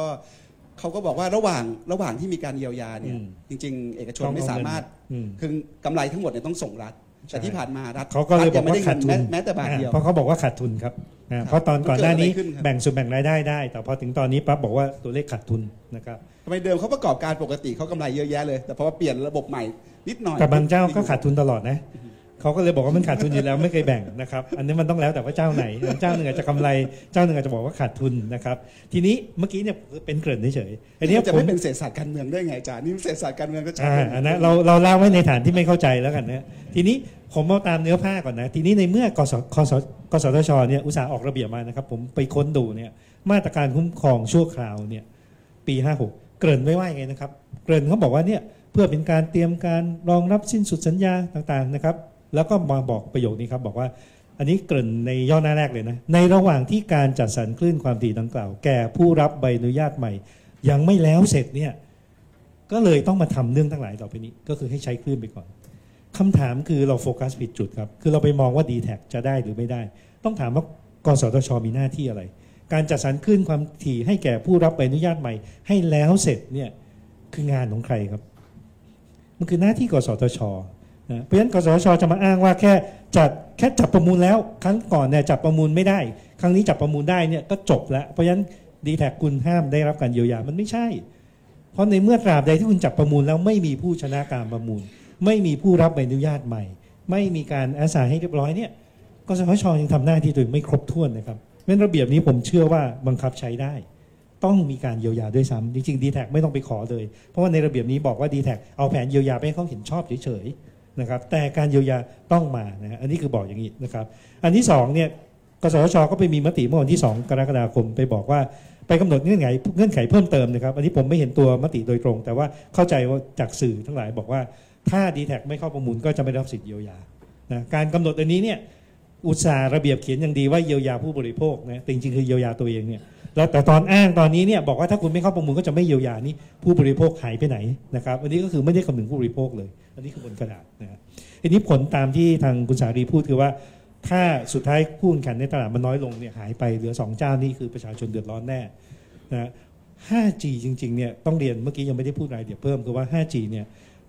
เขาก็บอกว่าระหว่างระหว่างที่มีการเยียวยาเนี่ยอืมจริง ๆ เอกชนต้องไม่เอาสามารถอืม คือกำไรทั้งหมดเนี่ยต้องส่งรัฐใช่ แต่ที่ผ่านมารัฐเขาก็เลยรัฐบยัอกไม่ว่าได้ขาดทุนเงินแม้แต่บาทเดียวอ่เพราะเขาบอกว่าขาดทุนครับอ่าเพราะตอนก่อนหน้านี้มันเกิดอะไรขึ้นครับแบ่งส่วนแบ่งรายได้ได้ แต่พอถึงตอนนี้ปั๊บบอกว่าตัวเลขขาดทุนนะครับทำไมเดิมเขาประกอบการปกติเขากำไรเยอะแยะเลย แต่พอมาเปลี่ยนระบบใหม่นิดหน่อยแต่บางเจ้าก็ขาดทุนตลอดนะ เขาก็เลยบอกว่ามันขาดทุนอยู่แล้วไม่เคยแบ่งนะครับอันนี้มันต้องแล้วแต่ว่าเจ้าไหนเจ้าหนึ่งอาจจะกำไรเจ้าหนึ่งอาจจะบอกว่าขาดทุนนะครับทีนี้เมื่อกี้เนี่ยเป็นเกริ่นเฉยๆอันนี้จะผมไม่เป็นเศรษฐศาสตร์การเมืองได้ไงอาจารย์นี่เศรษฐศาสตร์การเมืองก็ชัดอ่าเลยอันนั้นเราเราเล่าไว้ในฐานที่ไม่เข้าใจแล้วกันนะทีนี้ผมเอาตามเนื้อผ้าก่อนนะ ทีนี้ในเมื่อกสกสกสทชเนี่ยอุตสาห์ออกระเบียบมานะครับ ผมไปค้นดูเนี่ยมาตรการคุ้มครองชั่วคราวเนี่ยปี 56 เกริ่นไว้ว่ายังไงนะครับ เกริ่นเขาบอกว่าเนี่ยเพื่อเป็นการเตรียมการรองรับสิ้นสุดสัญญาต่างๆนะครับ แล้วก็มาบอกประโยคนี้ครับบอกว่า อันนี้เกริ่นในย่อหน้าแรกเลยนะ ในระหว่างที่การจัดสรรคลื่นความถี่ดังกล่าว แก่ผู้รับใบอนุญาตใหม่ ยังไม่แล้วเสร็จเนี่ยก็เลยต้องมาทำเรื่องทั้งหลายต่อไปนี้ ก็คือให้ใช้คลื่นไปก่อนคำถามคือเราโฟกัสผิดจุดครับ คือเราไปมองว่า d t แทจะได้หรือไม่ได้ ต้องถามว่ากสทชมีหน้าที่อะไร การจัดสรรคลื่นความถี่ให้แก่ผู้รับใบอนุญาตใหม่ ให้แล้วเสร็จเนี่ยคืองานของใครครับ มันคือหน้าที่กสทช นะเพราะฉะนั้นกสชจะมาอ้างว่าแค่จัดแค่จับประมูลแล้ว ครั้งก่อนเนี่ยจับประมูลไม่ได้ ครั้งนี้จับประมูลได้เนี่ยก็จบแล้ว เพราะฉะนั้นดีแท็กคุณห้ามได้รับการเยียวยามันไม่ใช่ เพราะในเมื่อตราบใดที่คุณจับประมูลแล้วไม่มีผู้ชนะการประมูล ไม่มีผู้รับใบอนุญาตใหม่ ไม่มีการอาสาให้เรียบร้อยเนี่ยกสทชยังทำหน้าที่ตัวเองไม่ครบถ้วนนะครับเพราะฉะนั้นระเบียบนี้ผมเชื่อว่าบังคับใช้ได้ ต้องมีการเยียวยาด้วยซ้ำจริงๆดีแท็ไม่ต้องไปขอเลย เพราะว่าในระเบียบนี้บอกว่าดีแท็เอาแผนเยียวยาไปให้เขาเห็นชอบเฉยๆ นะครับ แต่การเยียวยาต้องมานะอันนี้คือบอกอย่างนี้นะครับ อันที่สองเนี่ยกสชก็ไปมีมติเมื่อวันที่ 2 กรกฎาคมไปบอกว่าไปกำหนดเงื่อนไขเงื่อนไขเพิ่มเติมนะครับ อันนี้ผมไม่เห็นตัวมติโดยตรง แต่ว่าเข้าใจว่าจากสื่อทั้งหลายบอกว่าถ้า d t แทไม่เข้าประมูลก็จะไม่ได้รับสิทธิเยียวยานะการกำหนดอันนี้เนี่ยอุตสาห์ระเบียบเขียนอย่างดีว่าเยียวยาผู้บริโภคนะแต่จริงๆคือเยียวยาตัวเองเนี่ย แล้วแต่ตอนอ้างตอนนี้เนี่ยบอกว่าถ้าคุณไม่เข้าประมูลก็จะไม่เยียวยานี่ผู้บริโภคหายไปไหนนะครับอันนี้ก็คือไม่ได้คำนึงผู้บริโภคเลย อันนี้คือบนกระดาษนะฮะอันนี้ผลตามที่ทางคุณสารีพูดคือว่า ถ้าสุดท้ายผู้แข่งขันในตลาดมันน้อยลงเนี่ยหายไปเหลือ2เจ้านี่คือประชาชนเดือดร้อนแน่นะ 5G จริงๆเนี่ยต้องเรียนเมื่อกี้ยังไม่ได้พูดรายละเอียดเพิ่มคือว่า 5G เนี่ย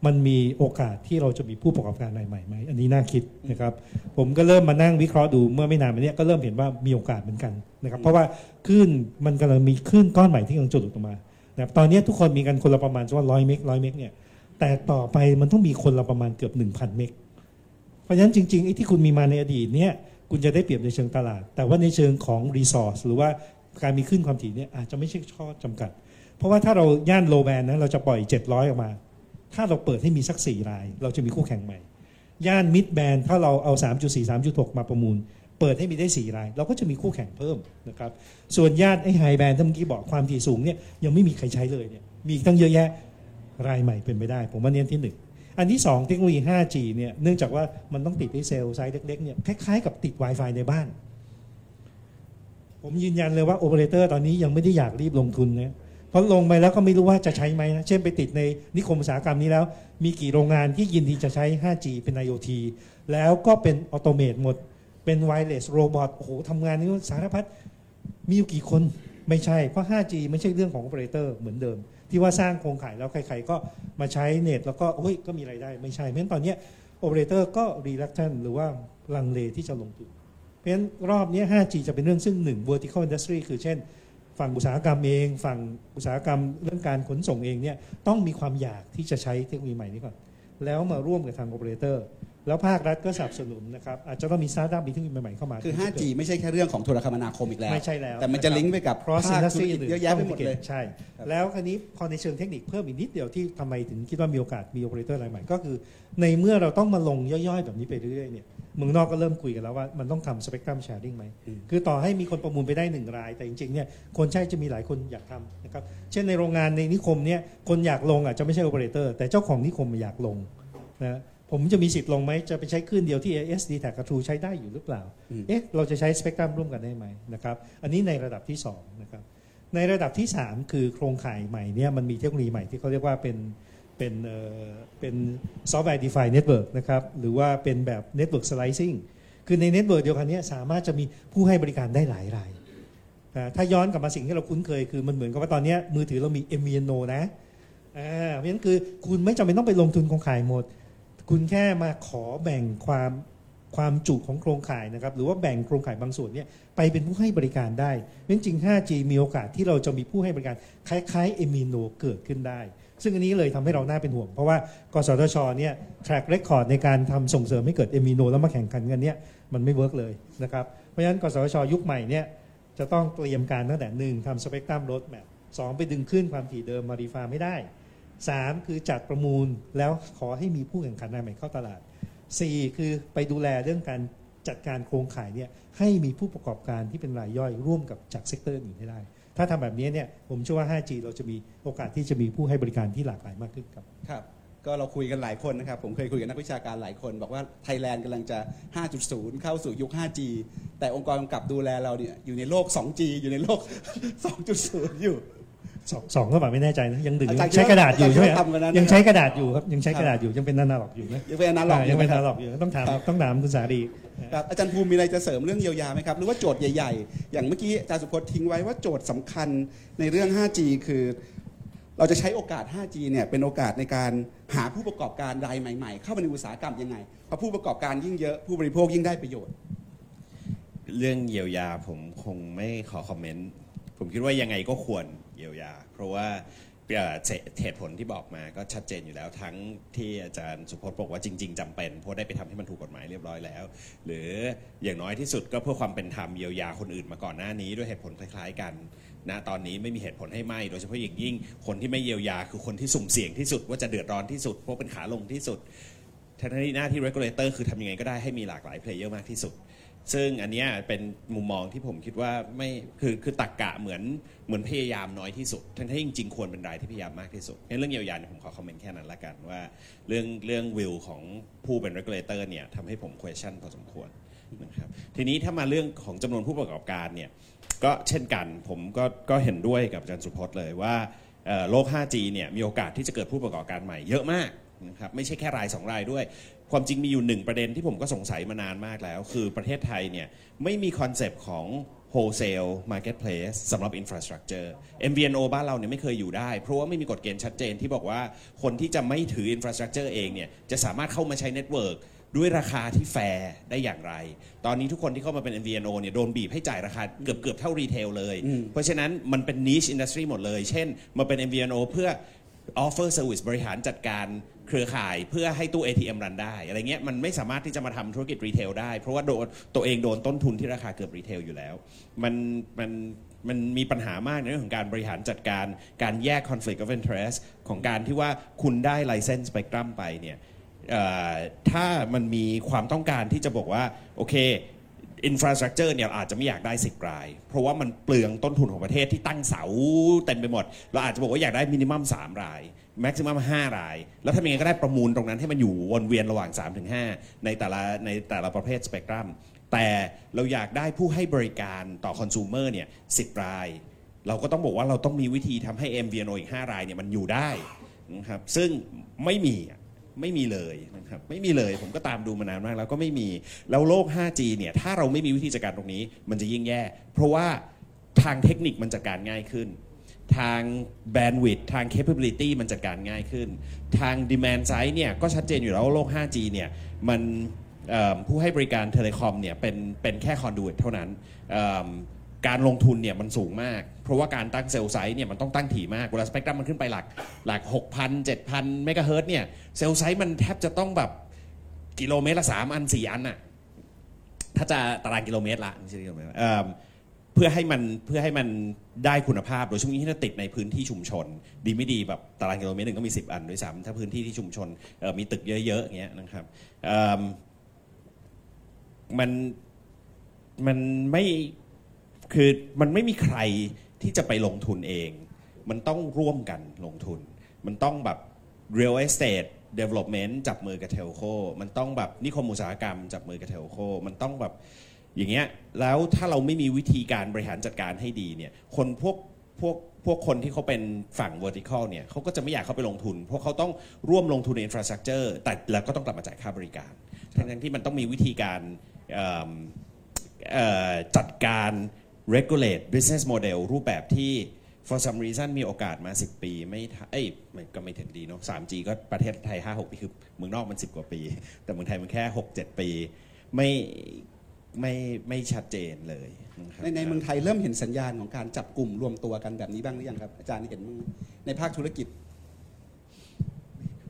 มันมีโอกาสที่เราจะมีผู้ประกอบการรายใหม่ไหมอันนี้น่าคิดนะครับผมก็เริ่มมานั่งวิเคราะห์ดูเมื่อไม่นานมาเนี้ยก็เริ่มเห็นว่ามีโอกาสเหมือนกันนะครับเพราะว่าคลื่นมันกำลังมีคลื่นก้อนใหม่ที่กำลังจะหลุดออกมานะครับตอนนี้ทุกคนมีกันคนละประมาณว่าร้อยเมกร้อยเมกเนี่ยแต่ต่อไปมันต้องมีคนละประมาณเกือบ1,000เมกเพราะฉะนั้นจริงๆไอ้ที่คุณมีมาในอดีตเนี่ยคุณจะได้เปรียบในเชิงตลาด แต่ว่าในเชิงของรีซอสหรือว่าการมีขึ้นความถี่เนี่ยอาจจะไม่ใช่ข้อจำกัด เพราะว่าถ้าเราย่านโลแบนนะเราจะปล่อย 700 ออกมา ถ้าเราเปิดให้มีสัก 4 ราย เราจะมีคู่แข่งใหม่ ย่านมิดแบนถ้าเราเอา 3.4 3.6 มาประมูล เปิดให้มีได้ 4 ราย เราก็จะมีคู่แข่งเพิ่มนะครับ ส่วนญาติไอ้ไฮแบนที่เมื่อกี้บอกความถี่สูงเนี่ยยังไม่มีใครใช้เลยเนี่ยมีตั้งเยอะแยะรายใหม่เป็นไปได้ ผมว่าเน้นที่หนึ่งอันที่ 2 เทคโนโลยี 5G เนี่ยเนื่องจากว่ามันต้องติดที่ cell size เล็กๆเนี่ยคล้ายๆกับติด Wi-Fi ในบ้าน ผมยืนยันเลยว่าโอเปอเรเตอร์ตอนนี้ยังไม่ได้อยากรีบลงทุนนะ เพราะลงไปแล้วก็ไม่รู้ว่าจะใช้ไหมนะเช่นไปติดในนิคมอุตสาหกรรมนี้แล้ว มีกี่โรงงานที่ยินดีจะใช้ 5G เป็น IoT แล้วก็เป็น automate หมด เป็น wireless robot โอ้โหทำงานนี้สารพัดมีอยู่กี่คนไม่ใช่ เพราะ 5G ไม่ใช่เรื่องของโอเปอเรเตอร์เหมือนเดิม ที่ว่าสร้างโครงข่ายแล้วใครๆก็มาใช้เน็ตแล้วก็เฮ้ยก็มีรายได้ ไม่ใช่เพราะฉะนั้นตอนนี้โอเปอเรเตอร์ก็ reluctant หรือว่าลังเลที่จะลงทุนเพราะฉะนั้นรอบนี้ 5G จะเป็นเรื่องซึ่งหนึ่ง vertical industry คือเช่น ฝั่งอุตสาหกรรมเอง ฝั่งอุตสาหกรรมเรื่องการขนส่งเองเนี่ยต้องมีความอยากที่จะใช้เทคโนโลยีใหม่นี้ก่อน แล้วมาร่วมกับทางโอเปอเรเตอร์แล้วภาครัฐก็สนับสนุนนะครับอาจจะต้องมีสตาร์ทอัพมีเทคโนโลยีใหม่ๆเข้ามา คือ 5G ไม่ใช่แค่เรื่องของโทรคมนาคมอีกแล้ว ไม่ใช่แล้วแต่มันจะลิงก์ไปกับ cross ภาคธุร industry กิจอื่นเยอะแยะไปหมดเลยใช่ครับแล้วคราวนี้พอในเชิงเทคนิคเพิ่มอีกนิดเดียวที่ทำไมถึงคิดว่ามีโอกาสมีโอเปอเรเตอร์รายใหม่ก็คือ ในเมื่อเราต้องมาลงย่อยๆ แบบนี้ไปเรื่อยๆเนี่ย เมืองนอกก็เริ่มคุยกันแล้วว่ามันต้องทำ spectrum sharing ไหม คือต่อให้มีคนประมูลไปได้หนึ่งราย แต่จริงๆเนี่ยคนใช้จะมีหลายคนอยากทำนะครับ เช่นในโรงงานในนิคมเนี่ยคนอยากลงอาจจะไม่ใช่โอเปอเรเตอร์แต่เจ้าของนิคมอยากลงนะผมจะมีสิทธิ์ลงไหมจะไปใช้คลื่นเดียวที่ dtac กับ True ใช้ได้อยู่หรือเปล่าอืมเอ๊ะเราจะใช้สเปกตรัมร่วมกันได้ไหมนะครับ อันนี้ในระดับที่สองนะครับ ในระดับที่ 3 คือโครงข่ายใหม่เนี่ยมันมีเทคโนโลยีใหม่ที่เขาเรียกว่าเป็น เป็นเป็นซอฟต์แวร์ defined network นะครับหรือว่าเป็นแบบ network slicing คือใน network เดียวกันนี้สามารถจะมีผู้ให้บริการได้หลายรายถ้าย้อนกลับมาสิ่งที่เราคุ้นเคยคือมันเหมือนกับว่าตอนนี้มือถือเรามี MVNO นะเพราะฉะนั้นคือคุณไม่จำเป็นต้องไปลงทุนโครงข่ายหมด คุณแค่มาขอแบ่งความความจุของโครงข่ายนะครับหรือว่าแบ่งโครงข่ายบางส่วนเนี่ยไปเป็นผู้ให้บริการได้เพราะฉะนั้นจริง 5G มีโอกาสที่เราจะมีผู้ให้บริการคล้ายๆ MVNO เกิดขึ้นได้ ซึ่งอันนี้เลยทำให้เราน่าเป็นห่วง เพราะว่ากสทชเนี่ย track record ในการทำส่งเสริมให้เกิด MVNO แล้วมาแข่งขันกันเนี่ยมันไม่ work เลยนะครับเพราะฉะนั้นกสทชยุคใหม่เนี่ยจะต้องเตรียมการตั้งแต่หนึ่งทำ spectrum roadmap สองไปดึงคลื่นความถี่เดิมมา refarm ให้ได้สามคือจัดประมูลแล้วขอให้มีผู้แข่งขันรายใหม่เข้าตลาดสี่คือไปดูแลเรื่องการจัดการโครงข่ายเนี่ยให้มีผู้ประกอบการที่เป็นรายย่อยร่วมกับจาก sector อื่นให้ได้ ถ้าทำแบบนี้เนี่ยผมเชื่อว่า 5G เราจะมีโอกาสที่จะมีผู้ให้บริการที่หลากหลายมากขึ้นครับครับก็เราคุยกันหลายคนนะครับ ผมเคยคุยกับนักวิชาการหลายคน บอกว่าไทยแลนด์กำลังจะ 5.0 เข้าสู่ยุค 5G แต่องค์กรกำกับดูแลเราเนี่ยอยู่ในโลก 2G อยู่ในโลก 2.0 อยู่ สองสองก็แบบไม่แน่ใจนะยังดึงอาจารย์ใช้กระดาษอยู่ใช่ไหมอาจารย์ทำกันนั้นยังใช้กระดาษอยู่ครับยังใช้ครับกระดาษอยู่ยังเป็นนานาล็อกอยู่นะยังเป็นอนาล็อกอ่าอยังไหมเป็นคนารับล็อกอยู่ต้องถามครับต้องถามคุณสาดีครับอาจารย์ภูมิมีอะไรจะเสริมเรื่องเยียวยาไหมครับหรือว่าโจทย์ใหญ่ ๆ อย่างเมื่อกี้อาจารย์สุพจน์ทิ้งไว้ว่าโจทย์สำคัญในเรื่อง 5G คือ เราจะใช้โอกาส 5G เนี่ยเป็นโอกาสในการหาผู้ประกอบการรายใหม่ ๆ เข้ามาในอุตสาหกรรมยังไงเพราะผู้ประกอบการยิ่งเยอะผู้บริโภคยิ่งได้ประโยชน์เรื่องเยียวยาผมคงไม่ขอคอมเมนต์ ผมคิดว่ายังไงก็ควรเยียวยา เพราะว่าเหตุผลที่บอกมาก็ชัดเจนอยู่แล้วทั้งที่อาจารย์สุพจน์บอกว่าจริง ๆจำเป็นเพราะได้ไปทำให้มันถูกกฎหมายเรียบร้อยแล้ว หรืออย่างน้อยที่สุดก็เพื่อความเป็นธรรมเยียวยาคนอื่นมาก่อนหน้านี้ด้วยเหตุผลคล้าย ๆ กันนะตอนนี้ไม่มีเหตุผลให้ไม่ โดยเฉพาะอย่างยิ่งคนที่ไม่เยียวยาคือคนที่สุ่มเสี่ยงที่สุดว่าจะเดือดร้อนที่สุดเพราะเป็นขาลงที่สุดทั้งที่หน้าที่ regulator คือทำยังไงก็ได้ให้มีหลากหลาย player มากที่สุด ซึ่งอันเนี้ยเป็นมุมมองที่ผมคิดว่าไม่คือคือตักกะเหมือนเหมือนพยายามน้อยที่สุด ทั้งที่จริงๆควรเป็นรายที่พยายามมากที่สุดงั้นเรื่องเยียวยาเนี่ยผมขอคอมเมนต์แค่นั้นละกันว่า เรื่องเรื่องวิวของผู้เป็น regulator เนี่ยทำให้ผม question พอสมควรนะครับทีนี้ถ้ามาเรื่องของจำนวนผู้ประกอบการเนี่ยก็เช่นกันผมก็ก็เห็นด้วยกับอาจารย์สุพจน์เลยว่าโลก 5G เนี่ยมีโอกาสที่จะเกิดผู้ประกอบการใหม่เยอะมากนะครับไม่ใช่แค่รายสองรายด้วย ความจริงมีอยู่หนึ่งประเด็นที่ผมก็สงสัยมานานมากแล้ว คือประเทศไทยเนี่ยไม่มี concept ของ wholesale marketplace สำหรับ infrastructure MVNO บ้านเราเนี่ยไม่เคยอยู่ได้ เพราะว่าไม่มีกฎเกณฑ์ชัดเจนที่บอกว่าคนที่จะไม่ถือ infrastructure เองเนี่ยจะสามารถเข้ามาใช้ network ด้วยราคาที่แฟร์ได้อย่างไร ตอนนี้ทุกคนที่เข้ามาเป็น MVNO เนี่ยโดนบีบให้จ่ายราคาเกือบเกือบเท่า retail เลยอืมเพราะฉะนั้นมันเป็น niche industry หมดเลย เช่น มาเป็น MVNO เพื่อ offer service บริหารจัดการ เครือข่ายเพื่อให้ตู้ ATM run ได้ อะไรเงี้ยมันไม่สามารถที่จะมาทำธุรกิจ retail ได้ เพราะว่าโดนตัวเองโดนต้นทุนที่ราคาเกือบ retail อยู่แล้ว มันมันมันมีปัญหามากในเรื่องของการบริหารจัดการการแยก conflict of interest ของการที่ว่าคุณได้ license spectrum ไปเนี่ยถ้ามันมีความต้องการที่จะบอกว่า โอเค infrastructure เนี่ยอาจจะไม่อยากได้10ราย เพราะว่ามันเปลืองต้นทุนของประเทศที่ตั้งเสาเต็มไปหมด เราอาจจะบอกว่าอยากได้มินิมัม3ราย แม็กซิมัม5ราย แล้วทำยังไงก็ได้ประมูลตรงนั้นให้มันอยู่วนเวียนระหว่าง 3-5 ในแต่ละในแต่ละประเภทสเปกตรัมแต่เราอยากได้ผู้ให้บริการต่อคอน sumer เนี่ย10ราย เราก็ต้องบอกว่าเราต้องมีวิธีทำให้ MVNO อีก 5 รายเนี่ยมันอยู่ได้นะครับซึ่งไม่มีไม่มีเลยนะครับไม่มีเลยผมก็ตามดูมานานมากแล้วก็ไม่มีแล้วโลก 5G เนี่ยถ้าเราไม่มีวิธีจัดการตรงนี้ มันจะยิ่งแย่ เพราะว่าทางเทคนิคมันจัดการง่ายขึ้น ทาง bandwidth ทาง capability มันจัดการง่ายขึ้น ทาง demand side เนี่ยก็ชัดเจนอยู่แล้วว่าโลก 5G เนี่ยมันผู้ให้บริการ telecom เนี่ยเป็นเป็นแค่ conduit เท่านั้นการลงทุนเนี่ยมันสูงมาก เพราะว่าการตั้ง cell site เนี่ยมันต้องตั้งถี่มากเวลาสเปกตรัมมันขึ้นไปหลักหลัก 6,000 7,000 เมกะเฮิรตซ์เนี่ย cell site มันแทบจะต้องแบบกิโลเมตรละ 3 อัน 4 อันน่ะถ้าจะตารางกิโลเมตรละไม่ใช่กิโลเมตร เพื่อให้มันเพื่อให้มันได้คุณภาพโดยช่วงนี้ที่เราติดในพื้นที่ชุมชน ดีไม่ดีแบบตารางกิโลเมตรหนึ่งก็มี 10 อันด้วยซ้ำถ้าพื้นที่ที่ชุมชนมีตึกเยอะๆอย่างเงี้ยนะครับมันมันไม่คือมันไม่มีใครที่จะไปลงทุนเอง มันต้องร่วมกันลงทุน มันต้องแบบ real estate development จับมือกับเทลโค มันต้องแบบนิคมอุตสาหกรรมจับมือกับเทลโค มันต้องแบบ อย่างเงี้ยแล้วถ้าเราไม่มีวิธีการบริหารจัดการให้ดีเนี่ยคนพวกพวกพวกคนที่เขาเป็นฝั่ง vertical เนี่ยเขาก็จะไม่อยากเข้าไปลงทุน เพราะเขาต้องร่วมลงทุนใน infrastructure แต่แล้วก็ต้องกลับมาจ่ายค่าบริการทั้งที่มันต้องมีวิธีการจัดการ regulate business model รูปแบบที่ for some reason มีโอกาสมา 10 ปี ไม่เอ้ยก็ไม่ถึงดีเนาะ 3G ก็ประเทศไทย 5-6 ปี คือเมืองนอกมัน 10 กว่าปี แต่เมืองไทยมันแค่ 6-7 ปี ไม่ ไม่ไม่ชัดเจนเลยะครับในในเมืองไทยเริ่มเห็นสัญญาณของการจับกลุ่มรวมตัวกันแบบนี้บ้างหรือยังครับ อาจารย์เห็นบ้างไหมในภาคธุรกิจ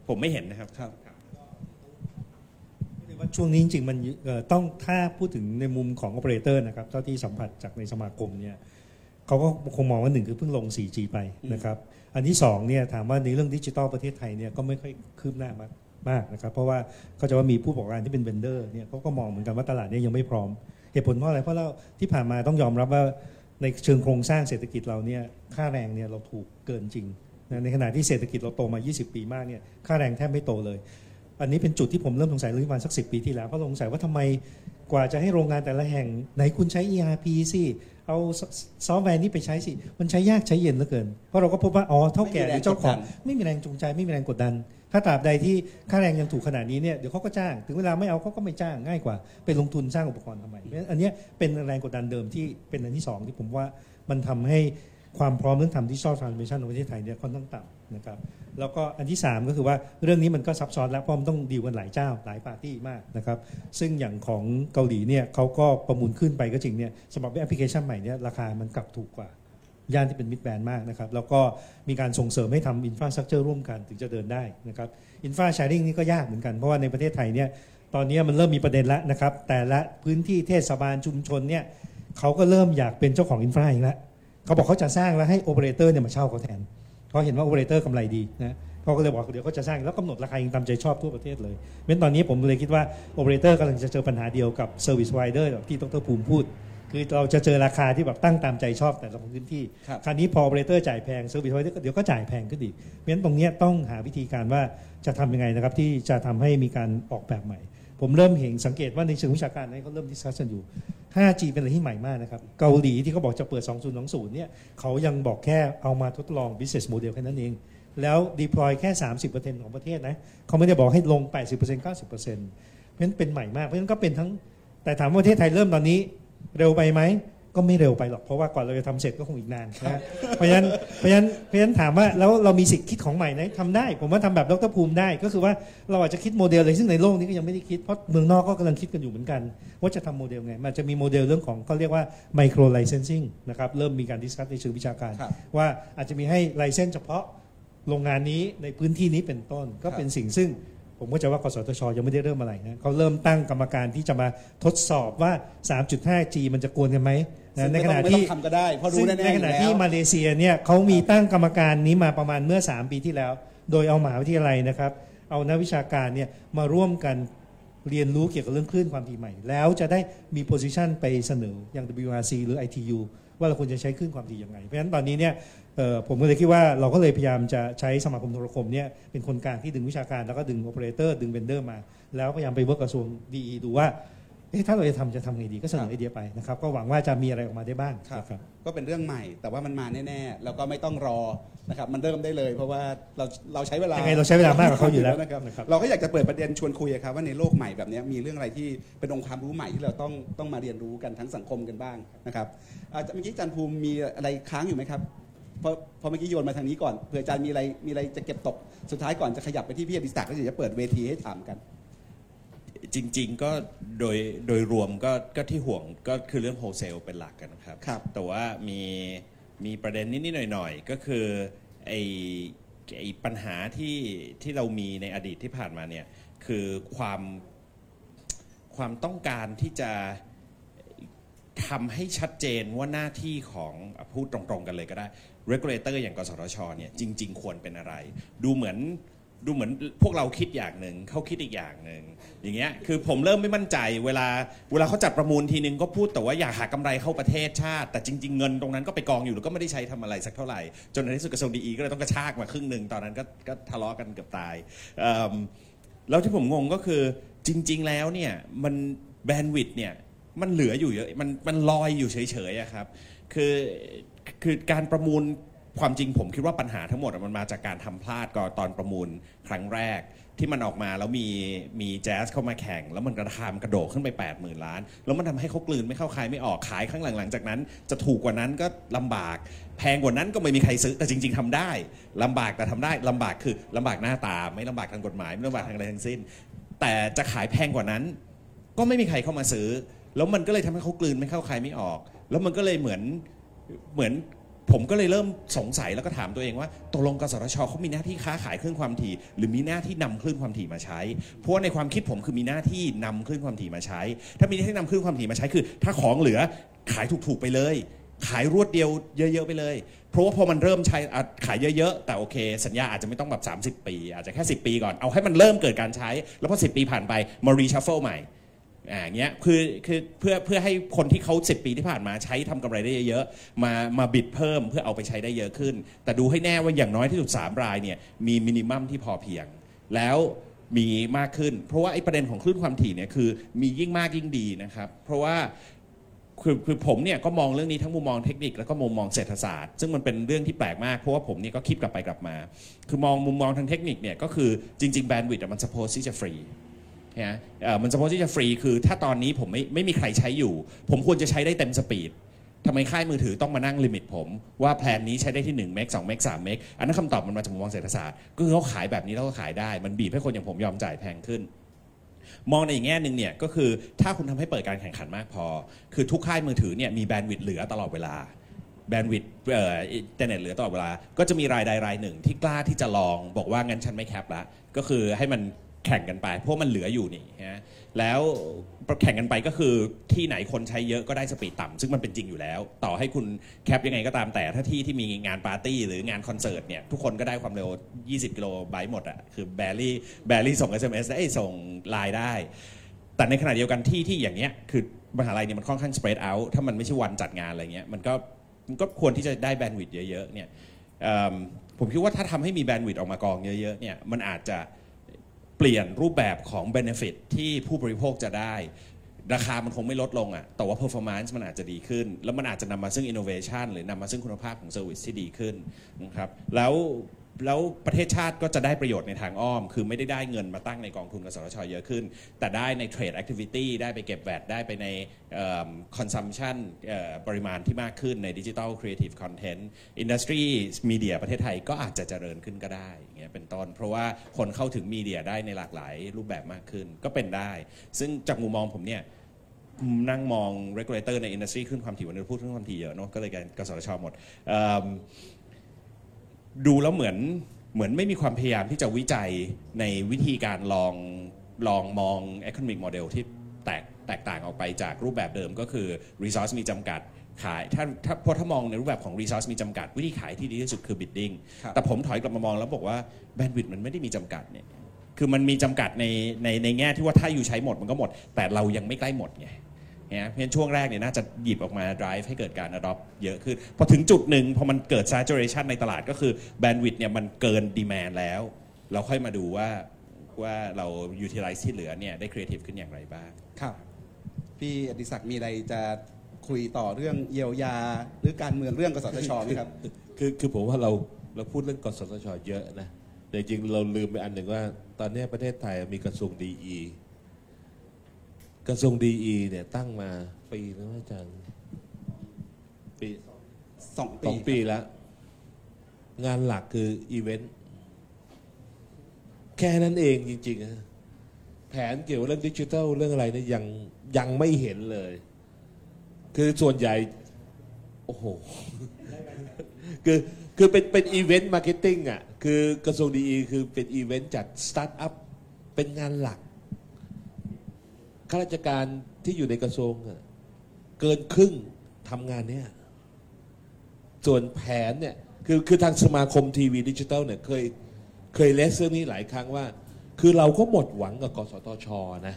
ผมไม่เห็นนะครับ ครับ ว่าช่วงนี้จริงๆมันเอ่อต้องถ้าพูดถึงในมุมของโอเปอเรเตอร์นะครับเท่าที่สัมผัสจากในสมาคมเนี่ยเขาก็คงมองว่าหนึ่งคือเพิ่งลง 4G ไปนะครับ อันที่สองเนี่ยถามว่าในเรื่องดิจิทัลประเทศไทยเนี่ยก็ไม่ค่อยคืบหน้ามาก มากนะครับ เพราะว่าเขาจะว่ามีผู้ประกอบการที่เป็นเวนเดอร์เนี่ยเขาก็มองเหมือนกันว่าตลาดเนี่ยยังไม่พร้อม เหตุผลเพราะอะไรเพราะเราที่ผ่านมาต้องยอมรับว่าในเชิงโครงสร้างเศรษฐกิจเราเนี่ยค่าแรงเนี่ยเราถูกเกินจริงนะในขณะที่เศรษฐกิจเราโตมา 20 ปีมากเนี่ยค่าแรงแทบไม่โตเลย อันนี้เป็นจุดที่ผมเริ่มสงสัยเรื่องประมาณสักสิปีที่แล้วเพราะสงสัยว่าทำไมกว่าจะให้โรงงานแต่ละแห่งไหนคุณใช้ ERP สิเอาซอฟต์แวร์นี้ไปใช้สิ มันใช้ยากใช้เย็นเหลือเกิน เพราะเราก็พบว่า อ๋อ เถ้าแก่หรือเจ้าของ ไม่มีแรงจูงใจ ไม่มีแรงกดดัน ถ้าตราบใดที่ค่าแรงยังถูกขนาดนี้เนี่ยเดี๋ยวเขาก็จ้าง ถึงเวลาไม่เอาเขาก็ไม่จ้างง่ายกว่าไปลงทุนสร้างอุปกรณ์ทำไมเพราะฉะนั้นอันนี้เป็นแรงกดดันเดิมที่เป็นอันที่สองที่ผมว่ามันทำให้ความพร้อมเรื่องทำ digital transformation ของประเทศไทยเนี่ยค่อนข้างต่ำนะครับแล้วก็อันที่ 3 ก็คือว่าเรื่องนี้มันก็ซับซ้อนแล้วเพราะมันต้องดีลกันหลายเจ้าหลายปาร์ตี้มากนะครับซึ่งอย่างของเกาหลีเนี่ยเขาก็ประมูลขึ้นไปก็จริงเนี่ยสำหรับแอปพลิเคชันใหม่เนี่ยราคามันกลับถูกกว่า ย่านที่เป็น mid band มากนะครับ แล้วก็มีการส่งเสริมให้ทำ infrastructure ร่วมกันถึงจะเดินได้นะครับ infra sharing นี่ก็ยากเหมือนกันเพราะว่าในประเทศไทยเนี่ยตอนนี้มันเริ่มมีประเด็นแล้วนะครับ แต่ละพื้นที่เทศบาลชุมชนเนี่ยเขาก็เริ่มอยากเป็นเจ้าของ infra อีกแล้วเขาบอกเขาจะสร้างแล้วให้โอเปอเรเตอร์เนี่ยมาเช่าเขาแทนเพราะเห็นว่าโอเปอเรเตอร์กำไรดีนะเขาก็เลยบอกเดี๋ยวเขาจะสร้างแล้วกำหนดราคาเองตามใจชอบทั่วประเทศเลยเพราะตอนนี้ผมเลยคิดว่าโอเปอเรเตอร์กำลังจะเจอปัญหาเดียวกับ service provider ที่ดรภูมิพูด คือเราจะเจอราคาที่แบบตั้งตามใจชอบแต่ละพื้นที่ครับ คราวนี้พอโอเปอเรเตอร์จ่ายแพง service provider เดี๋ยวก็จ่ายแพงขึ้นอีกเพราะฉะนั้นตรงเนี้ยต้องหาวิธีการว่าจะทำยังไงนะครับที่จะทำให้มีการออกแบบใหม่ ผมเริ่มเห็นสังเกตว่าในเชิงวิชาการนั้นเขาเริ่ม discuss กันอยู่ 5G เป็นอะไรที่ใหม่มากนะครับ เกาหลีที่เขาบอกจะเปิด 2020 เนี่ยเขายังบอกแค่เอามาทดลอง business model แค่นั้นเอง แล้ว deploy แค่ 30%ของประเทศนะเขาไม่ได้บอกให้ลง 80% 90%เพราะฉะนั้นเป็นใหม่มากเพราะฉะนั้นก็เป็นทั้งแต่ถามว่าประเทศไทยเริ่มตอนนี้ เร็วไปไหมก็ไม่เร็วไปหรอกเพราะว่ากว่าเราจะทำเสร็จก็คงอีกนานนะเพราะฉะนั้นเพราะฉะนั้นเพราะฉะนั้นถามว่าแล้วเรามีสิทธิ์คิดของใหม่ไหมทำได้ ผมว่าทำแบบดรภูมิได้ ก็คือว่าเราอาจจะคิดโมเดลอะไรซึ่งในโลกนี้ก็ยังไม่ได้คิดเพราะเมืองนอกก็กำลังคิดกันอยู่เหมือนกัน ว่าจะทำโมเดลไง มันจะมีโมเดลเรื่องของเขาเรียกว่า micro licensing นะครับเริ่มมีการ discuss ในเชิงวิชาการ ครับว่าอาจจะมีให้ license เฉพาะโรงงานนี้ในพื้นที่นี้เป็นต้น ก็เป็นสิ่งซึ่ง ผมก็จะว่ากสทช ยังไม่ได้เริ่มอะไรนะเขาเริ่มตั้งกรรมการที่จะมาทดสอบว่า 3.5G มันจะกวนกันไหมนะไม่ต้องไม่องทำก็ได้เพราะรู้ซึ่งในขยู่ณะที่ ซึ่งในขณะที่มาเลเซียเนี่ยเขามีตั้งกรรมการนี้มาประมาณเมื่อ 3 ปีที่แล้ว โดยเอามหาวิทยาลัยนะครับ เอานักวิชาการเนี่ยมาร่วมกันเรียนรู้เกี่ยวกับเรื่องคลื่นความถี่ใหม่ แล้วจะได้มี position ไปเสนออย่าง WRC หรือ ITU ว่าเราควรจะใช้คลื่นความถี่ยังไง เพราะฉะนั้นตอนนี้เนี่ยเอ่อ ผมก็เลยคิดว่าเราก็เลยพยายามจะใช้สมาคมโทรคมเนี่ยเป็นคนกลางที่ดึงวิชาการแล้วก็ดึงโอเปอเรเตอร์ดึง vendor มา แล้วพยายามไป work กระทรวงดีอีดูว่าเอ๊ะถ้าเราจะทำจะทำไงดีก็ครับเสนอบไอเดียไปนะครับก็หวังว่าจะมีอะไรออกมาได้บ้างครับนะครับก็เป็นเรื่องใหม่แต่ว่ามันมาแน่ๆแล้วก็ไม่ต้องรอนะครับมันเริ่มได้เลย เพราะว่าเราเราใช้เวลายังไงเราใช้เวลามากกว่าเขาอยู่แล้วนะครับนะครับเราก็อยากจะเปิดประเด็นชวนคุยอะครับว่าในโลกใหม่แบบนี้มีเรื่องอะไรที่เป็นองค์ความรู้ใหม่ที่เราต้องต้องมาเรียนรู้กันทั้งสังคมกันบ้างนะครับอ่าเมื่อกี้อาจันภูมิมีอะไรค้างอยู่ไหมครับ เพราะเพอเมื่อกี้โยนมาทางนี้ก่อนเผื่ออาจารย์มีอะไรมีอะไรจะเก็บตกสุดท้ายก่อนจะขยับไปที่พี่อดิศักดิ์แล้วเดี๋ยวจะเปิดเวทีให้ถามกัน จริง ๆ ก็โดยโดยรวมก็ก็ที่ห่วงก็คือเรื่องโฮเซลเป็นหลักกันนะครับ ครับ แต่ว่ามีมีประเด็นนิดๆหน่อยๆ ก็คือไอไอปัญหาที่ที่เรามีในอดีตที่ผ่านมาเนี่ยคือความความต้องการที่จะทำให้ชัดเจนว่าหน้าที่ของอะพูดตรงๆกันเลยก็ได้ regulator อย่างกสทชเนี่ยจริง ๆ ควรเป็นอะไร ดูเหมือนดูเหมือนพวกเราคิดอย่างหนึ่งเขาคิดอีกอย่างหนึ่งอย่างเงี้ยคือผมเริ่มไม่มั่นใจเวลาเวลาเขาจัดประมูลทีนึงก็พูดแต่ว่าอยากหากำไรเข้าประเทศชาติ แต่จริง ๆ เงินตรงนั้นก็ไปกองอยู่แล้วก็ไม่ได้ใช้ทำอะไรสักเท่าไหร่ จนในที่สุดกระทรวงดีก็เลยต้องกระชากมาครึ่งหนึ่งตอนนั้นก็ก็ทะเลาะกันเกือบตายแล้วที่ผมงงก็คือจริง ๆ แล้วเนี่ยมันแบนด์วิดต์เนี่ยมันเหลืออยู่เยอะมันมันลอยอยู่เฉยๆครับคือ คือการประมูลความจริงผมคิดว่าปัญหาทั้งหมดมันมาจากการทำพลาดก่อนตอนประมูลครั้งแรก ที่มันออกมาแล้วมีมีแจ๊สเข้ามาแข่ง แล้วมันกระทามกระโดดขึ้นไป 8 0,000 ล้าน แล้วมันทำให้เขากลืนไม่เข้าคายไม่ออกขายข้างหลังหลังจากนั้น จะถูกกว่านั้นก็ลำบาก แพงกว่านั้นก็ไม่มีใครซื้อแต่จริง ๆทำได้ลำบากแต่ทำได้ลำบากคือลำบากหน้าตา ไม่ลำบากทางกฎหมายไม่ลำบากทางอะไรทั้งสิ้น แต่จะขายแพงกว่านั้น ก็ไม่มีใครเข้ามาซื้อ แล้วมันก็เลยทำให้เขากลืนไม่เข้าใครไม่ออก แล้วมันก็เลยเหมือน เหมือนผมก็เลยเริ่มสงสัยแล้วก็ถามตัวเองว่าตกลงกสทชเขามีหน้าที่ค้าขายคลื่นความถี่ หรือมีหน้าที่นำคลื่นความถี่มาใช้ เพราะในความคิดผมคือมีหน้าที่นำคลื่นความถี่มาใช้ ถ้ามีหน้าที่นำคลื่นความถี่มาใช้คือ ถ้าของเหลือขายถูกๆไปเลย ขายรวดเดียวเยอะๆไปเลย เพราะว่าพอมันเริ่มใช้ขายเยอะๆ แต่โอเค สัญญาอาจจะไม่ต้องแบบ 30 ปี อาจจะแค่ 10 ปีก่อนเอาให้มันเริ่มเกิดการใช้ แล้วพอ10 ปีผ่านไปมา reshuffle ใหม่ อ่าอย่างเงี้ยคือคือเพื่อเพื่อให้คนที่เขา 10 ปีที่ผ่านมาใช้ทำกำไรได้เยอะๆมามาบิดเพิ่มเพื่อเอาไปใช้ได้เยอะขึ้น แต่ดูให้แน่ว่าอย่างน้อยที่สุด 3 รายเนี่ยมีมินิมัมที่พอเพียง แล้วมีมากขึ้น เพราะว่าไอ้ประเด็นของคลื่นความถี่เนี่ยคือมียิ่งมากยิ่งดีนะครับ เพราะว่าคือคือผมเนี่ยก็มองเรื่องนี้ทั้งมุมมองเทคนิคแล้วก็มุมมองเศรษฐศาสตร์ ซึ่งมันเป็นเรื่องที่แปลกมาก เพราะว่าผมเนี่ยก็คิดกลับไปกลับมา คือมองมุมมองทางเทคนิคเนี่ยก็คือจริงๆแบนด์วิดต์มัน suppose ที่จะฟรี นะเอ่อมัน suppose ที่จะฟรีคือถ้าตอนนี้ผมไม่ไม่มีใครใช้อยู่ ผมควรจะใช้ได้เต็ม speed ทำไมค่ายมือถือต้องมานั่ง limit ผม ว่า plan นี้ใช้ได้ที่1 meg 2 meg 3 meg อันนั้นคำตอบมันมาจากมุมมองเศรษฐศาสตร์ก็คือเขาขายแบบนี้แล้วก็ขายได้ มันบีบให้คนอย่างผมยอมจ่ายแพงขึ้น มองในอีกแง่หนึ่งเนี่ยก็คือถ้าคุณทำให้เปิดการแข่งขันมากพอ คือทุกค่ายมือถือเนี่ยมี bandwidth เหลือตลอดเวลา bandwidth เอ่ออินเทอร์เน็ตเหลือตลอดเวลา ก็จะมีรายใดรายหนึ่งที่กล้าที่จะลองบอกว่างั้นฉันไม่ cap ละก็คือให้มัน แข่งกันไป เพราะมันเหลืออยู่นี่ฮะแล้วแข่งกันไปก็คือที่ไหนคนใช้เยอะก็ได้ speed ต่ำซึ่งมันเป็นจริงอยู่แล้ว ต่อให้คุณ cap ยังไงก็ตามแต่ถ้าที่ที่มีงานปาร์ตี้หรืองานคอนเสิร์ตเนี่ยทุกคนก็ได้ความเร็ว 20 กิโลไบต์หมดอะคือ barely barely ส่ง SMS ได้ส่งไลน์ได้ แต่ในขณะเดียวกันที่ที่อย่างเนี้ยคือมหาลัยเนี่ยมันค่อนข้าง spread out ถ้ามันไม่ใช่วันจัดงานอะไรเงี้ยมันก็มันก็ควรที่จะได้ bandwidth เยอะๆเนี่ยเอิ่มผมคิดว่าถ้าทำให้มีแบนด์วิดต์ออกมากองเยอะๆเนี่ยมันอาจจะ ปลี่ยนรูปแบบของ benefit ที่ผู้บริโภคจะได้ ราคามันคงไม่ลดลงอะ่ะแต่ว่า performance มันอาจจะดีขึ้น แล้วมันอาจจะนำมาซึ่ง innovation หรือนำมาซึ่งคุณภาพของ service ที่ดีขึ้นนะครับแล้ว แล้วประเทศชาติก็จะได้ประโยชน์ในทางอ้อม คือไม่ได้ได้เงินมาตั้งในกองทุนกสทชเยอะขึ้น แต่ได้ใน trade activity ได้ไปเก็บแวดได้ไปในเอิ่ม consumption เอ่อปริมาณที่มากขึ้นใน digital creative content industry media ประเทศไทยก็อาจจะเจริญขึ้นก็ได้อย่างเงี้ยเป็นต้น เพราะว่าคนเข้าถึงมีเดียได้ในหลากหลายรูปแบบมากขึ้นก็เป็นได้ ซึ่งจากมุมมองผมเนี่ยนั่งมอง regulator ใน industry ขึ้นความถี่วันนี้พูดขึ้นความถี่เยอะเนอะก็เลยกันกสทชหมดอ ดูแล้วเหมือนเหมือนไม่มีความพยายามที่จะวิจัยในวิธีการลองลองมอง economic model ที่แตกแตกต่างออกไปจากรูปแบบเดิมก็คือ resource มีจำกัดขายถ้าถ้าเพราะถ้ามองในรูปแบบของ resource มีจำกัด วิธีขายที่ดีที่สุดคือ bidding ครับแต่ผมถอยกลับมามองแล้วบอกว่า bandwidth มันไม่ได้มีจำกัดเนี่ยคือมันมีจำกัดในในในแง่ที่ว่าถ้าอยู่ใช้หมดมันก็หมด แต่เรายังไม่ใกล้หมดไง เนี่ยเพราะฉะนั้นช่วงแรกเนี่ยน่าจะหยิบออกมา drive ให้เกิดการ adopt เยอะขึ้น พอถึงจุดหนึ่งพอมันเกิด saturation ในตลาดก็คือ bandwidth เนี่ยมันเกิน demand แล้ว เราค่อยมาดูว่าว่าเรา utilize ที่เหลือเนี่ยได้ creative ขึ้นอย่างไรบ้าง ครับ พี่อดิศักดิ์มีอะไรจะคุยต่อเรื่องเยียวยา หรือการเมืองเรื่องกสทชไหมครับ คือคือผมว่าเราเราพูดเรื่องกสทชเยอะนะแต่จริงๆเราลืมไปอันหนึ่งว่า ตอนนี้ประเทศไทยมีกระทรวงดีอี กระทรวงดีอีเนี่ยตั้งมาปีแล้วอาจารย์ปีสองสองปีปีแล้ว งานหลักคืออีเวนต์แค่นั้นเองจริงๆนะแผนเกี่ยวกับเรื่องดิจิทัลเรื่องอะไรเนี่ยยังยังไม่เห็นเลย คือส่วนใหญ่ โอ้โห คือคือเป็นเป็น event marketing อะ คือกระทรวงดีอีคือเป็นอีเวนต์จัดสตาร์ทอัพเป็นงานหลัก ข้าราชการที่อยู่ในกระทรวงอะเกินครึ่งทำงานเนี้ยส่วนแผนเนี่ยคือคือทางสมาคมทีวีดิจิทัลเนี่ยเคยเคยเลสเรื่องนี้หลายครั้งว่า คือเราก็หมดหวังกับกสทชนะ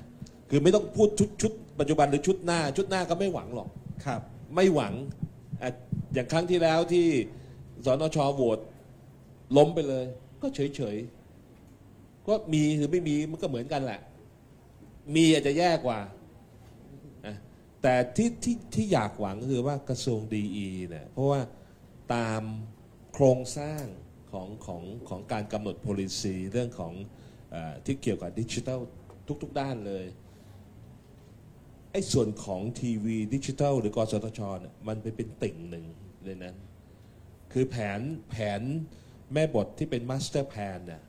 คือไม่ต้องพูดชุดชุดปัจจุบันหรือชุดหน้า ชุดหน้าก็ไม่หวังหรอกครับ ไม่หวังอะอย่างครั้งที่แล้วที่สนชโหวตล้มไปเลย ก็เฉยเฉยๆก็มีหรือไม่มีมันก็เหมือนกันแหละ มีอาจจะแย่กว่าอะแต่ที่ที่ที่อยากหวังก็คือว่ากระทรวงดีอีเนี่ยเพราะว่าตามโครงสร้างของของของการกำหนด policy เรื่องของอที่เกี่ยวกับดิจิทัลทุก ๆ ด้านเลยไอ้ส่วนของทีวีดิจิทัลหรือกสทชเนี่ยมันไปเป็นติ่งหนึ่งเลยนั้น คือแผนแผนแม่บทที่เป็น master plan เนี่ย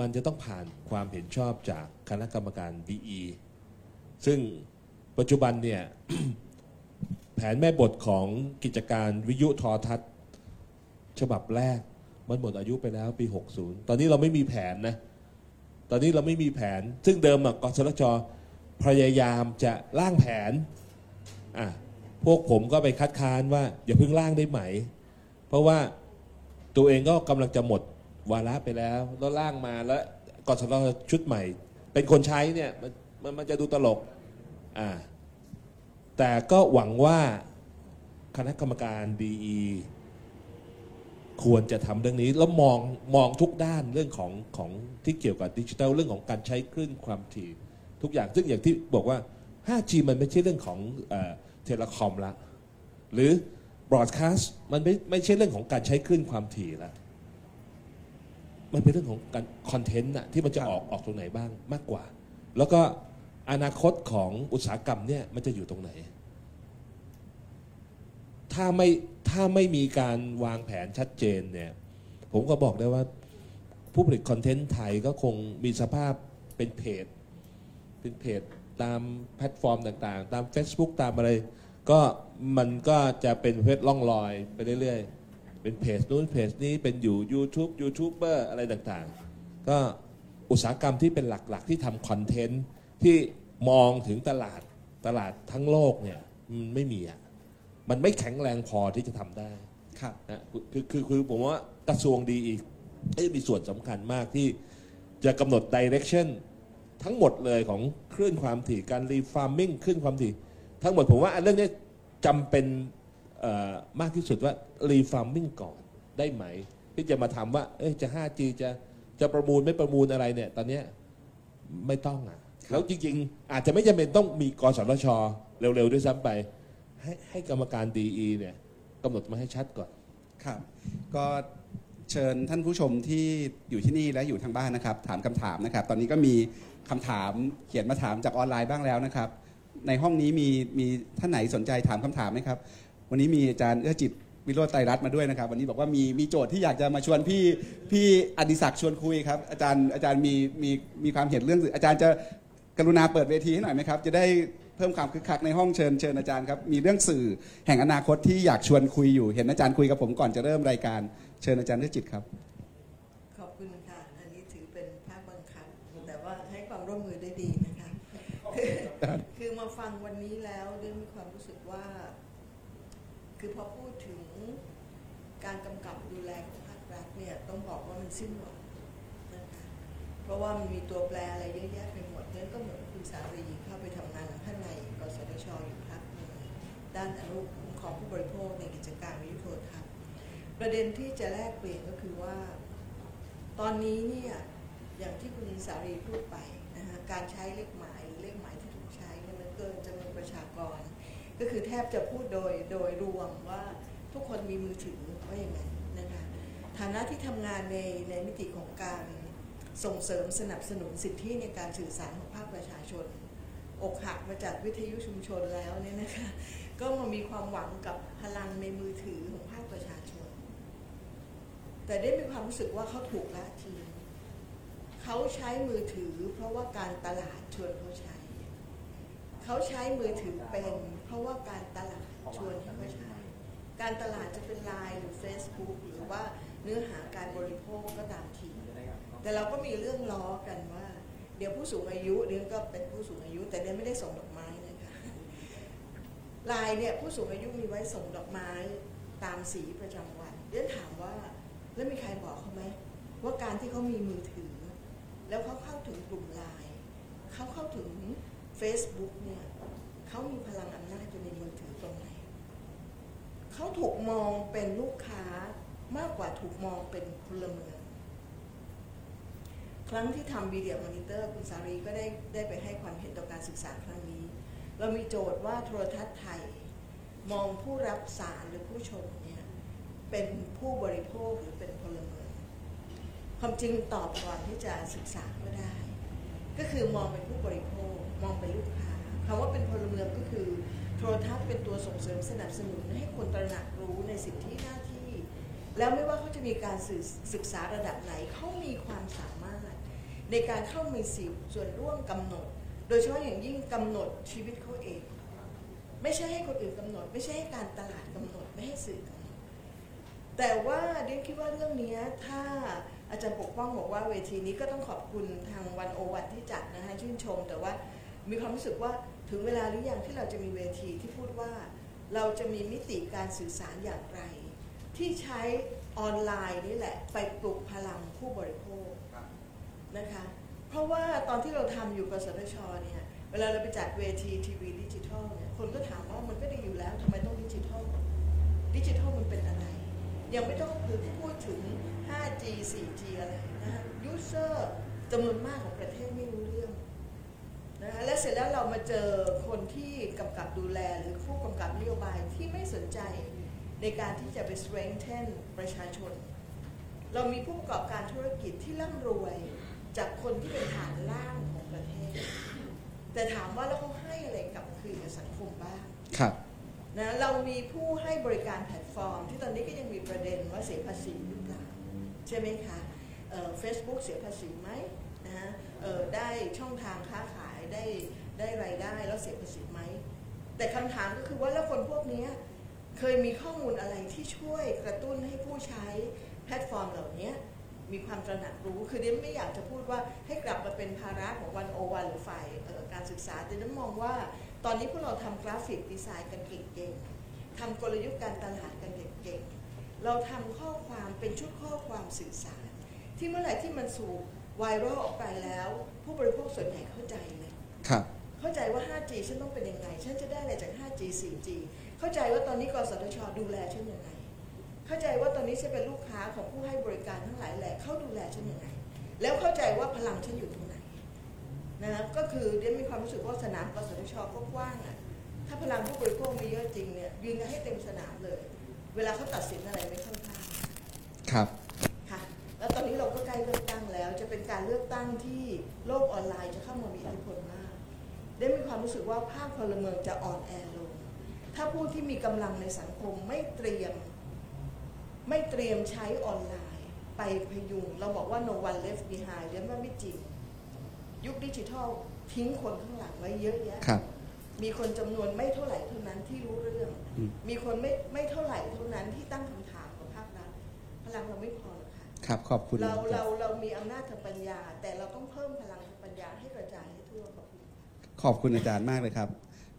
มันจะต้องผ่านความเห็นชอบจากคณะกรรมการ DE ซึ่งปัจจุบันเนี่ย แผนแม่บทของกิจการวิทยุทรทัศน์ฉบับแรก มันหมดอายุไปแล้วปี 60 ตอนนี้เราไม่มีแผนนะ ตอนนี้เราไม่มีแผน ซึ่งเดิมกสทชพยายามจะร่างแผนอะพวกผมก็ไปคัดค้านว่า อย่าเพิ่งร่างได้ไหม เพราะว่าตัวเองก็กำลังจะหมด วาระไปแล้วแล้วร่างมาแล้วกสทชชุดใหม่ เป็นคนใช้เนี่ยมันมันมันจะดูตลกอ่าแต่ก็หวังว่าคณะกรรมการดีควรจะทำเรื่องนี้แล้วมองมองทุกด้านเรื่องของของที่เกี่ยวกับดิจิทัลเรื่องของการใช้คลื่นความถี่ทุกอย่างซึ่งอย่างที่บอกว่า 5G มันไม่ใช่เรื่องของเทเลคอมละหรือ broadcast มันไม่ไม่ใช่เรื่องของการใช้คลื่นความถี่ละ มันเป็นเรื่องของการคอนเทนต์อะที่มันจะออกออกตรงไหนบ้างมากกว่า แล้วก็อนาคตของอุตสาหกรรมเนี่ยมันจะอยู่ตรงไหน ถ้าไม่ถ้าไม่มีการวางแผนชัดเจนเนี่ย ผมก็บอกได้ว่า ผู้ผลิตคอนเทนต์ไทยก็คงมีสภาพเป็นเพจ เป็นเพจตามแพลตฟอร์มต่างๆ ตาม Facebook ตามอะไร ก็มันก็จะเป็นประเภทล่องลอยไปเรื่อยๆ เป็นเพจนู้นเพจนี้เป็นอยู่ YouTube YouTuber อะไรต่างๆ ก็อุตสาหกรรมที่เป็นหลักๆ ที่ทำ content ที่มองถึงตลาดตลาดทั้งโลกเนี่ยมันไม่มีอะมันไม่แข็งแรงพอที่จะทำได้ครับนะคือคือคือผมว่ากระทรวงดีอีก็เอ้ยมีส่วนสำคัญมากที่จะกำหนด direction ทั้งหมดเลยของคลื่นความถี่การ refarming คลื่นความถี่ ทั้งหมดผมว่าอันเรื่องนี้จำเป็นเอ่อ มากที่สุดว่า refarming ก่อนได้ไหม ที่จะมาทำว่าเอ้ยจะ 5G จะจะประมูลไม่ประมูลอะไรเนี่ย ตอนเนี้ยไม่ต้องอะ แล้วจริง ๆ อาจจะไม่จำเป็นต้องมีกสทชเร็ว ๆ ด้วยซ้ำไป ให้ให้กรรมการดีเนี่ยกำหนดมาให้ชัดก่อน ครับ ก็เชิญท่านผู้ชมที่อยู่ที่นี่และอยู่ทางบ้านนะครับ ถามคำถามนะครับ ตอนนี้ก็มีคำถามเขียนมาถามจากออนไลน์บ้างแล้วนะครับ ในห้องนี้มีมีท่านไหนสนใจถามคำถามไหมครับ วันนี้มีอาจารย์เอื้อจิตวิโรจน์ไตรรัตน์มาด้วยนะครับ วันนี้บอกว่ามีมีโจทย์ที่อยากจะมาชวนพี่พี่อดิศักดิ์ชวนคุยครับ อาจารย์อาจารย์มีมีมีความเห็นเรื่อง อาจารย์จะกรุณาเปิดเวทีให้หน่อยไหมครับ จะได้เพิ่มความคึกคักในห้องเชิญเชิญอาจารย์ครับ มีเรื่องสื่อแห่งอนาคตที่อยากชวนคุยอยู่ เห็นอาจารย์คุยกับผมก่อนจะเริ่มรายการเชิญอาจารย์เอื้อจิตครับ ขอบคุณค่ะ อันนี้ถือเป็นภาคบังคับ แต่ว่าให้ความร่วมมือได้ดีนะคะ คือคือมาฟังวันนี้แล้วเรื่องมีความรู้สึกว่า คือพอพูดถึงการกำกับดูแลของภาครัฐเนี่ยต้องบอกว่ามันสิ้นหวังนะคะเพราะว่ามันมีตัวแปรอะไรเยอะแยะไปหมดเนี่ยก็เหมือนคุณสารีเข้าไปทำงานข้างในกสทชอยู่พักนึงด้านอนุคุ้มครองผู้บริโภคในกิจการวิทยุโทรทัศน์ประเด็นที่จะแลกเปลี่ยนก็คือว่า ตอนนี้เนี่ยอย่างที่คุณสารีพูดไปนะฮะการใช้เลขหมายหรือเลขหมายที่ถูกใช้เนี่ยมันเกินจำนวนประชากร ก็คือแทบจะพูดโดยโดยรวมว่าทุกคนมีมือถือว่าอย่างนั้นนะคะฐานะที่ทำงานในในมิติของการส่งเสริมสนับสนุนสิทธิในการสื่อสารของภาคประชาชน อกหักมาจากวิทยุชุมชนแล้วเนี่ยนะคะก็มามีความหวังกับพลังในมือถือของภาคประชาชน แต่ได้มีความรู้สึกว่าเขาถูกละทิ้งเขาใช้มือถือเพราะว่าการตลาดชวนเขาใช้ เขาใช้มือถือเป็น เพราะว่าการตลาดชวนให้เขาใช้การตลาดจะเป็นไลน์หรือ Facebook หรือว่าเนื้อหาการบริโภคก็ตามที แต่เราก็มีเรื่องล้อกันว่า เดี๋ยวผู้สูงอายุเดี๋ยวก็เป็นผู้สูงอายุ แต่เดี๋ยวไม่ได้ส่งดอกไม้นะคะไลน์เนี่ยผู้สูงอายุมีไว้ส่งดอกไม้ตามสีประจำวันเดี๋ยวถามว่าแล้วมีใครบอกเขาไหมว่าการที่เขามีมือถือ แล้วเขาเข้าถึงกลุ่มไลน์เขาเข้าถึง Facebook เนี่ย เขามีพลังอำนาจอยู่ในมือถือตรงไหน เขาถูกมองเป็นลูกค้ามากกว่าถูกมองเป็นพลเมือง ครั้งที่ทำวีดีโอมอนิเตอร์คุณสารีก็ได้ได้ไปให้ความเห็นต่อการศึกษาครั้งนี้ เรามีโจทย์ว่าโทรทัศน์ไทย มองผู้รับสารหรือผู้ชมเนี่ยเป็นผู้บริโภคหรือเป็นพลเมือง ความจริงตอบก่อนที่จะศึกษาก็ได้ ก็คือมองเป็นผู้บริโภค มองเป็นลูกค้า คำว่าเป็นพลเมืองก็คือ โทรทัศน์เป็นตัวส่งเสริมสนับสนุนให้คนตระหนักรู้ในสิทธิหน้าที่ แล้วไม่ว่าเขาจะมีการศึกศึกษาระดับไหนเขามีความสามารถ ในการเข้ามีสิทธิส่วนร่วมกำหนด โดยเฉพาะอย่างยิ่งกำหนดชีวิตเขาเอง ไม่ใช่ให้คนอื่นกำหนด ไม่ใช่ให้การตลาดกำหนดไม่ให้สื่อกำหนดแต่ว่าเดนคิดว่าเรื่องนี้ถ้าอาจารย์ปกป้องบอกว่าเวทีนี้ก็ต้องขอบคุณทางวันโอวันที่จัดนะคะชื่นชม แต่ว่ามีความรู้สึกว่า ถึงเวลาหรือยังที่เราจะมีเวทีที่พูดว่าเราจะมีมิติการสื่อสารอย่างไร ที่ใช้ออนไลน์นี่แหละ ไปปลุกพลังผู้บริโภคนะคะ เพราะว่าตอนที่เราทำอยู่กสทชเนี่ยเวลาเราไปจัดเวทีทีวีดิจิทัลเนี่ยคนก็ถามว่ามันก็ดีอยู่แล้วทำไมต้องดิจิทัลดิจิทัลมันเป็นอะไร ยังไม่ต้องพูดถึง 5G 4G อะไรนะฮะยูเซอร์จำนวนมากของประเทศไม่รู้เรื่อง นะคะและเสร็จแล้วเรามาเจอคนที่กำกับดูแลหรือผู้กำกับนโยบายที่ไม่สนใจในการที่จะไป strengthen ประชาชน เรามีผู้ประกอบการธุรกิจที่ร่ำรวยจากคนที่เป็นฐานล่างของประเทศ แต่ถามว่าแล้วเขาให้อะไรกลับคืนกับสังคมบ้างครับนะเรามีผู้ให้บริการแพลตฟอร์ม ที่ตอนนี้ก็ยังมีประเด็นว่าเสียภาษีหรือเปล่าใช่ไหมคะเฟซบุ๊กเสียภาษีไหมนะฮะเอ่อได้ช่องทางค้าขาย ได้ได้รายได้แล้วเสียภาษีไหม แต่คำถามก็คือว่าแล้วคนพวกนี้เคยมีข้อมูลอะไรที่ช่วยกระตุ้นให้ผู้ใช้แพลตฟอร์มเหล่านี้มีความตระหนักรู้ คือเดนไม่อยากจะพูดว่าให้กลับมาเป็นภาระของวันโอวันหรือฝ่ายการศึกษาแต่เดนมองว่าตอนนี้พวกเราทำกราฟิกดีไซน์กันเก่งๆทำกลยุทธ์การตลาดกันเก่งๆ เราทำข้อความเป็นชุดข้อความสื่อสาร ที่เมื่อไหร่ที่มันสู่ไวรัลออกไปแล้ว ผู้บริโภคส่วนใหญ่เข้าใจ ครับ เข้าใจว่า 5G ฉันต้องเป็นยังไง ฉันจะได้อะไรจาก 5G 4G เข้าใจว่าตอนนี้กสทช ดูแลฉันยังไง เข้าใจว่าตอนนี้ฉันเป็นลูกค้าของผู้ให้บริการทั้งหลายแหละเขาดูแลฉันยังไง แล้วเข้าใจว่าพลังฉันอยู่ตรงไหนนะก็คือเดียนมีความรู้สึกว่าสนามกสทชก็กว้างอะถ้าพลังผู้บริโภคมีเยอะจริงเนี่ยยืนกันให้เต็มสนามเลย เวลาเขาตัดสินอะไรไม่เข้าท่าครับค่ะแล้วตอนนี้เราก็ใกล้เลือกตั้งแล้ว จะเป็นการเลือกตั้งที่โลกออนไลน์จะเข้ามามีอิทธิพลมาก ได้มีความรู้สึกว่าภาคพลเมืองจะอ่อนแอลง ถ้าผู้ที่มีกำลังในสังคมไม่เตรียม ไม่เตรียมใช้ออนไลน์ ไปพยุง เราบอกว่า no one left behind เรียนว่าไม่จริง ยุคดิจิทัลทิ้งคนข้างหลังไว้เยอะแยะครับมีคนจำนวนไม่เท่าไหร่เท่านั้นที่รู้เรื่องอืมมีคนไม่ไม่เท่าไหร่เท่านั้นที่ตั้งคำถามกับภาครัฐพลังเราไม่พอหรอกค่ะครับขอบคุณเราเราเรามีอำนาจทางปัญญา แต่เราต้องเพิ่มพลังทางปัญญาให้กระจาย ขอบคุณอาจารย์มากเลยครับ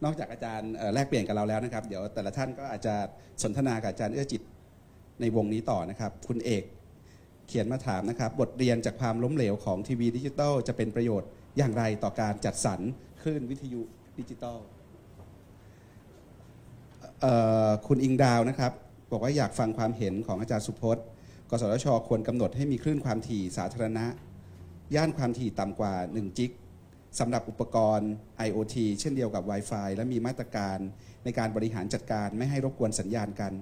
นอกจากอาจารย์แลกเปลี่ยนกับเราแล้วนะครับ เดี๋ยวแต่ละท่านก็อาจจะสนทนากับอาจารย์เอื้อจิตในวงนี้ต่อนะครับ คุณเอกเขียนมาถามนะครับ บทเรียนจากความล้มเหลวของทีวีดิจิตอลจะเป็นประโยชน์อย่างไรต่อการจัดสรรคลื่นวิทยุดิจิตอลคุณอิงดาวนะครับ บอกว่าอยากฟังความเห็นของอาจารย์สุพจน์ กสทชควรกำหนดให้มีคลื่นความถี่สาธารณะ ย่านความถี่ต่ำกว่า 1 จิก สำหรับอุปกรณ์ IoT เช่นเดียวกับ Wi-Fi และมีมาตรการในการบริหารจัดการไม่ให้รบกวนสัญญาณกัน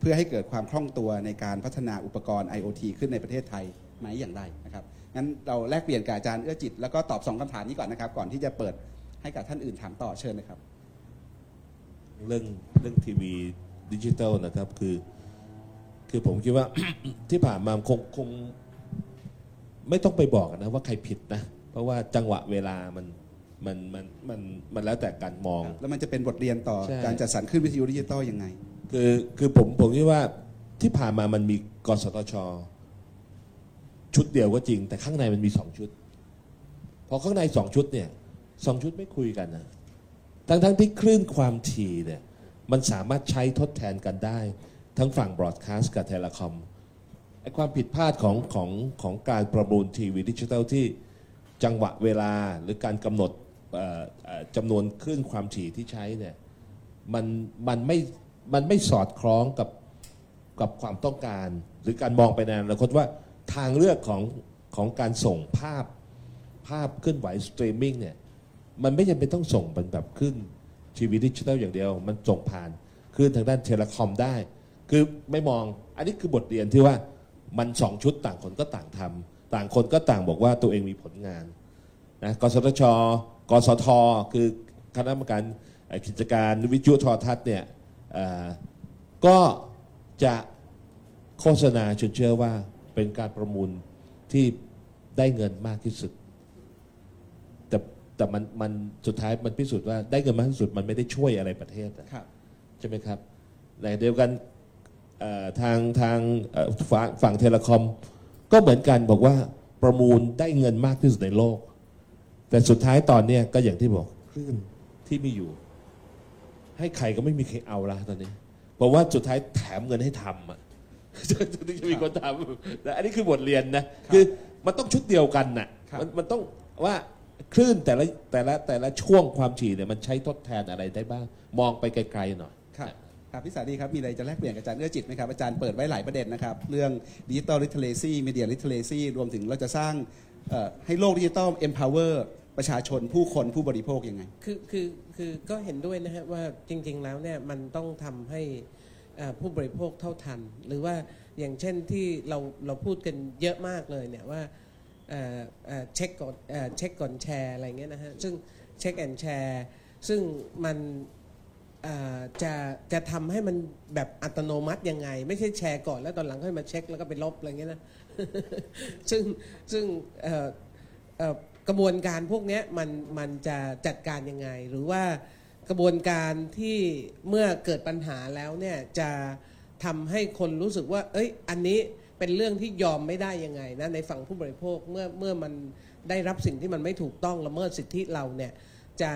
เพื่อให้เกิดความคล่องตัวในการพัฒนาอุปกรณ์ IoT ขึ้นในประเทศไทยไหมอย่างไรนะครับงั้นเราแลกเปลี่ยนกับอาจารย์เอื้อจิต แล้วก็ตอบสองคำถามนี้ก่อนนะครับ ก่อนที่จะเปิดให้กับท่านอื่นถามต่อเชิญเลยครับ เรื่องเรื่องทีวีดิจิตอลนะครับคือคือผมคิดว่าที่ผ่านมาคงคง ไม่ต้องไปบอกนะว่าใครผิดนะ เพราะว่าจังหวะเวลามันมันมันมันมันแล้วแต่การมอง แล้วมันจะเป็นบทเรียนต่อใช่ การจัดสรรคลื่นวิทยุดิจิตอลยังไง คือคือผมผมคิดว่าที่ผ่านมามันมีกสทช ชุดเดียวก็จริง แต่ข้างในมันมีสองชุด พอข้างในสองชุดเนี่ยสองชุดไม่คุยกันนะทั้งทั้งที่คลื่นความถี่เนี่ย มันสามารถใช้ทดแทนกันได้ ทั้งฝั่ง broadcast กับ telecom ไอความผิดพลาดของของของการประมูลทีวีดิจิทัลที่ จังหวะเวลาหรือการกำหนดจำนวนคลื่นความถี่ที่ใช้เนี่ยมันมันไม่มันไม่สอดคล้องกับกับความต้องการ หรือการมองไปในอนาคตว่าทางเลือกของของการส่งภาพภาพเคลื่อนไหวสตรีมมิ่งเนี่ยมันไม่จำเป็นต้องส่งเป็นแบบคลื่นทีวีดิจิทัลอย่างเดียว มันส่งผ่านคลื่นทางด้านเทเลคอมได้ คือไม่มองอันนี้คือบทเรียนที่ว่ามันสองชุดต่างคนก็ต่างทำ ต่างคนก็ต่างบอกว่าตัวเองมีผลงานนะกสทช กสท คือคณะกรรมการเอ่อกิจการวิทยุโทรทัศน์เนี่ยเอ่อก็จะโฆษณาชวนเชื่อว่าเป็นการประมูลที่ได้เงินมากที่สุด แต่แต่มันมันสุดท้ายมันพิสูจน์ว่าได้เงินมากที่สุดมันไม่ได้ช่วยอะไรประเทศอะครับใช่ไหมครับในเดียวกันเอ่อทางทางเอ่อฝั่งฝั่งเทเลคอม ก็เหมือนกันบอกว่าประมูลได้เงินมากที่สุดในโลก แต่สุดท้ายตอนเนี้ยก็อย่างที่บอกคลื่นที่มีอยู่ ให้ใครก็ไม่มีใครเอาละตอนนี้เพราะว่าสุดท้ายแถมเงินให้ทำอะถึงจะมีคนทำแต่อันนี้คือบทเรียนนะคือมันต้องชุดเดียวกันน่ะครับมันมันต้องว่าคลื่นแต่ละแต่ละแต่ละช่วงความถี่เนี่ยมันใช้ทดแทนอะไรได้บ้าง มองไปไกลๆหน่อย ครับพี่สาดีครับ มีอะไรจะแลกเปลี่ยนกับอาจารย์เอื้อจิตไหมครับ อาจารย์เปิดไว้หลายประเด็นนะครับ เรื่อง digital literacy media literacy รวมถึงเราจะสร้างให้โลกดิจิตอล empower ประชาชนผู้คนผู้บริโภคยังไง คือคือคือก็เห็นด้วยนะฮะว่าจริง ๆ แล้วเนี่ยมันต้องทำให้ผู้บริโภคเท่าทัน หรือว่าอย่างเช่นที่เราเราพูดกันเยอะมากเลยเนี่ยว่าเช็คก่อนเช็คก่อนแชร์อะไรเงี้ยนะฮะซึ่งเช็คแอนแชร์ซึ่งมัน จะจะทำให้มันแบบอัตโนมัติยังไง ไม่ใช่แชร์ก่อนแล้วตอนหลังค่อยมาเช็คแล้วก็ไปลบอะไรเงี้ยนะซึ่งซึ่งกระบวนการพวกเนี้ยมันมันจะจัดการยังไง หรือว่ากระบวนการที่เมื่อเกิดปัญหาแล้วเนี่ยจะทำให้คนรู้สึกว่า เอ้ย อันนี้เป็นเรื่องที่ยอมไม่ได้ยังไงนะในฝั่งผู้บริโภคเมื่อเมื่อมันได้รับสิ่งที่มันไม่ถูกต้องละเมิดสิทธิเราเนี่ยจะ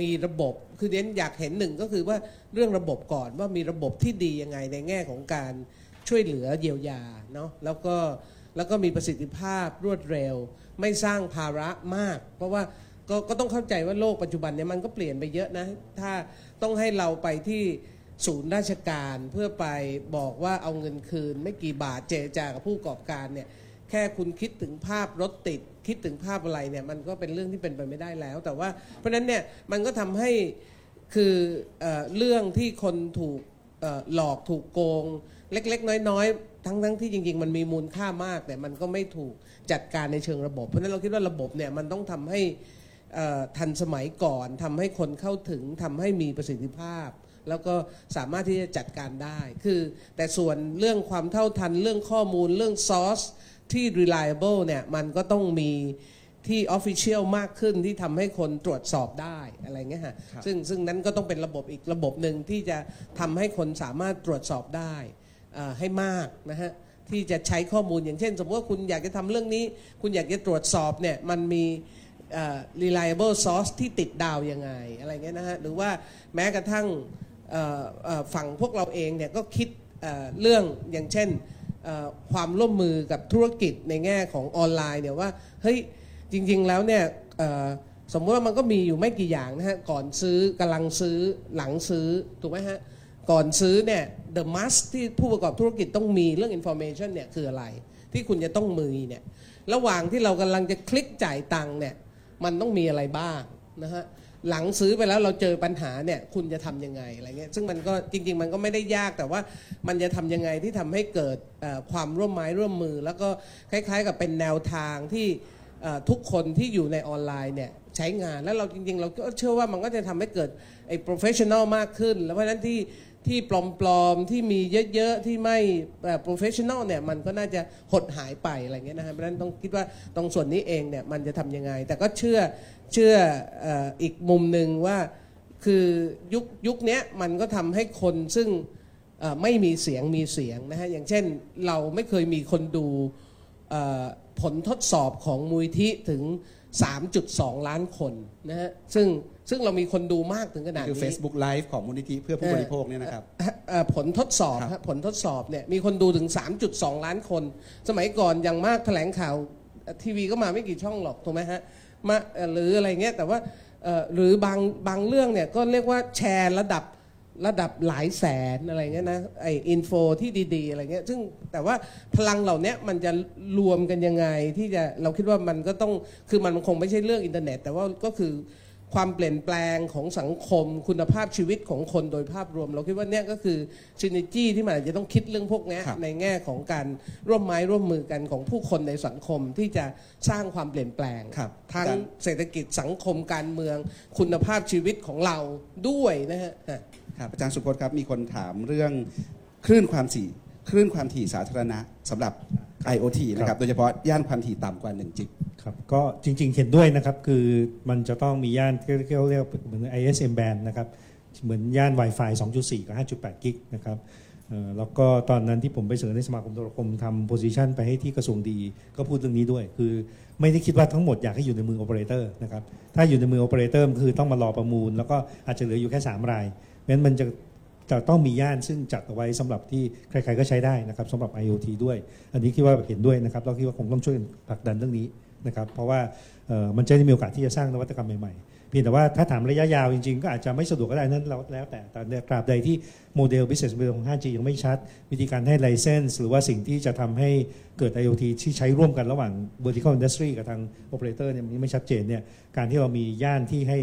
มีระบบคือเน้นอยากเห็นหนึ่งก็คือว่าเรื่องระบบก่อนว่ามีระบบที่ดียังไงในแง่ของการช่วยเหลือเยียวยาเนาะแล้วก็แล้วก็มีประสิทธิภาพรวดเร็ว ไม่สร้างภาระมาก เพราะว่าก็ก็ต้องเข้าใจว่าโลกปัจจุบันเนี่ยมันก็เปลี่ยนไปเยอะนะ ถ้าต้องให้เราไปที่ศูนย์ราชการเพื่อไปบอกว่าเอาเงินคืน ไม่กี่บาทเจรจากับผู้ประกอบการเนี่ย แค่คุณคิดถึงภาพรถติด คิดถึงภาพอะไรเนี่ยมันก็เป็นเรื่องที่เป็นไปไม่ได้แล้ว แต่ว่าเพราะนั้นเนี่ยมันก็ทำให้คือเออเรื่องที่คนถูกหลอกถูกโกง เล็ก ๆ น้อย ๆ ทั้งทั้งที่จริง ๆ มันมีมูลค่ามากแต่มันก็ไม่ถูกจัดการในเชิงระบบ เพราะนั้นเราคิดว่าระบบเนี่ยมันต้องทำให้ทันสมัยก่อนทำให้คนเข้าถึงทำให้มีประสิทธิภาพ แล้วก็สามารถที่จะจัดการได้ คือแต่ส่วนเรื่องความเท่าทันเรื่องข้อมูลเรื่องซอส ที่ reliable เนี่ยมันก็ต้องมีที่ official มากขึ้นที่ทำให้คนตรวจสอบได้อะไรเงี้ยฮะครับซึ่งซึ่งนั้นก็ต้องเป็นระบบอีกระบบหนึ่งที่จะทำให้คนสามารถตรวจสอบได้เอ่อให้มากนะฮะที่จะใช้ข้อมูลอย่างเช่น สมมติว่าคุณอยากจะทำเรื่องนี้ คุณอยากจะตรวจสอบเนี่ยมันมีเอ่อ reliable source ที่ติดดาวยังไงอะไรเงี้ยนะฮะหรือว่าแม้กระทั่งเอ่อเอ่อฝั่งพวกเราเองเนี่ยก็คิดเอ่อเรื่องอย่างเช่นเอ่อ ความร่วมมือกับธุรกิจในแง่ของออนไลน์เนี่ยว่าเฮ้ยจริง ๆ แล้วเนี่ยสมมติว่ามันก็มีอยู่ไม่กี่อย่างนะฮะก่อนซื้อกำลังซื้อหลังซื้อถูกไหมฮะก่อนซื้อเนี่ย the must ที่ผู้ประกอบธุรกิจต้องมีเรื่อง information เนี่ยคืออะไร ที่คุณจะต้องมือเนี่ยระหว่างที่เรากำลังจะคลิกจ่ายตังค์เนี่ยมันต้องมีอะไรบ้างนะฮะ หลังซื้อไปแล้วเราเจอปัญหาเนี่ยคุณจะทำยังไงอะไรเงี้ยซึ่งมันก็จริง ๆ มันก็ไม่ได้ยากแต่ว่ามันจะทำยังไงที่ทำให้เกิดความร่วมไม้ร่วมมือ แล้วก็คล้าย ๆ กับเป็นแนวทางที่ทุกคนที่อยู่ในออนไลน์เนี่ย ใช้งาน แล้วเราจริงๆ เราก็เชื่อว่ามันก็จะทำให้เกิดไอ้ professional มากขึ้น แล้วเพราะฉะนั้นที่ที่ปลอมๆ ที่มีเยอะๆ ที่ไม่เอ่อ professional เนี่ยมันก็น่าจะหดหายไปอะไรเงี้ยนะฮะเพราะฉะนั้นต้องคิดว่าตรงส่วนนี้เองเนี่ยมันจะทำยังไง แต่ก็เชื่อเชื่ออ,อ,อีกมุมหนึ่งว่าคือยุคยุคนี้มันก็ทำให้คนซึ่งไม่มีเสียงมีเสียงนะฮะอย่างเช่นเราไม่เคยมีคนดูผลทดสอบของมูลที่ถึง 3.2 ล้านคนนะฮะซึ่งซึ่งเรามีคนดูมากถึงขนาดคือนี้ Facebook Live ของมูลนิธิเพื่อผู้บริโภคเนี่ยนะครับเอ่อผลทดสอบครับฮะผลทดสอบเนี่ยมีคนดูถึง 3.2 ล้านคน สมัยก่อนอย่างมากแถลงข่าวทีวีก็มาไม่กี่ช่องหรอกถูกไหมฮะมาเอ่อหรืออะไรเงี้ยแต่ว่าเอ่อหรือบางบางเรื่องเนี่ยก็เรียกว่าแชร์ระดับ ระดับหลายแสนอะไรเงี้ยนะไออินโฟที่ดีๆอะไรเงี้ยซึ่งแต่ว่าพลังเหล่านี้มันจะรวมกันยังไงที่จะเราคิดว่ามันก็ต้องคือมันคงไม่ใช่เรื่องอินเทอร์เน็ต แต่ว่าก็คือ ความเปลี่ยนแปลงของสังคม คุณภาพชีวิตของคนโดยภาพรวม เราคิดว่าเนี่ยก็คือซิน e จี้ที่มันอาจจะต้องคิดเรื่องพวกเนี้ยครับในแง่ของการร่วมไม้ร่วมมือกันของผู้คนในสังคมที่จะสร้างความเปลี่ยนแปลงครับทั้งอาจารย์เศรษฐกิจสังคมการเมือง คุณภาพชีวิตของเราด้วยนะฮะอะครับอาจารย์สุพจน์ครับมีคนถามเรื่องคลื่นความถี่ คลื่นความถี่สาธารณะสำหรับ IoT นะครับโดยเฉพาะย่านความถี่ต่ำกว่า 1 จิก ครับก็จริงๆ เห็นด้วยนะครับ คือมันจะต้องมีย่านที่เรียกเรียกเหมือน ISM band นะครับ เหมือนย่าน Wi-Fi 2.4 กับ 5.8 gig นะครับเอ่อแล้วก็ตอนนั้นที่ผมไปเสนอในสมาคมโทรคมทำ position ไปให้ที่กระทรวง DE ก็พูดเรื่องนี้ด้วย คือไม่ได้คิดว่าทั้งหมดอยากให้อยู่ในมือโอเปอเรเตอร์นะครับ ถ้าอยู่ในมือโอเปอเรเตอร์คือต้องมารอประมูล แล้วก็อาจจะเหลืออยู่แค่ 3 รายเพราะฉะนั้นมันจะ จะต้องมีย่านซึ่งจัดเอาไว้สำหรับที่ใครๆก็ใช้ได้นะครับสำหรับ IoT ด้วย อันนี้คิดว่าเห็นด้วยนะครับแล้วคิดว่าคงต้องช่วยผลักดันเรื่องนี้นะครับเพราะว่ามันจะได้มีโอกาสที่จะสร้างนวัตกรรมใหม่ๆเพียงแต่ว่าถ้าถามระยะยาวจริงๆ ก็อาจจะไม่สะดวกก็ได้นั่นแล้วแล้วแต่แต่ตราบใดที่โมเดล business model ของ 5G ยังไม่ชัด วิธีการให้ license หรือว่าสิ่งที่จะทำให้เกิด IoT ที่ใช้ร่วมกันระหว่าง vertical industry กับทาง operator เนี่ยมันไม่ชัดเจนเนี่ยการที่เรามีย่านที่ให้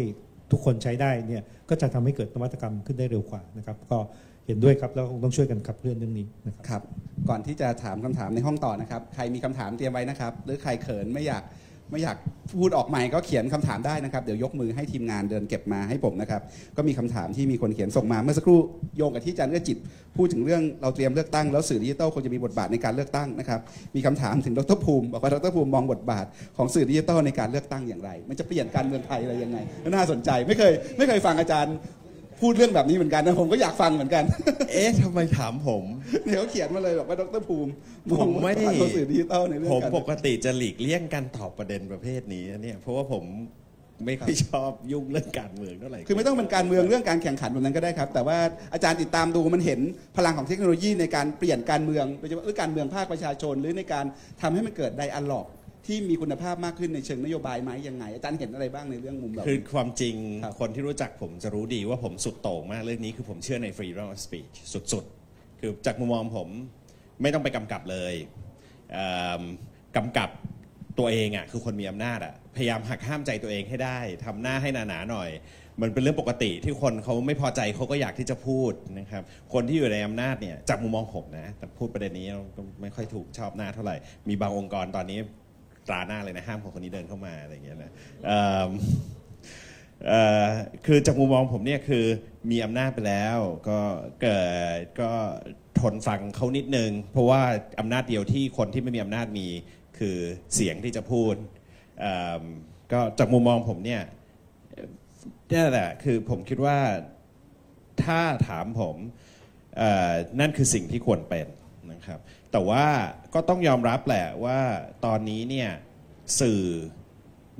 ทุกคนใช้ได้เนี่ยก็จะทำให้เกิดนวัตกรรมขึ้นได้เร็วกว่านะครับก็เห็นด้วยครับแล้วคงต้องช่วยกันขับเคลื่อนเรื่องนี้นะครับครับก่อนที่จะถามคำถามในห้องต่อนะครับ ใครมีคำถามเตรียมไว้นะครับ หรือใครเขินไม่อยาก ไม่อยากพูดออกใหม่ก็เขียนคำถามได้นะครับ เดี๋ยวยกมือให้ทีมงานเดินเก็บมาให้ผมนะครับ ก็มีคำถามที่มีคนเขียนส่งมาเมื่อสักครู่โยงกับที่อาจารย์เอื้อจิต พูดถึงเรื่องเราเตรียมเลือกตั้งแล้วสื่อดิจิทัลควรจะมีบทบาทในการเลือกตั้งนะครับ มีคำถามถึงดรภูมิบอกว่าดรภูมิมองบทบาทของสื่อดิจิทัลในการเลือกตั้งอย่างไร มันจะเปลี่ยนการเมืองไทยอะไรยังไงน่าสนใจไม่เคยไม่เคยฟังอาจารย์ พูดเรื่องแบบนี้เหมือนกันนะผมก็อยากฟังเหมือนกัน เอ๊ะทำไมถามผม เดี๋ยวเขียนมาเลยบอกว่าดรภูมิมองผมไม่ว่าตัวสื่อดิจิตอลในเรื่องผมการปกติจะหลีกเลี่ยงการตอบประเด็นประเภทนี้นะเนี่ยเพราะว่าผมไม่ค่อยชอบยุ่งเรื่องการเมืองเท่าไหร่คือไม่ต้องเป็นการเมืองเรื่องการแข่งขันแบบนั้นก็ได้ครับ แต่ว่าอาจารย์ติดตามดูมันเห็นพลังของเทคโนโลยีในการเปลี่ยนการเมืองโดยเฉพาะหรือการเมืองภาคประชาชน หรือในการทำให้มันเกิดไดอะล็อก ที่มีคุณภาพมากขึ้นในเชิงนโยบายไหมยังไง อาจารย์เห็นอะไรบ้างในเรื่องมุมแบบคือนี้ความจริงครับ คนที่รู้จักผมจะรู้ดีว่าผมสุดโต่งมากเรื่องนี้คือผมเชื่อใน freedom of speech สุดๆ คือจากมุมมองผมไม่ต้องไปกำกับเลยเอิ่มกำกับตัวเองอะคือคนมีอำนาจอะพยายามหักห้ามใจตัวเองให้ได้ทำหน้าให้หนาๆหน่อย มันเป็นเรื่องปกติที่คนเขาไม่พอใจเขาก็อยากที่จะพูดนะครับคนที่อยู่ในอำนาจเนี่ยจากมุมมองผมนะแต่พูดประเด็นนี้ก็ไม่ค่อยถูกชอบหน้าเท่าไหร่มีบางองค์กรตอนนี้ ตราหน้าเลยนะห้ามคนคนนี้เดินเข้ามาอะไรอย่างเงี้ยนะคือจากมุมมองผมเนี่ยคือมีอำนาจไปแล้ว ก็เกิดก็ทนฟังเขานิดนึง เพราะว่าอำนาจเดียวที่คนที่ไม่มีอำนาจมีคือเสียงที่จะพูดก็จากมุมมองผมเนี่ยนี่แหละคือผมคิดว่าถ้าถามผมนั่นคือสิ่งที่ควรเป็นนะครับ แต่ว่าก็ต้องยอมรับแหละว่าตอนนี้เนี่ยสื่อ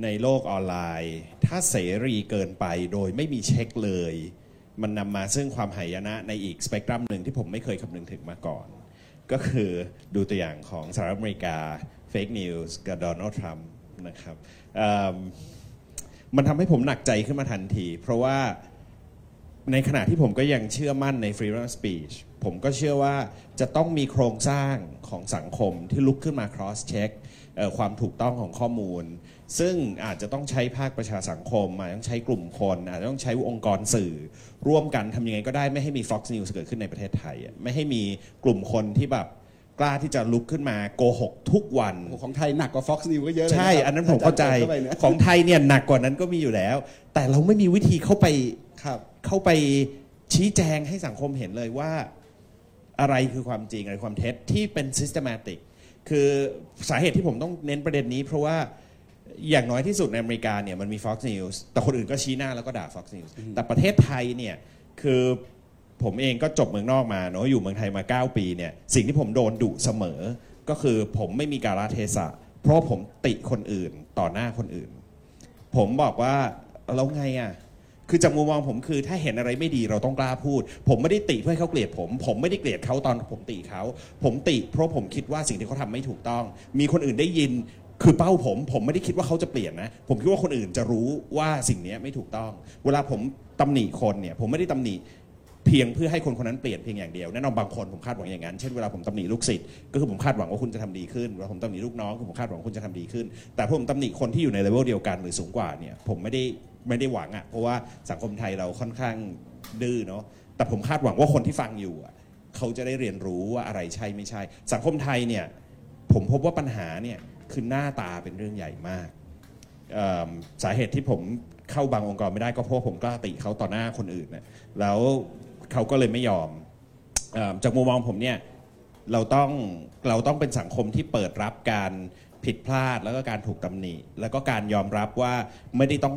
ในโลกออนไลน์ ถ้าเสรีเกินไปโดยไม่มีเช็คเลย มันนำมาซึ่งความหายนะในอีกสเปกตรัมหนึ่งที่ผมไม่เคยคำนึงถึงมาก่อน ก็คือดูตัวอย่างของสหรัฐอเมริกาfake news กับโดนัลด์ทรัมป์นะครับมันทำให้ผมหนักใจขึ้นมาทันที เพราะว่าในขณะที่ผมก็ยังเชื่อมั่นใน freedom of speech ผมก็เชื่อว่าจะต้องมีโครงสร้างของสังคมที่ลุกขึ้นมา cross check เอ่อความถูกต้องของข้อมูล ซึ่งอาจจะต้องใช้ภาคประชาสังคมอาจจะต้องใช้กลุ่มคนอาจจะต้องใช้องค์กรสื่อ ร่วมกันทำยังไงก็ได้ไม่ให้มี Fox News เกิดขึ้นในประเทศไทยอะไม่ให้มีกลุ่มคนที่แบบกล้าที่จะลุกขึ้นมาโกหกทุกวันโอ้โหของไทยหนักกว่า Fox News ก็เยอะเลยใช่ะครับอันนั้นผมเข้าใจอจรย์ปิดไปเนี่ยของไทยเนี่ยหนักกว่านั้นก็มีอยู่แล้ว แต่เราไม่มีวิธีเข้าไปครับเข้าไปชี้แจงให้สังคมเห็นเลยว่า อะไรคือความจริงอะไรความเท็จที่เป็น systematic คือสาเหตุที่ผมต้องเน้นประเด็นนี้ เพราะว่าอย่างน้อยที่สุดในอเมริกาเนี่ยมันมี Fox News แต่คนอื่นก็ชี้หน้าแล้วก็ด่า Fox News แต่ประเทศไทยเนี่ยคือผมเองก็จบเมืองนอกมาเนาะอยู่เมืองไทยมา 9 ปีเนี่ยสิ่งที่ผมโดนดุเสมอ ก็คือผมไม่มีการาเทศะ เพราะผมติคนอื่นต่อหน้าคนอื่น ผมบอกว่าแล้วไงอะ คือจากมุมมองผมคือถ้าเห็นอะไรไม่ดีเราต้องกล้าพูด ผมไม่ได้ติเพื่อให้เขาเกลียดผม ผมไม่ได้เกลียดเขาตอนผมติเขา ผมติเพราะผมคิดว่าสิ่งที่เขาทำไม่ถูกต้อง มีคนอื่นได้ยินคือเป้าผมผมไม่ได้คิดว่าเขาจะเปลี่ยนนะ ผมคิดว่าคนอื่นจะรู้ว่าสิ่งนี้ไม่ถูกต้อง เวลาผมตำหนิคนเนี่ยผมไม่ได้ตำหนิเพียงเพื่อให้คนคนนั้นเปลี่ยนเพียงอย่างเดียวแน่นอนบางคนผมคาดหวังอย่างนั้นเช่นเวลาผมตำหนิลูกศิษย์ก็คือผมคาดหวังว่าคุณจะทำดีขึ้นเวลาผมตำหนิลูกน้องคือผมคาดหวังคุณจะทำดีขึ้น แต่ผมตำหนิคนที่อยู่ในเลเวลเดียวกันหรือสูงกว่าเนี่ยผมไม่ได้ ไม่ได้หวังอะเพราะว่าสังคมไทยเราค่อนข้างดื้อเนาะแต่ผมคาดหวังว่าคนที่ฟังอยู่อะเขาจะได้เรียนรู้ว่าอะไรใช่ไม่ใช่ สังคมไทยเนี่ยผมพบว่าปัญหาเนี่ยคือหน้าตาเป็นเรื่องใหญ่มากสาเหตุที่ผมเข้าบางองค์กรไม่ได้ก็เพราะผมกล้าติเขาต่อหน้าคนอื่นนะแล้วเขาก็เลยไม่ยอมอมจากมุมมองผมเนี่ยเราต้องเราต้องเป็นสังคมที่เปิดรับการผิดพลาดแล้วก็การถูกตำหนิแล้วก็การยอมรับว่าไม่ได้ต้อง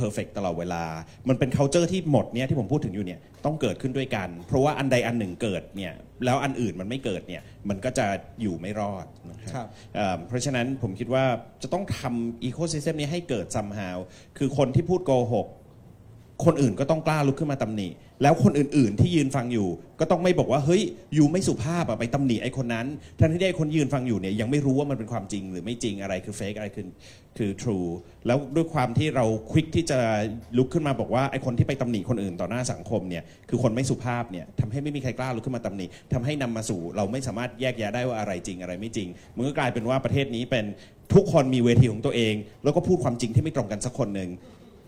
perfect ลอดเวลา มันเป็น c u เจอร์ที่หมดเนี่ยที่ผมพูดถึงอยู่เนี่ยต้องเกิดขึ้นด้วยกัน เพราะว่าอันใดอันหนึ่งเกิดเนี่ยแล้วอันอื่นมันไม่เกิดเนี่ยมันก็จะอยู่ไม่รอดนะคครัรับบเอ่อเพราะฉะนั้นผมคิดว่าจะต้องทำอีโค y ิสเ m นี้ให้เกิด somehow คือคนที่พูดโกหก คนอื่นก็ต้องกล้าลุกขึ้นมาตำหนิ แล้วคนอื่นๆ ที่ยืนฟังอยู่ ก็ต้องไม่บอกว่าเฮ้ยยูไม่สุภาพอะไปตำหนิไอ้คนนั้นทั้งที่ได้คนยืนฟังอยู่เนี่ยยังไม่รู้ว่ามันเป็นความจริง หรือไม่จริงอะไรคือเฟกอะไรคือคือ true แล้วด้วยความที่เราควิกที่จะลุกขึ้นมาบอกว่าไอ้คนที่ไปตำหนิคนอื่นต่อหน้าสังคมเนี่ยคือคนไม่สุภาพเนี่ยทำให้ไม่มีใครกล้าลุกขึ้นมาตำหนิทำให้นำมาสู่ เราไม่สามารถแยกแยะได้ว่าอะไรจริงอะไรไม่จริงมันก็กลายเป็นว่าประเทศนี้เป็นทุกคนมีเวทีของตัวเอง แล้วก็พูดความจริงที่ไม่ตรงกันสักคนหนึ่ง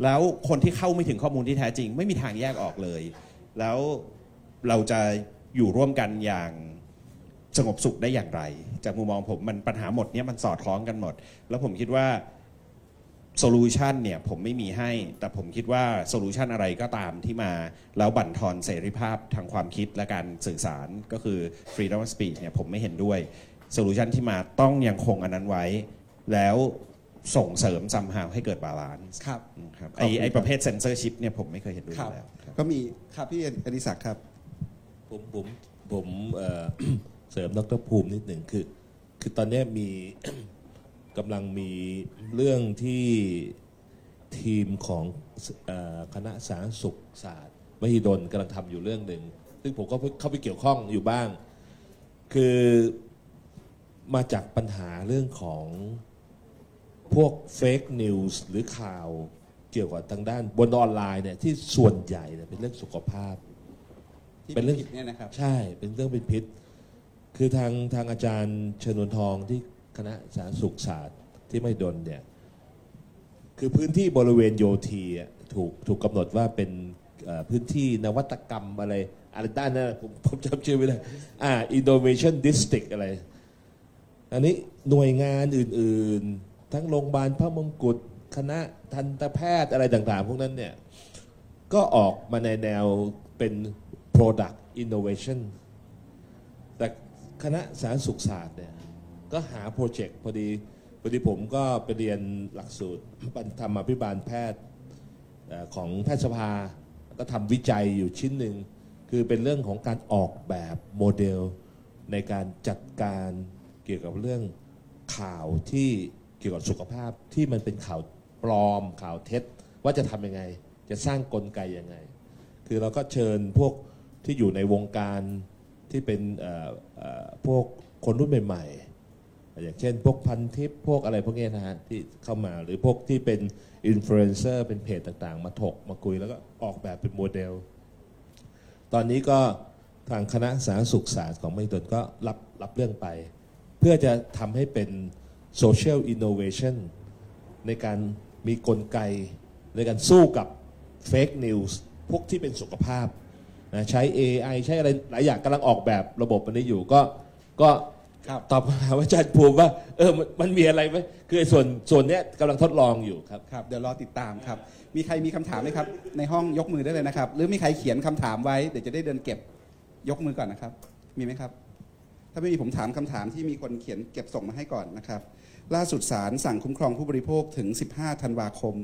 แล้วคนที่เข้าไม่ถึงข้อมูลที่แท้จริง ไม่มีทางแยกออกเลย แล้วเราจะอยู่ร่วมกันอย่างสงบสุขได้อย่างไร จากมุมมองผมมันปัญหาหมดเนี้ยมันสอดคล้องกันหมด แล้วผมคิดว่า solution เนี่ยผมไม่มีให้ แต่ผมคิดว่า solution อะไรก็ตามที่มา แล้วบั่นทอนเสรีภาพทางความคิดและการสื่อสารก็คือ freedom of speech เนี่ยผมไม่เห็นด้วย solution ที่มาต้องยังคงอันนั้นไว้ แล้ว ส่งเสริม somehow ให้เกิด balance ครับครับขอบไอคุณไอประเภทเซนเซอร์ชิพเนี่ยผมไม่เคยเห็นด้วยคอรับยู่แล้วครับก็มีครับพี่อดิศักดิ์ครับ ผมผมผมเอ่อเสริมดรภูมินิดหนึ่งคือ คือตอนเนี้ยมีกำลังมีเรื่องที่ทีมของเอ่อคณะสาธารณสุขศาสตร์มหิดลกำลังทำอยู่เรื่องหนึ่ง ซึ่งผมก็เข้าไปเกี่ยวข้องอยู่บ้าง คือมาจากปัญหาเรื่องของ พวกเฟกนิวส์หรือข่าวเกี่ยวกับทางด้านบนออนไลน์เนี่ยที่ส่วนใหญ่เนี่ยเป็นเรื่องสุขภาพ ที่เป็นเรื่องผิดเนี่ยนะครับ ใช่เป็นเรื่องเป็นพิษ คือทางทางอาจารย์เชนวนทองที่คณะสาธารณสุขศาสตร์ที่ไม่ดนเนี่ยคือพื้นที่บริเวณโยธีอะถูกถูกกำหนดว่าเป็นเอ่อพื้นที่นวัตกรรมอะไรอะไรด้านนั้นผมผมจำชื่อไม่ได้อ่า innovation district อะไร อันนี้หน่วยงานอื่น ๆ ทั้งโรงพยาบาลพระมงกุฎคณะทันตแพทย์อะไรต่างๆ พวกนั้นเนี่ย ก็ออกมาในแนวเป็น product innovation แต่คณะสาธารณสุขศาสตร์เนี่ยก็หาโปรเจกต์พอดีพอดีผมก็ไปเรียนหลักสูตรธรรมาภิบาลแพทย์ของแพทยสภา ก็ทำวิจัยอยู่ชิ้นหนึ่ง คือเป็นเรื่องของการออกแบบโมเดล ในการจัดการเกี่ยวกับเรื่องข่าวที่ เกี่ยวกับสุขภาพที่มันเป็นข่าวปลอมข่าวเท็จ ว่าจะทำยังไง จะสร้างกลไกยังไง คือเราก็เชิญพวกที่อยู่ในวงการที่เป็นพวกคนรุ่นใหม่ๆ อย่างเช่น พวกพันทิปพวกอะไรพวกนี้นะฮะที่เข้ามาหรือพวกที่เป็นอินฟลูเอนเซอร์เป็นเพจต่างๆ มาถกมาคุยแล้วก็ออกแบบเป็นโมเดล ตอนนี้ก็ทางคณะสาธารณสุขศาสตร์ของมหิดลก็รับรับเรื่องไป เพื่อจะทำให้เป็น social innovation ในการมีกลไก ในการสู้กับ fake news พวกที่เป็นสุขภาพนะใช้ AI ใช้อะไรหลายอย่างกำลังออกแบบระบบอันนี้อยู่ก็ก็ครับตอบคำถามอาจารย์ภูมิว่าเออมันมันมีอะไรไหมคือไอ้ส่วนส่วนเนี้ยกำลังทดลองอยู่ครับครับเดี๋ยวรอติดตามครับ มีใครมีคำถามไหมครับ ในห้องยกมือได้เลยนะครับ หรือมีใครเขียนคำถามไว้เดี๋ยวจะได้เดินเก็บยกมือก่อนนะครับ มีไหมครับ ถ้าไม่มีผมถามคำถามที่มีคนเขียนเก็บส่งมาให้ก่อนนะครับ ล่าสุดศาลสั่งคุ้มครองผู้บริโภคถึง 15 ธันวาคม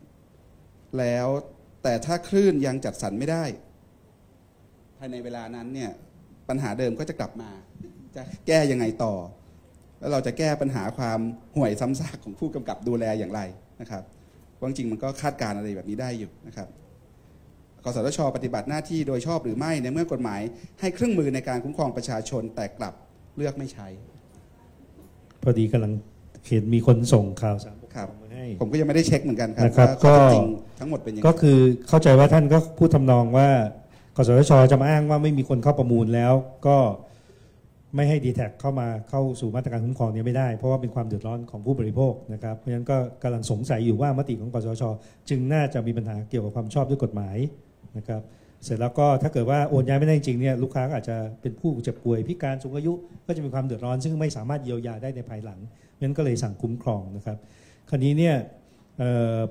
2561 แล้วแต่ถ้าคลื่นยังจัดสรรไม่ได้ ภายในเวลานั้นเนี่ยปัญหาเดิมก็จะกลับมา จะแก้ยังไงต่อ แล้วเราจะแก้ปัญหาความห่วยซ้ำซากของผู้กำกับดูแลอย่างไรนะครับว่าจริงมันก็คาดการณ์อะไรแบบนี้ได้อยู่นะครับกสทช ปฏิบัติหน้าที่โดยชอบหรือไม่ในเมื่อกฎหมาย ให้เครื่องมือในการคุ้มครองประชาชนแต่กลับเลือกไม่ใช้ พอดีกำลังเห็นมีคนส่งข่าวสารปกคครรัอบงมาให้ ผมก็ยังไม่ได้เช็คเหมือนกันครับนะครับว่าข้อเท็จก็จริงทั้งหมดเป็นยังไง ก็คือเข้าใจว่าท่านก็พูดทำนองว่ากสทชจะมาอ้างว่าไม่มีคนเข้าประมูลแล้ว ก็ไม่ให้ดีแท็เข้ามาเข้าสู่มาตรการคุ้มครองเนี้ไม่ได้ เพราะว่าเป็นความเดือดร้อนของผู้บริโภคนะครับเพราะฉะนั้นก็กำลังสงสัยอยู่ว่ามติของกสทชจึงน่าจะมีปัญหาเกี่ยวกับความชอบด้วยกฎหมายนะครับ เสร็จแล้วก็ถ้าเกิดว่าโอนย้ายไม่ได้จริงเนี่ยลูกค้าก็อาจจะเป็นผู้เจ็บป่วยพิการสูงอายุก็จะมีความเดือดร้อน ซึ่งไม่สามารถเยียวยาได้ในภายหลังนั้นก็เลยสั่งคุ้มครองนะครับ คราวนี้เนี่ย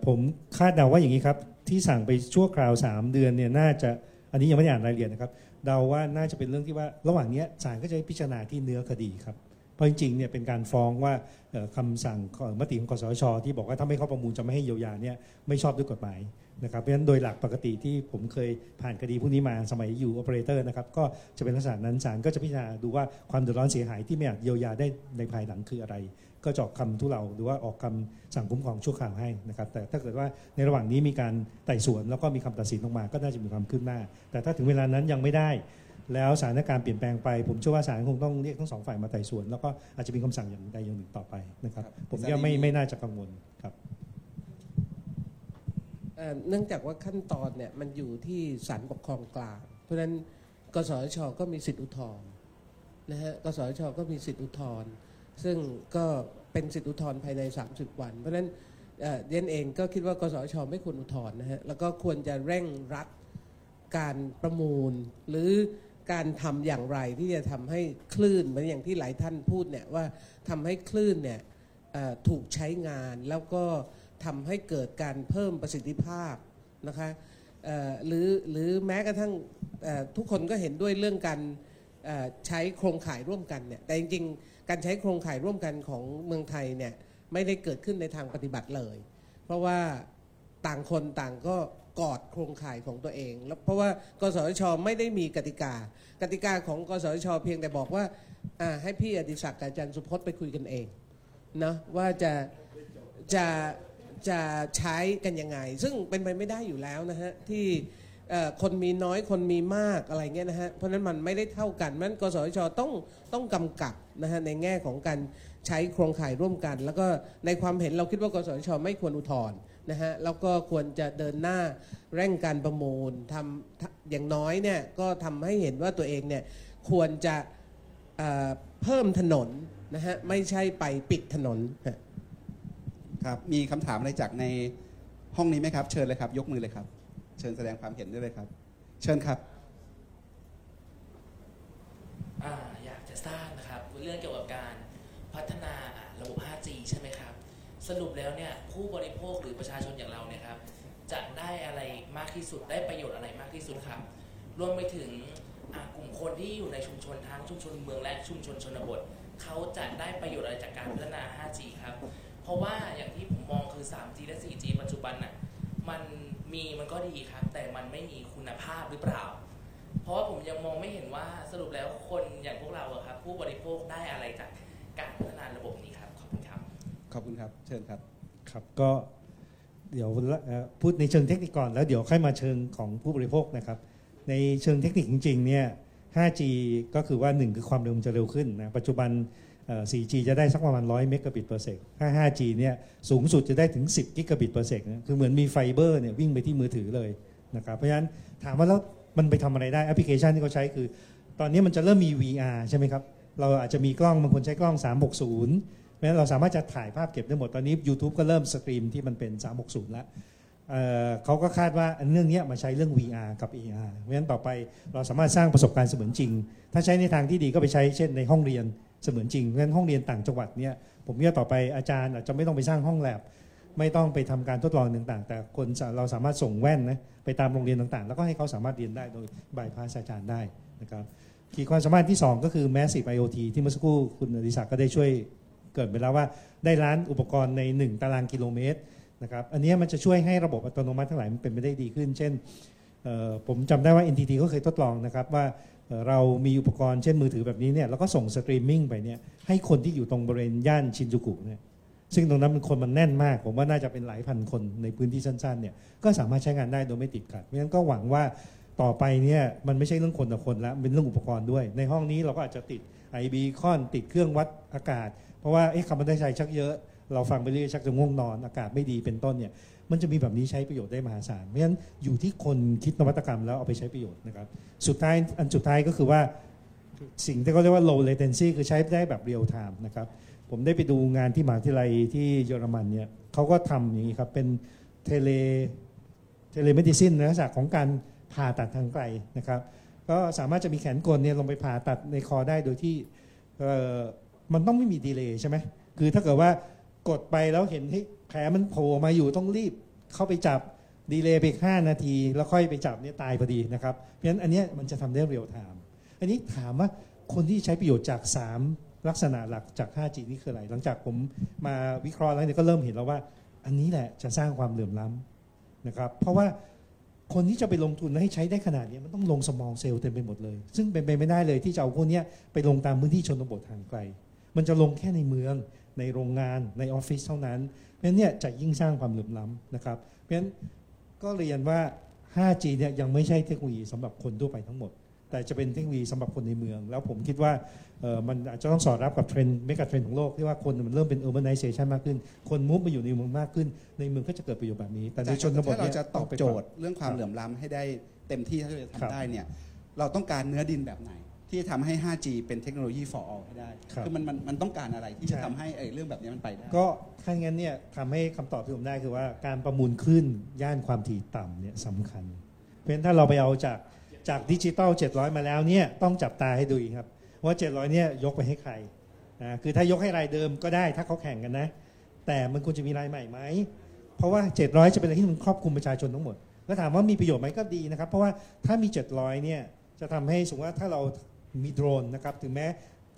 ผมคาดเดาว่าอย่างนี้ครับ ที่สั่งไปชั่วคราว 3 เดือนเนี่ยน่าจะอันนี้ยังไม่ได้อ่านรายละเอียดนะครับเดาว่าน่าจะเป็นเรื่องที่ว่าระหว่างเนี้ยศาลก็จะพิจารณาที่เนื้อคดีครับเพราะจริงๆเนี่ยเป็นการฟ้องว่าเอ่อคำสั่งของมติของกสชที่บอกว่าถ้าไม่เข้าประมูลจะไม่ให้เยียวยาเนี่ยไม่ชอบด้วยกฎหมาย นะครับเพราะฉะนั้นโดยหลักปกติที่ผมเคยผ่านคดีพวกนี้มาสมัยอยู่โอเปอเรเตอร์นะครับก็จะเป็นลักษณะนั้นศาลก็จะพิจารณาดูว่าความเดือดร้อนเสียหายที่ไม่อาจเยียวยาได้ในภายหลังคืออะไร ก็จะออกคำทุเลาหรือว่าออกคำสั่งคุ้มครองชั่วคราวให้นะครับแต่ถ้าเกิดว่าในระหว่างนี้มีการไต่สวนแล้วก็มีคำตัดสินออกมาก็น่าจะมีความคืบหน้า แต่ถ้าถึงเวลานั้นยังไม่ได้ แล้วสถานการณ์เปลี่ยนแปลงไป ผมเชื่อว่าศาลคงต้องเรียกทั้งสองฝ่ายมาไต่สวน แล้วก็อาจจะมีคำสั่งอย่างใดอย่างหนึ่งต่อไปนะครับผมก็ไม่ไม่น่าจะกังวล เนื่องจากว่าขั้นตอนเนี่ยมันอยู่ที่ศาลปกครองกลาง เพราะฉะนั้นกสชก็มีสิทธิอุทธรณ์นะฮะกสชก็มีสิทธิอุทธรณ์ซึ่งก็เป็นสิทธิอุทธรณ์ภายใน 30 วัน เพราะฉะนั้นเอ่นเองก็คิดว่ากสชไม่ควรอุทธรณ์นะฮะแล้วก็ควรจะเร่งรัดการประมูล หรือการทำอย่างไรที่จะทำให้คลื่นเหมือนอย่างที่หลายท่านพูดเนี่ยว่าทำให้คลื่นเนี่ยถูกใช้งานแล้วก็ ทำให้เกิดการเพิ่มประสิทธิภาพนะคะหรือหรือแม้กระทั่งทุกคนก็เห็นด้วยเรื่องการใช้โครงข่ายร่วมกันเนี่ยแต่จริงๆ การใช้โครงข่ายร่วมกันของเมืองไทยเนี่ยไม่ได้เกิดขึ้นในทางปฏิบัติเลย เพราะว่าต่างคนต่างก็กอดโครงข่ายของตัวเองแล้วเพราะว่ากสชไม่ได้มีกติกา กติกาของกสชเพียงแต่บอกว่าให้พี่อดิศักดิ์อาจารย์สุพจน์ไปคุยกันเองนะว่าจะจะ จะใช้กันยังไง ซึ่งเป็นไปไม่ได้อยู่แล้วนะฮะ ที่คนมีน้อยคนมีมากอะไรเงี้ยนะฮะ เพราะนั้นมันไม่ได้เท่ากันมันกสชต้องต้องกำกับนะฮะในแง่ของการใช้โครงข่ายร่วมกัน แล้วก็ในความเห็นเราคิดว่ากสชไม่ควรอุทธรณ์นะฮะแล้วก็ควรจะเดินหน้าเร่งการประมูลทำอย่างน้อยเนี่ยก็ทำให้เห็นว่าตัวเองเนี่ยควรจะเอ่อเพิ่มถนนนะฮะไม่ใช่ไปปิดถนนฮะ ครับ มีคำถามอะไรจากในห้องนี้ไหมครับ เชิญเลยครับ ยกมือเลยครับ เชิญแสดงความเห็นได้เลยครับ เชิญครับ อ่าอยากจะทราบนะครับเรื่องเกี่ยวกับการพัฒนาระบบ 5G ใช่ไหมครับ สรุปแล้วเนี่ยผู้บริโภคหรือประชาชนอย่างเราเนี่ยครับจะได้อะไรมากที่สุดได้ประโยชน์อะไรมากที่สุดครับ รวมไปถึงกลุ่มคนที่อยู่ในชุมชนทั้งชุมชนเมืองและชุมชนชนบทเขาจะได้ประโยชน์อะไรจากการพัฒนา 5G ครับ ราะว่าอย่างที่ผมมองคือ 3G และ 4G ปัจจุบันน่ะมันมีมันก็ดีครับ แต่มันไม่มีคุณภาพหรือเปล่า เพราะว่าผมยังมองไม่เห็นว่าสรุปแล้วคนอย่างพวกเราอะครับ ผู้บริโภคได้อะไรจากการพัฒนาระบบนี้ครับ ขอบคุณครับ ขอบคุณครับ เชิญครับครับก็เดี๋ยวพูดในเชิงเทคนิคก่อนแล้วเดี๋ยวค่อยมาเชิงของผู้บริโภคนะครับ ในเชิงเทคนิคจริงๆเนี่ย 5G ก็คือว่า 1 คือความเร็วมันจะเร็วขึ้นนะปัจจุบัน 4G จะได้สักประมาณ 100 เมกะบิต per sec ถ้า 5G เนี่ยสูงสุดจะได้ถึง 10 กิกะบิต per sec นะคือเหมือนมีไฟเบอร์เนี่ยวิ่งไปที่มือถือเลยนะครับ เพราะฉะนั้นถามว่าแล้วมันไปทำอะไรได้แอปพลิเคชันที่เขาใช้คือ ตอนนี้มันจะเริ่มมี VR ใช่ไหมครับ เราอาจจะมีกล้องบางคนใช้กล้อง 360เพราะฉะนั้นเราสามารถจะถ่ายภาพเก็บได้หมด ตอนนี้ YouTube ก็เริ่ม stream ที่มันเป็น 360 แล้วเขาก็คาดว่าอันเรื่องนี้มาใช้เรื่อง VR กับ AR เพราะฉะนั้นต่อไปเราสามารถสร้างประสบการณ์เสมือนจริง ถ้าใช้ในทางที่ดีก็ไปใช้เช่นในห้องเรียน เสมือนจริงเพราะฉะนั้นห้องเรียนต่างจังหวัดเนี่ยผมว่าต่อไปอาจารย์อาจจะไม่ต้องไปสร้างห้องแลบไม่ต้องไปทำการทดลองต่างๆ แต่คนเราสามารถส่งแว่นนะไปตามโรงเรียนต่างๆ แล้วก็ให้เขาสามารถเรียนได้โดยบายพาสอาจารย์ได้นะครับขีดความสามารถที่ 2 ก็คือ Massive IoT ที่เมื่อสักครู่คุณอดิศักดิ์ก็ได้ช่วยเกริ่นไปแล้วว่าได้ล้านอุปกรณ์ใน 1 ตารางกิโลเมตรนะครับอันนี้มันจะช่วยให้ระบบอัตโนมัติทั้งหลายมันเป็นไปได้ดีขึ้น เช่นผมจำได้ว่า NTT ก็เคยทดลองนะครับว่า เรามีอุปกรณ์เช่นมือถือแบบนี้เนี่ยแล้วก็ส่งสตรีมมิ่งไปเนี่ยให้คนที่อยู่ตรงบริเวณย่านชินจูกุเนี่ยซึ่งตรงนั้นมันคนมันแน่นมาก ผมว่าน่าจะเป็นหลายพันคนในพื้นที่สั้นๆเนี่ยก็สามารถใช้งานได้โดยไม่ติดขัดเพราะฉะนั้นก็หวังว่าต่อไปเนี่ยมันไม่ใช่เรื่องคนต่อคนแล้วเป็นเรื่องอุปกรณ์ด้วย ในห้องนี้เราก็อาจจะติด IB คอนติดเครื่องวัดอากาศ เพราะว่าเอ๊ะคาร์บอนไดออกไซด์ชักเยอะ เราฟังไปเรื่อยชักจะง่วงนอนอากาศไม่ดีเป็นต้นเนี่ย มันจะมีแบบนี้ใช้ประโยชน์ได้มหาศาลเพราะฉะนั้นอยู่ที่คนคิดนวัตกรรมแล้วเอาไปใช้ประโยชน์นะครับสุดท้ายอันสุดท้ายก็คือว่าสิ่งที่เขาเรียกว่า low latency คือใช้ได้แบบ real time นะครับผมได้ไปดูงานที่มหาวิทยาลัยที่เยอรมันเนี่ยเขาก็ทำอย่างนี้ครับเป็น tele telemedicine ในลักษณะของการผ่าตัดทางไกลนะครับก็สามารถจะมีแขนกลเนี่ยลงไปผ่าตัดในคอได้โดยที่มันต้องไม่มี delay ใช่ไหมคือถ้าเกิดว่ากดไปแล้วเห็นให้ แผลมันโผล่มาอยู่ต้องรีบเข้าไปจับ delay ไปอีก5นาที แล้วค่อยไปจับเนี่ยตายพอดีนะครับ เพราะฉะนั้นอันเนี้ยมันจะทำได้ real time อันนี้ถามว่าคนที่ใช้ประโยชน์จาก 3 ลักษณะหลักจาก 5G นี่คืออะไร หลังจากผมมาวิเคราะห์แล้วเนี่ยก็เริ่มเห็นแล้วว่า อันนี้แหละจะสร้างความเหลื่อมล้ำนะครับเพราะว่าคนที่จะไปลงทุนให้ใช้ได้ขนาดนี้มันต้องลง small cell เต็มไปหมดเลย ซึ่งเป็นไปไม่ได้เลยที่จะเอาพวกเนี้ยไปลงตามพื้นที่ชนบททางไกล มันจะลงแค่ในเมือง ในโรงงานในออฟฟิศเท่านั้น เพราะฉะนั้นเนี่ยจะยิ่งสร้างความเหลื่อมล้ำนะครับ เพราะฉะนั้นก็เรียนว่า 5G เนี่ยยังไม่ใช่เทคโนโลยีสำหรับคนทั่วไปทั้งหมด แต่จะเป็นเทคโนโลยีสำหรับคนในเมือง แล้วผมคิดว่าเอ่อมันอาจจะต้องสอดรับกับ trend megatrend ของโลกที่ว่าคนมันเริ่มเป็น urbanization มากขึ้น คน move มาอยู่ในเมืองมากขึ้น ในเมืองก็จะเกิดประโยชน์แบบนี้ แต่ในชนบทถ้าเรานี่ยจะตอบงไปโจก่นทย์เรื่องความเหลื่อมล้ำให้ได้เต็มที่ถ้าเราจะครับทำได้เนี่ยเราต้องการเนื้อดินแบบไหน ที่จะทำให้ 5G เป็นเทคโนโลยี for all ให้ได้ครับอมันมันมันต้องการอะไรที่ใช่จะทำให้เอ่ยเรื่องแบบนี้มันไปได้ ก็ถ้างั้นเนี่ยทำให้คำตอบที่ผมได้คือว่าการประมูลคลื่นย่านความถี่ต่ำเนี่ยสำคัญ เพราะฉะนั้นถ้าเราไปเอาจากจากดิจิตอล700 มาแล้วเนี่ยต้องจับตาให้ดูอีกครับ ว่า 700 เนี่ยยกไปให้ใครนะคือถ้ายกให้รายเดิมก็ได้ถ้าเขาแข่งกันนะ แต่มันควรจะมีรายใหม่ไหม เพราะว่า 700 จะเป็นอะไรที่มันครอบคลุมประชาชนทั้งหมด แล้วถามว่ามีประโยชน์ไหมก็ดีนะครับ เพราะว่าถ้ามี 700 เนี่ยจะทำให้สมมติว่าถ้าเรา มีโดรนนะครับถึงแม้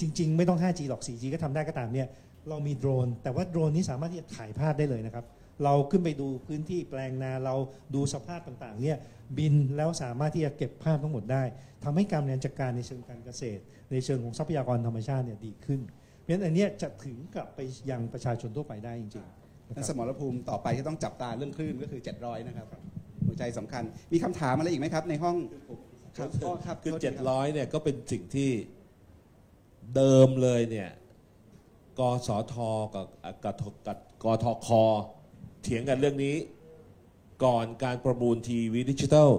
จริง ๆ ไม่ต้อง 5G หรอก 4G ก็ทำได้ก็ตามเนี่ยเรามีโดรน แต่ว่าโดรนนี้สามารถที่จะถ่ายภาพได้เลยนะครับ เราขึ้นไปดูพื้นที่แปลงนาเราดูสภาพต่างๆเนี่ยบินแล้วสามารถที่จะเก็บภาพทั้งหมดได้ทำให้การบริหารจัดการในเชิงการเกษตร ในเชิงของทรัพยากรธรรมชาติเนี่ยดีขึ้น เพราะฉะนั้นอันนี้จะถึงกลับไปยังประชาชนทั่วไปได้จริงๆนั่นสมรภูมิต่อไปที่ต้องจับตาเรื่องคลื่นก็คือ 700 นะครับหัวใจสำคัญมีคำถามอะไรอีกไหมครับ ในห้อง ครับอ๋อครับคือโทษทีเจ็ดรับร้อยเนี่ยก็เป็นสิ่งที่เดิมเลยเนี่ยกสทกับกับกับกทคเถียงกันเรื่องนี้ ก่อนการประมูลทีวีดิจิทัล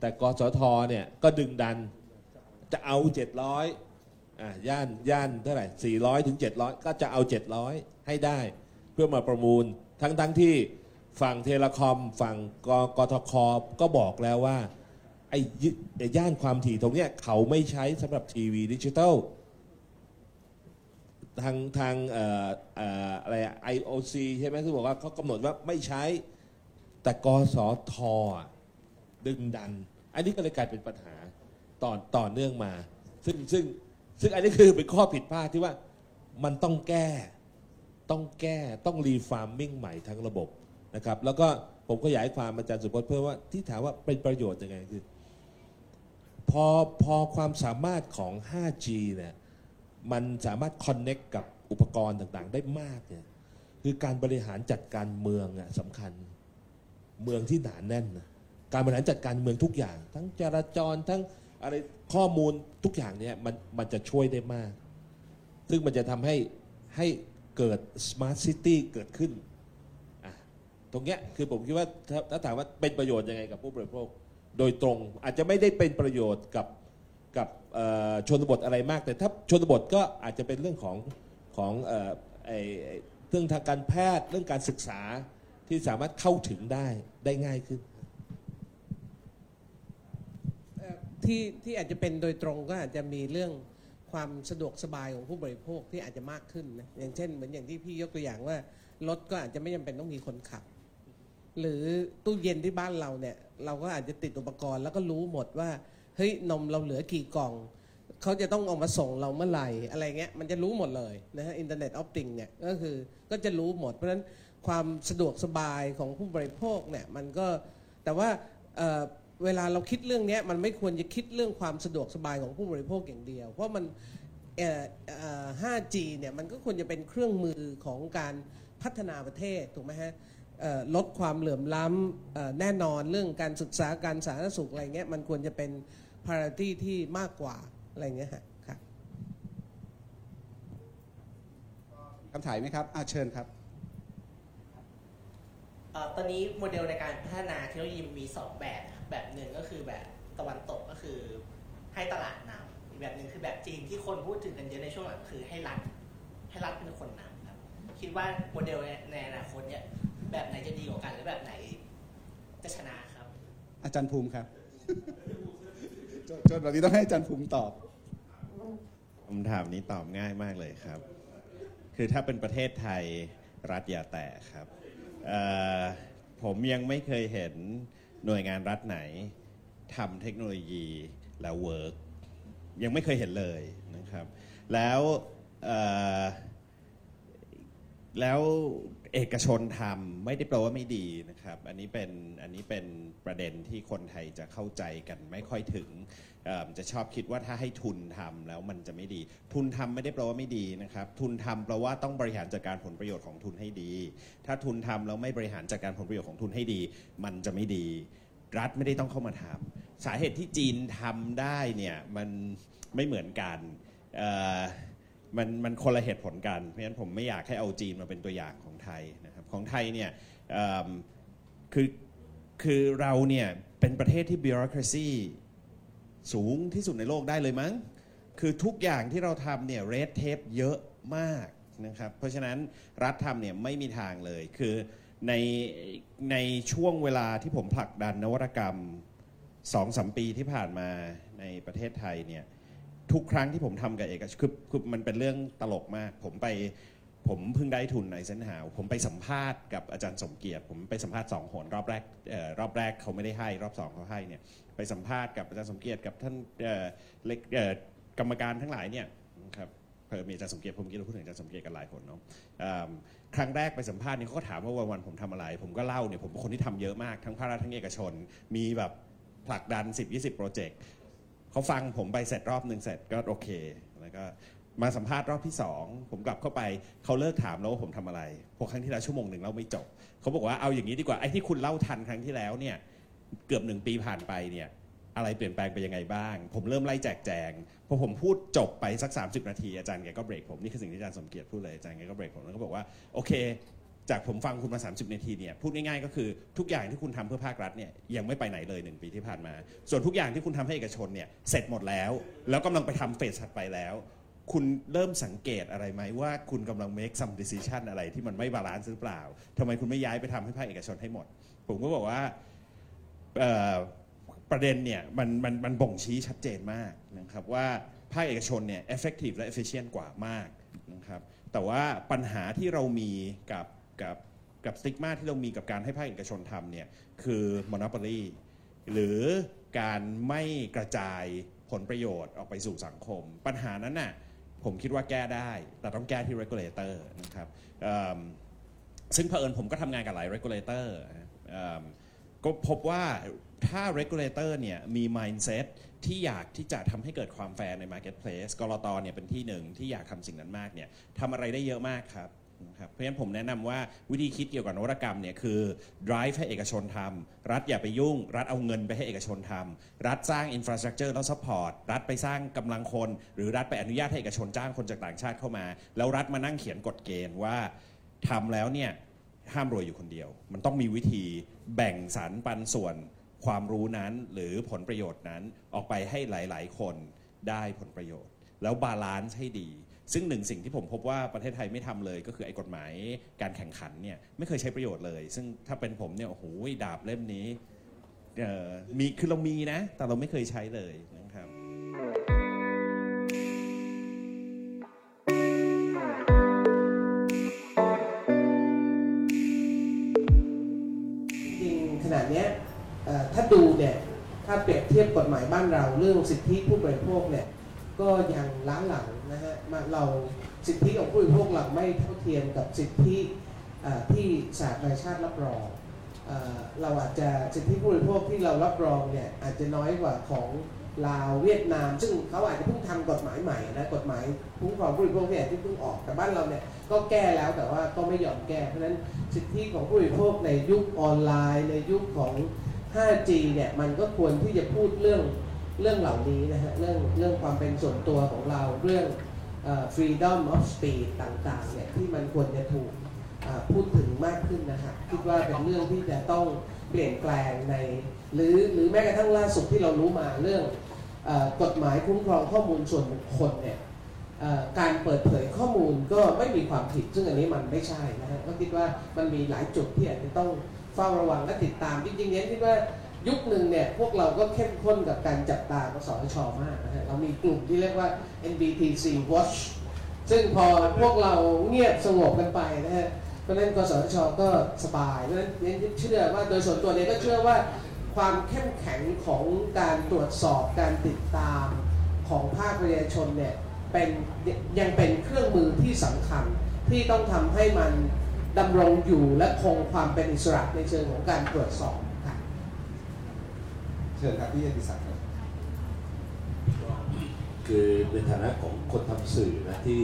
แต่กสทเนี่ยก็ดึงดันจะเอา 700อะย่านย่านเท่าไหร่400ถึง700 ก็จะเอา 700 ให้ได้ เพื่อมาประมูล ทั้งทั้งที่ฝั่ง telecom ฝั่งกกทคก็บอกแล้วว่า ไอ้ยึไอ้ย่านความถี่ตรงเนี้ยเขาไม่ใช้สำหรับทีวีดิจิทัลทางทางเอ่อเอ่ออะไรอะ IOC ใช่ไหมที่บอกว่าเขากำหนดว่าไม่ใช้แต่กสทอะดึงดัน อันนี้ก็เลยกลายเป็นปัญหาต่อต่อเนื่องมา ซึ่งซึ่งซึ่งอันนี้คือเป็นข้อผิดพลาดที่ว่ามันต้องแก้ ต้องแก้ต้องรีฟาร์มมิ่งใหม่ทั้งระบบนะครับ แล้วก็ผมขยายความอาจารย์สุพจน์เพื่อว่าที่ถามว่าเป็นประโยชน์ยังไงคือ พอพอความสามารถของ 5G เนี่ยมันสามารถคอนเน็กกับอุปกรณ์ต่างๆ ได้มากเนี่ยคือการบริหารจัดการเมืองอะสำคัญเมืองที่หนาแน่นนะการบริหารจัดการเมืองทุกอย่าง ทั้งจราจรทั้งอะไรข้อมูลทุกอย่างเนี่ยมันมันจะช่วยได้มาก ซึ่งมันจะทำให้ให้เกิด smart city เกิดขึ้นอะตรงเนี้ยคือผมคิดว่าถ้าถามว่าเป็นประโยชน์ยังไงกับผู้บริโภค โดยตรง อาจจะไม่ได้เป็นประโยชน์กับกับชนบทอะไรมาก แต่ถ้าชนบทก็อาจจะเป็นเรื่องของของเรื่องทางการแพทย์เรื่องการศึกษาที่สามารถเข้าถึงได้ได้ง่ายขึ้นที่ที่อาจจะเป็นโดยตรงก็อาจจะมีเรื่องความสะดวกสบายของผู้บริโภคที่อาจจะมากขึ้นนะอย่างเช่น เหมือนอย่างที่พี่ยกตัวอย่างว่ารถก็อาจจะไม่จำเป็นต้องมีคนขับ หรือตู้เย็นที่บ้านเราเนี่ย เราก็อาจจะติดอุปกรณ์แล้วก็รู้หมดว่าเฮ้ยนมเราเหลือกี่กล่อง เขาจะต้องเอามาส่งเราเมื่อไหร่อะไรเงี้ยมันจะรู้หมดเลยนะฮะ Internet of Things เนี่ยก็คือก็จะรู้หมด เพราะฉะนั้นความสะดวกสบายของผู้บริโภคเนี่ยมันก็แต่ว่าเเวลาเราคิดเรื่องนี้มันไม่ควรจะคิดเรื่องความสะดวกสบายของผู้บริโภคอย่างเดียว เพราะมันเอ่อ 5G เนี่ยมันก็ควรจะเป็นเครื่องมือของการพัฒนาประเทศถูกไหมฮะ ลดความเหลื่อมล้ำเอ่อแน่นอนเรื่องการศึกษาการสาธารณสุขอะไรเงี้ยมันควรจะเป็น priority ที่มากกว่าอะไรเงี้ยฮะครับคำถามไหมครับอาเชิญครับเอ่อตอนนี้โมเดลในการพัฒนาเทคโนโลยีมี 2 แบบนะครับแบบหนึ่งก็คือแบบตะวันตกก็คือให้ตลาดนำอีกแบบหนึ่งคือแบบจีนที่คนพูดถึงกันเยอะในช่วงหลังคือให้รัฐให้รัฐเป็นคนนำครับ คิดว่าโมเดลในอนาคตเนี่ย แบบไหนจะดีกว่ากันหรือแบบไหนจะชนะครับ อาจารย์ภูมิครับโจทย์โจทย์แบบนี้ต้องให้อาจารย์ภูมิตอบคำถามนี้ตอบง่ายมากเลยครับ คือถ้าเป็นประเทศไทยรัฐอย่าแตะครับเอ่อผมยังไม่เคยเห็นหน่วยงานรัฐไหนทำเทคโนโลยีแล้วเวิร์กยังไม่เคยเห็นเลยนะครับ แล้วเอ่อแล้ว เอกชนทำไม่ได้แปลว่าไม่ดีนะครับ อันนี้เป็นอันนี้เป็นประเด็นที่คนไทยจะเข้าใจกันไม่ค่อยถึงจะชอบคิดว่าถ้าให้ทุนทำแล้วมันจะไม่ดี ทุนทำไม่ได้แปลว่าไม่ดีนะครับ ทุนทำแปลว่าต้องบริหารจัดการผลประโยชน์ของทุนให้ดี ถ้าทุนทำแล้วไม่บริหารจัดการผลประโยชน์ของทุนให้ดี มันจะไม่ดี รัฐไม่ได้ต้องเข้ามาทำสาเหตุที่จีนทำได้เนี่ยมันไม่เหมือนกันมันมันคนละเหตุผลกัน เพราะฉะนั้นผมไม่อยากให้เอาจีนมาเป็นตัวอย่างของ ไทยนะครับของไทยเนี่ยคือคือเราเนี่ยเป็นประเทศที่ bureaucracy สูงที่สุดในโลกได้เลยมั้ง คือทุกอย่างที่เราทำเนี่ยเรดเทปเยอะมากนะครับเพราะฉะนั้นรัฐทำเนี่ยไม่มีทางเลย คือในในช่วงเวลาที่ผมผลักดันนวัตกรรมสองสมปีที่ผ่านมาในประเทศไทยเนี่ยทุกครั้งที่ผมทำกับเอกชนคือคือมันเป็นเรื่องตลกมาก ผมไป ผมเพิ่งได้ทุนในเซนหาว ผมไปสัมภาษณ์กับอาจารย์สมเกียรติ ผมไปสัมภาษณ์สองหนรอบแรกออรอบแรกเขาไม่ได้ให้ รอบสองเขาให้เนี่ยไปสัมภาษณ์กับอาจารย์สมเกียรติกับท่านเอ่อเล็กเอ่อกรรมการทั้งหลายเนี่ยนะครับเพิ่มมีอาจารย์สมเกียรติผมกินเราพูดถึงอาจารย์สมเกียรติกันหลายคนเนาะครั้งแรกไปสัมภาษณ์เนี่ยเขาก็ถามว่าวันวันผมทำอะไร ผมก็เล่าเนี่ยผมเป็นคนที่ทำเยอะมากทั้งภาครัฐทั้งเอกชน มีแบบผลักดัน 10-20 โปรเจกต์เขาฟังผมไปเสร็จรอบหนึ่งเสร็จก็โอเคแล้วก็ มาสัมภาษณ์รอบที่สองผมกลับเข้าไปเขาเลิกถามแล้วว่าผมทำอะไรพราะครั้งที่แล้วชั่วโมงหนึ่งเล่าไม่จบเขาบอกว่าเอาอย่างนี้ดีกว่าไอ้ที่คุณเล่าทันครั้งที่แล้วเนี่ยเกือบหนึ่งปีผ่านไปเนี่ยอะไรเปลี่ยนแปลงไปยังไงบ้าง ผมเริ่มไล่แจกแจงพอผมพูดจบไปสัก 30 นาทีอาจารย์แกก็เบรกผมนี่คือสิ่งที่อาจารย์สมเกียรติพูดเลยอาจารย์แกก็เบรกผมแล้วก็บอกว่าโอเค จากผมฟังคุณมา 30 นาทีเนี่ยพูดง่ายๆก็คือทุกอย่างที่คุณทำเพื่อภาครัฐเนี่ยยังไม่ไปไหนเลยหนึ่งปีที่ผ่านมา ส่วนทุกอย่างที่คุณทำให้เอกชนเนี่ยเสร็จหมดแล้ว แล้วกำลังไปทำ phase ถัดไปแล้ว คุณเริ่มสังเกตอะไรไหมว่าคุณกำลัง make some decision อะไรที่มันไม่ balance หรือเปล่าทำไมคุณไม่ย้ายไปทำให้ภาคเอกชนให้หมด ผมก็บอกว่าประเด็นเนี่ยมันมันมันบ่งชี้ชัดเจนมากนะครับว่าภาคเอกชนเนี่ย effective และ efficient กว่ามากนะครับแต่ว่าปัญหาที่เรามีกับกับกับ stigma ที่เรามีกับการให้ภาคเอกชนทำเนี่ยคือ monopoly หรือการไม่กระจาย ผลประโยชน์ออกไปสู่สังคม ปัญหานั้นน่ะผมคิดว่าแก้ได้ แต่ต้องแก้ที่ regulator นะครับซึ่งเผอิญผมก็ทำงานกับหลาย regulator ก็พบว่าถ้า regulator เนี่ยมี mindset ที่อยากที่จะทำให้เกิดความแฟร์ใน marketplace กรตเนี่ยเป็นที่หนึ่งที่อยากทำสิ่งนั้นมากเนี่ยทำอะไรได้เยอะมากครับ นะครับเพราะฉะนั้นผมแนะนำว่าวิธีคิดเกี่ยวกับนวัตกรรมเนี่ยคือ drive ให้เอกชนทำรัฐอย่าไปยุ่ง รัฐเอาเงินไปให้เอกชนทำรัฐสร้าง infrastructure แล้ว support รัฐไปสร้างกำลังคน หรือรัฐไปอนุญาตให้เอกชนจ้างคนจากต่างชาติเข้ามา แล้วรัฐมานั่งเขียนกฎเกณฑ์ว่าทำแล้วเนี่ยห้ามรวยอยู่คนเดียว มันต้องมีวิธีแบ่งสรรปันส่วนความรู้นั้นหรือผลประโยชน์นั้นออกไปให้หลาย ๆ คนได้ผลประโยชน์ แล้ว balance ให้ดี ซึ่งหนึ่งสิ่งที่ผมพบว่าประเทศไทยไม่ทำเลย ก็คือไอ้กฎหมายการแข่งขันเนี่ยไม่เคยใช้ประโยชน์เลย ซึ่งถ้าเป็นผมเนี่ยโอ้โหดาบเล่มนี้เออมีคือเรามีนะ แต่เราไม่เคยใช้เลยนะครับจริงขนาดเนี้ยถ้าดูเนี่ยถ้าเปรียบเทียบกฎหมายบ้านเราเรื่องสิทธิผู้บริโภคเนี่ย ก็ยังล้าหลังนะฮะมาเราสิทธิของผู้บริโภคเราไม่เท่าเทียมกับสิทธิที่สหประชาติรับรองเอเราอาจจะสิทธิผู้บริโภคที่เรารับรองเนี่ยอาจจะน้อยกว่าของลาวเวียดนาม ซึ่งเขาอาจจะเพิ่งทำกฎหมายใหม่นะกฎหมายคุ้มครองผู้บริโภคเนี่ยที่เพิ่งออกแต่บ้านเราเนี่ยก็แก้แล้วแต่ว่าก็ไม่ยอมแก้เพราะฉะนั้นสิทธิของผู้บริโภคในยุคออนไลน์ ในยุคของ 5G เนี่ยมันก็ควรที่จะพูดเรื่อง เรื่องเหล่านี้นะฮะเรื่องเรื่องความเป็นส่วนตัวของเราเรื่องเอ่อ freedom of speech ต่างๆเนี่ยที่มันควรจะถูกพูดถึงมากขึ้นนะฮะคิดว่าเป็นเรื่องที่จะต้องเปลี่ยนแปลงใน หรือหรือแม้กระทั่งล่าสุดที่เรารู้มาเรื่องเออกฎหมายคุ้มครองข้อมูลส่วนบุคคลเนี่ยการเปิดเผยข้อมูลก็ไม่มีความผิด ซึ่งอันนี้มันไม่ใช่นะฮะก็คิดว่ามันมีหลายจุดที่อาจจะต้องเฝ้าระวังและติดตามจริงๆเนี่ยคิดว่า ยุคหนึ่งเนี่ยพวกเราก็เข้มข้นกับการจับตากสชมากนะฮะเรามีกลุ่มที่เรียกว่า NBTC Watch ซึ่งพอพวกเราเงียบสงบกันไปนะฮะเพราะนั้นกสชก็สบายเพราะนั้นเนี่ยเชื่อว่าโดยส่วนตัวเนี่ยก็เชื่อว่าความเข้มแข็งของการตรวจสอบการติดตามของภาคประชาชนเนี่ยเป็นยังเป็นเครื่องมือที่สำคัญที่ต้องทำให้มันดำรงอยู่และคงความเป็นอิสระในเชิงของการตรวจสอบ เชิญครับพี่อดิศักดิ์ครับคือในฐานะของคนทำสื่อนะที่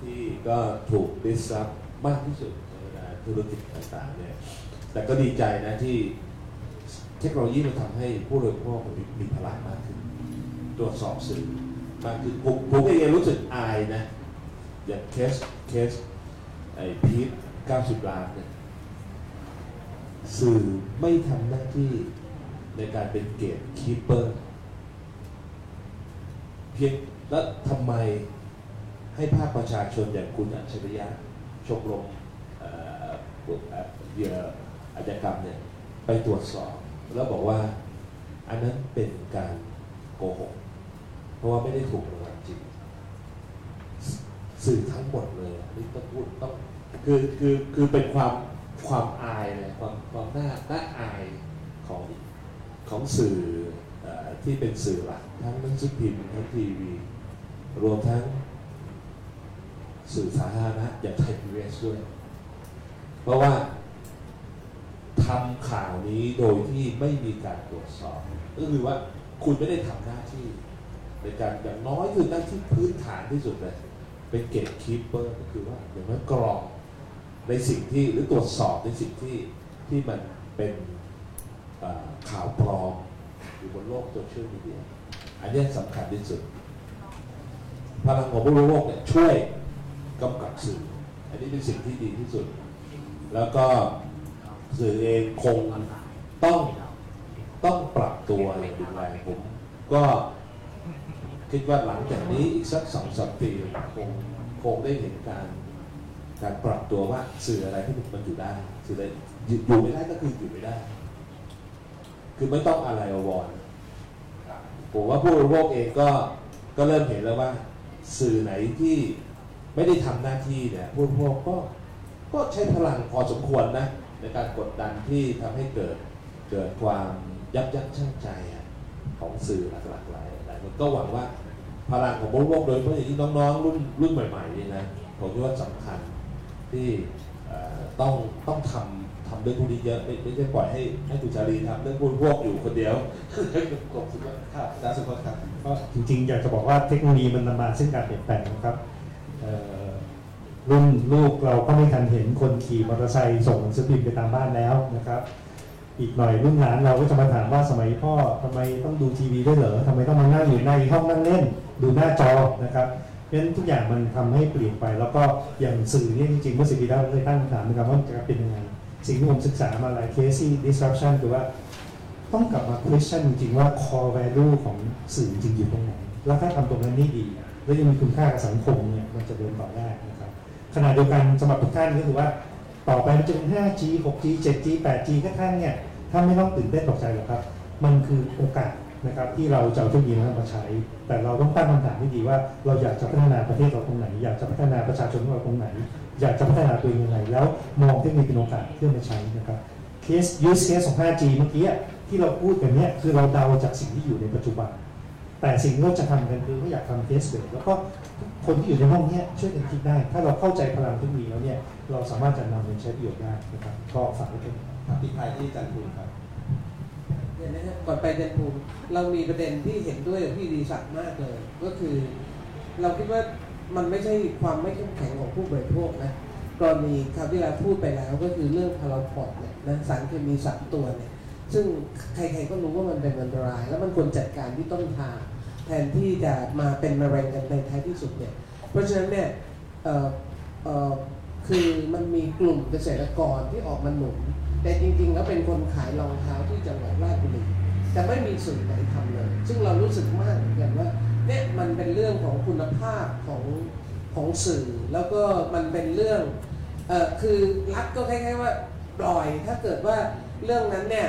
ที่ก็ถูกดิสรับมากที่สุดในเวลาธุรกิจต่างๆเนี่ยแต่ก็ดีใจนะที่เทคโนโลยีมันทำให้ผู้บริโภคมีพลังมากขึ้น ตรวจสอบสื่อมากขึ้นผมผมเองรู้สึกอายนะ อย่างเคสเคสไอพีท90 ล้านเนี่ยสื่อไม่ทำหน้าที่ ในการเป็นเกตคีเปอร์เพียงแล้วทำไมให้ภาคประชาชนอย่างคุณอัจฉริยะชมรมเอ่อเอ่อเหยื่ออาชญากรรมเนี่ยไปตรวจสอบ แล้วบอกว่าอันนั้นเป็นการโกหก เพราะว่าไม่ได้ถูกรางวัลจริง สื่อทั้งหมดเลยนี่ต้องพูดต้องคือคือคือเป็นความความอายเลยความความน่าน่าอายของ ของสื่ออที่เป็นสื่อหลักทั้งหนังสือพิมพ์ทั้งทีวี รวมทั้งสื่อสาธารณะอย่างไทยพีบีเอสด้วย เพราะว่าทำข่าวนี้โดยที่ไม่มีการตรวจสอบ ก็คือว่าคุณไม่ได้ทำหน้าที่ในการอย่างน้อยคือหน้าที่พื้นฐานที่สุดเลยเป็น gatekeeper ก็คือว่าอย่างน้อยกรองในสิ่งที่หรือตรวจสอบในสิ่งที่ที่มันเป็นข่าวปลอมอยู่บนโลกโซเชียลมีเดียอันนี้สำคัญที่สุด พลังของผู้รู้โลกเนี่ยช่วยกำกับสื่อ อันนี้เป็นสิ่งที่ดีที่สุด แล้วก็สื่อเองคงต้องต้องปรับตัวอย่างรุนแรงผมก็คิดว่าหลังจากนี้อีกสักสองสามปีคงคงได้เห็นการการปรับตัวว่าสื่ออะไรที่มันอยู่ได้สื่ออะไรอยู่ไม่ได้ก็คืออยู่ไม่ได้ คือไม่ต้องอะไรอววรผมว่าผู้บริโภคเองก็ก็เริ่มเห็นแล้วว่า สื่อไหนที่ไม่ได้ทำหน้าที่เนี่ยผู้บริโภคก็ก็ใช้พลังพอสมควรนะในการกดดันที่ทำให้เกิดเกิดความยับยั้งชั่งใจของสื่อหลากหลายหลายคนก็หวังว่าพลังของผู้บริโภคโดยเฉพาะอย่างที่น้องๆรุ่นรุ่นใหม่ๆนี่นะผมคิดว่าสำคัญที่ต้องต้องทำ ทำเรื่องพวกนี้เยอะไม่ไม่ใช่ปล่อยให้ให้คุณชาลีทำเรื่องผู้บริโภคอยู่คนเดียวขอบคุณมากครับอาจารย์สุพจน์ครับก็จริงๆ อยากจะบอกว่าเทคโนโลยีมันนำมาซึ่งการเปลี่ยนแปลงนะครับรุ่นลูกเราก็ไม่ทันเห็นคนขี่มอเตอร์ไซค์ส่งหนังสือพิมพ์ไปตามบ้านแล้วนะครับ อีกหน่อยรุ่นหลานเราก็จะมาถามว่าสมัยพ่อทำไมต้องดูทีวีด้วยเหรอทำไมต้องมานั่งอยู่ในห้องนั่งเล่น ดูหน้าจอนะครับเพราะฉะนั้นทุกอย่างมันทำให้เปลี่ยนไป แล้วก็อย่างสื่อเนี่ยจริงๆเมื่อสิบปีที่แล้วเราเคยตั้งคำถามนะครับว่าจะเป็นยังไง สิ่งที่ผมศึกษามาหลายเคสที่ disruption คือว่าต้องกลับมา question จริงๆว่า core value ของสื่อจริงอยู่ตรงไหน แล้วถ้าทำตรงนั้นได้ดี แล้วยังมีคุณค่ากับสังคมเนี่ยมันจะเดินต่อได้นะครับขณะเดียวกันสำหรับทุกท่านก็คือว่าต่อไปมันจะเป็น 5G 6G 7G 8G ก็ท่านเนี่ยถ้าไม่ต้องตื่นเต้นตกใจหรอกครับ มันคือโอกาสนะครับที่เราจะเอาเทคโนโลยีนั้นมาใช้ แต่เราต้องตั้งคำถามที่ดีว่าเราอยากจะพัฒนาประเทศเราตรงไหน อยากจะพัฒนาประชาชนของเราตรงไหน อยากจะพัฒนาตัวเองยังไงแล้วมองเทคโนโลยีเป็นโอกาสเพื่อมาใช้นะครับเคส use case ของ 5G เมื่อกี้ที่เราพูดกันเนี่ยคือเราเดาจากสิ่งที่อยู่ในปัจจุบัน แต่สิ่งที่เราจะทำกันคือเราอยากทำเคสเบสแล้วก็คนที่อยู่ในห้องเนี้ยช่วยกันคิดได้ ถ้าเราเข้าใจพลังเทคโนโลยีแล้วเนี่ยเราสามารถจะนำไปใช้ประโยชน์ได้นะครับก็ฝากไว้เป็นครับปิดท้ายที่จันทูลครับเดี๋ยวนะฮะก่อนไปเดนภูมิเรามีประเด็นที่เห็นด้วยกับพี่ดีศักดิ์มากเลย ก็คือ เราคิดว่า มันไม่ใช่ความไม่เข้มแข็งของผู้บริโภคนะกรณีคราวที่เราพูดไปแล้วก็คือเรื่องพาราพอดเนี่ยนะสารเคมีสามตัวเนี่ยซึ่งใครๆก็รู้ว่ามันเป็นอันตราย แล้วมันควรจัดการที่ต้นทางแทนที่จะมาเป็นมะเร็งกันในท้ายที่สุดเนี่ยเพราะฉะนั้นเนี่ยคือมันมีกลุ่มเกษตรกรที่ออกมาหนุนแต่จริงๆ แล้วเป็นคนขายรองเท้าที่จังหวัดราชบุรีแต่ไม่มีสื่อไหนทำเลย ซึ่งเรารู้สึกมากเหมือนกันว่า เนี่ยมันเป็นเรื่องของคุณภาพของของสื่อ แล้วก็มันเป็นเรื่องเออคือรัฐก็คล้ายๆว่าปล่อยถ้าเกิดว่าเรื่องนั้นเนี่ย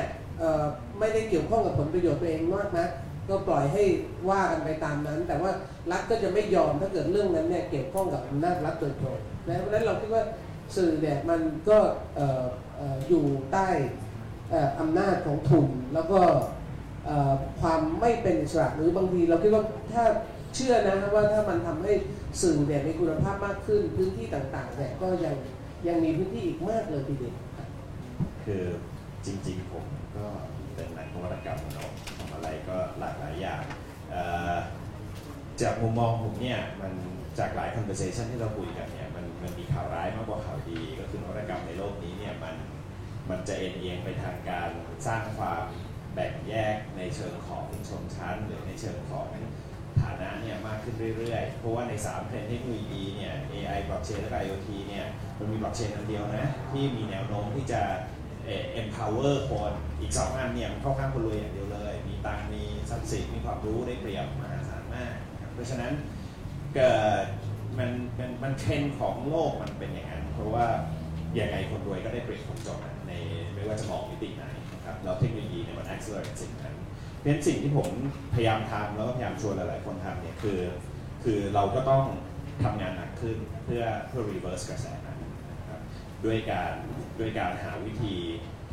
ไม่ได้เกี่ยวข้องกับผลประโยชน์ตัวเองมากนะก็ปล่อยให้ว่ากันไปตามนั้น แต่ว่ารัฐก็จะไม่ยอมถ้าเกิดเรื่องนั้นเนี่ยเกี่ยวข้องกับอำนาจรัฐโดยตรงนะเพราะฉะนั้นเราคิดว่าสื่อเนี่ยมันก็อยู่ใต้อำนาจของทุนแล้วก็ ความไม่เป็นอิสระหรือบางทีเราคิดว่าถ้าเชื่อนะว่าถ้ามันทำให้สื่อเนี่ยมีคุณภาพมากขึ้นพื้นที่ต่างๆเนี่ยก็ยังยังมีพื้นที่อีกมากเลยทีเดียวคือจริงๆผมก็เป็นนักนวัตกรรมเนาะทำอะไรก็หลากหลายอย่างจากมุมมองผมเนี่ยมันจากหลาย conversation ที่เราคุยกันเนี่ยมันมันมีข่าวร้ายมากกว่าข่าวดี ก็คือนวัตกรรมในโลกนี้เนี่ยมันมันจะเอ็นเอียงไปทางการสร้างความ แบ่งแยกในเชิงของชนชั้น หรือในเชิงของฐานะเนี่ยมากขึ้นเรื่อยๆ เพราะว่าใน3เทรนด์เทคโนโลยีเนี่ย AI blockchain และ IoT เนี่ยมันมี blockchain อันเดียวนะ ที่มีแนวโน้มที่จะ empower คนอีกสองอันเนี่ยมันเข้าข้างคนรวยอย่างเดียวเลย มีตังมีทรัพย์สินมีความรู้ได้เปรียบมหาศาลมากนะครับเพราะฉะนั้นเกิดมันมันมันเทรนด์ของโลกมันเป็นอย่างนั้น เพราะว่าอย่างไงคนรวยก็ได้เปรียบคนจนในไม่ว่าจะมองมิติไหน แล้วเทคโนโลยีเนี่ยมัน accelerate สิ่งนั้นเพราะฉะนั้นสิ่งที่ผมพยายามทำแล้วก็พยายามชวนหลายๆคนทำเนี่ยคือ คือเราก็ต้องทำงานหนักขึ้นเพื่อเพื่อ reverse กระแสนั้นนะครับด้วยการด้วยการหาวิธี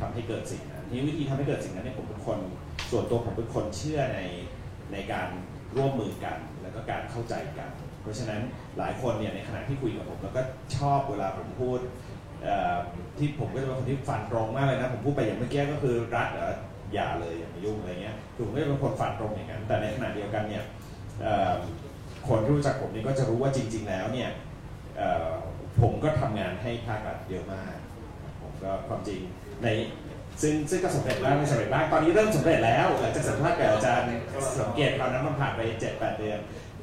ทำให้เกิดสิ่งนั้นที่วิธีทำให้เกิดสิ่งนั้นเนี่ยผมเป็นคนส่วนตัวผมเป็นคนเชื่อในในการร่วมมือกันแล้วก็การเข้าใจกัน เพราะฉะนั้นหลายคนเนี่ยในขณะที่คุยกับผม แล้วก็ชอบเวลาผมพูด ที่ผมก็จะเป็นคนที่ฟันตรงมากเลยนะ ผมพูดไปอย่างเมื่อกี้ก็คือรัฐหรออย่าเลยอย่ามายุ่งอะไรเงี้ยคือผมก็จะเป็นคนฟันตรงอย่างนั้น แต่ในขณะเดียวกันเนี่ยคนที่รู้จักผมนี่ก็จะรู้ว่าจริง ๆ แล้วเนี่ยผมก็ทำงานให้ภาครัฐเยอะมาก ผมก็ความจริงในซึ่งซึ่งก็สำเร็จบ้างไม่สำเร็จบ้างตอนนี้เริ่มสำเร็จแล้วหลังจากสัมภาษณ์กับอาจารย์สังเกตคราวนั้นมันผ่านไป7จแเดือน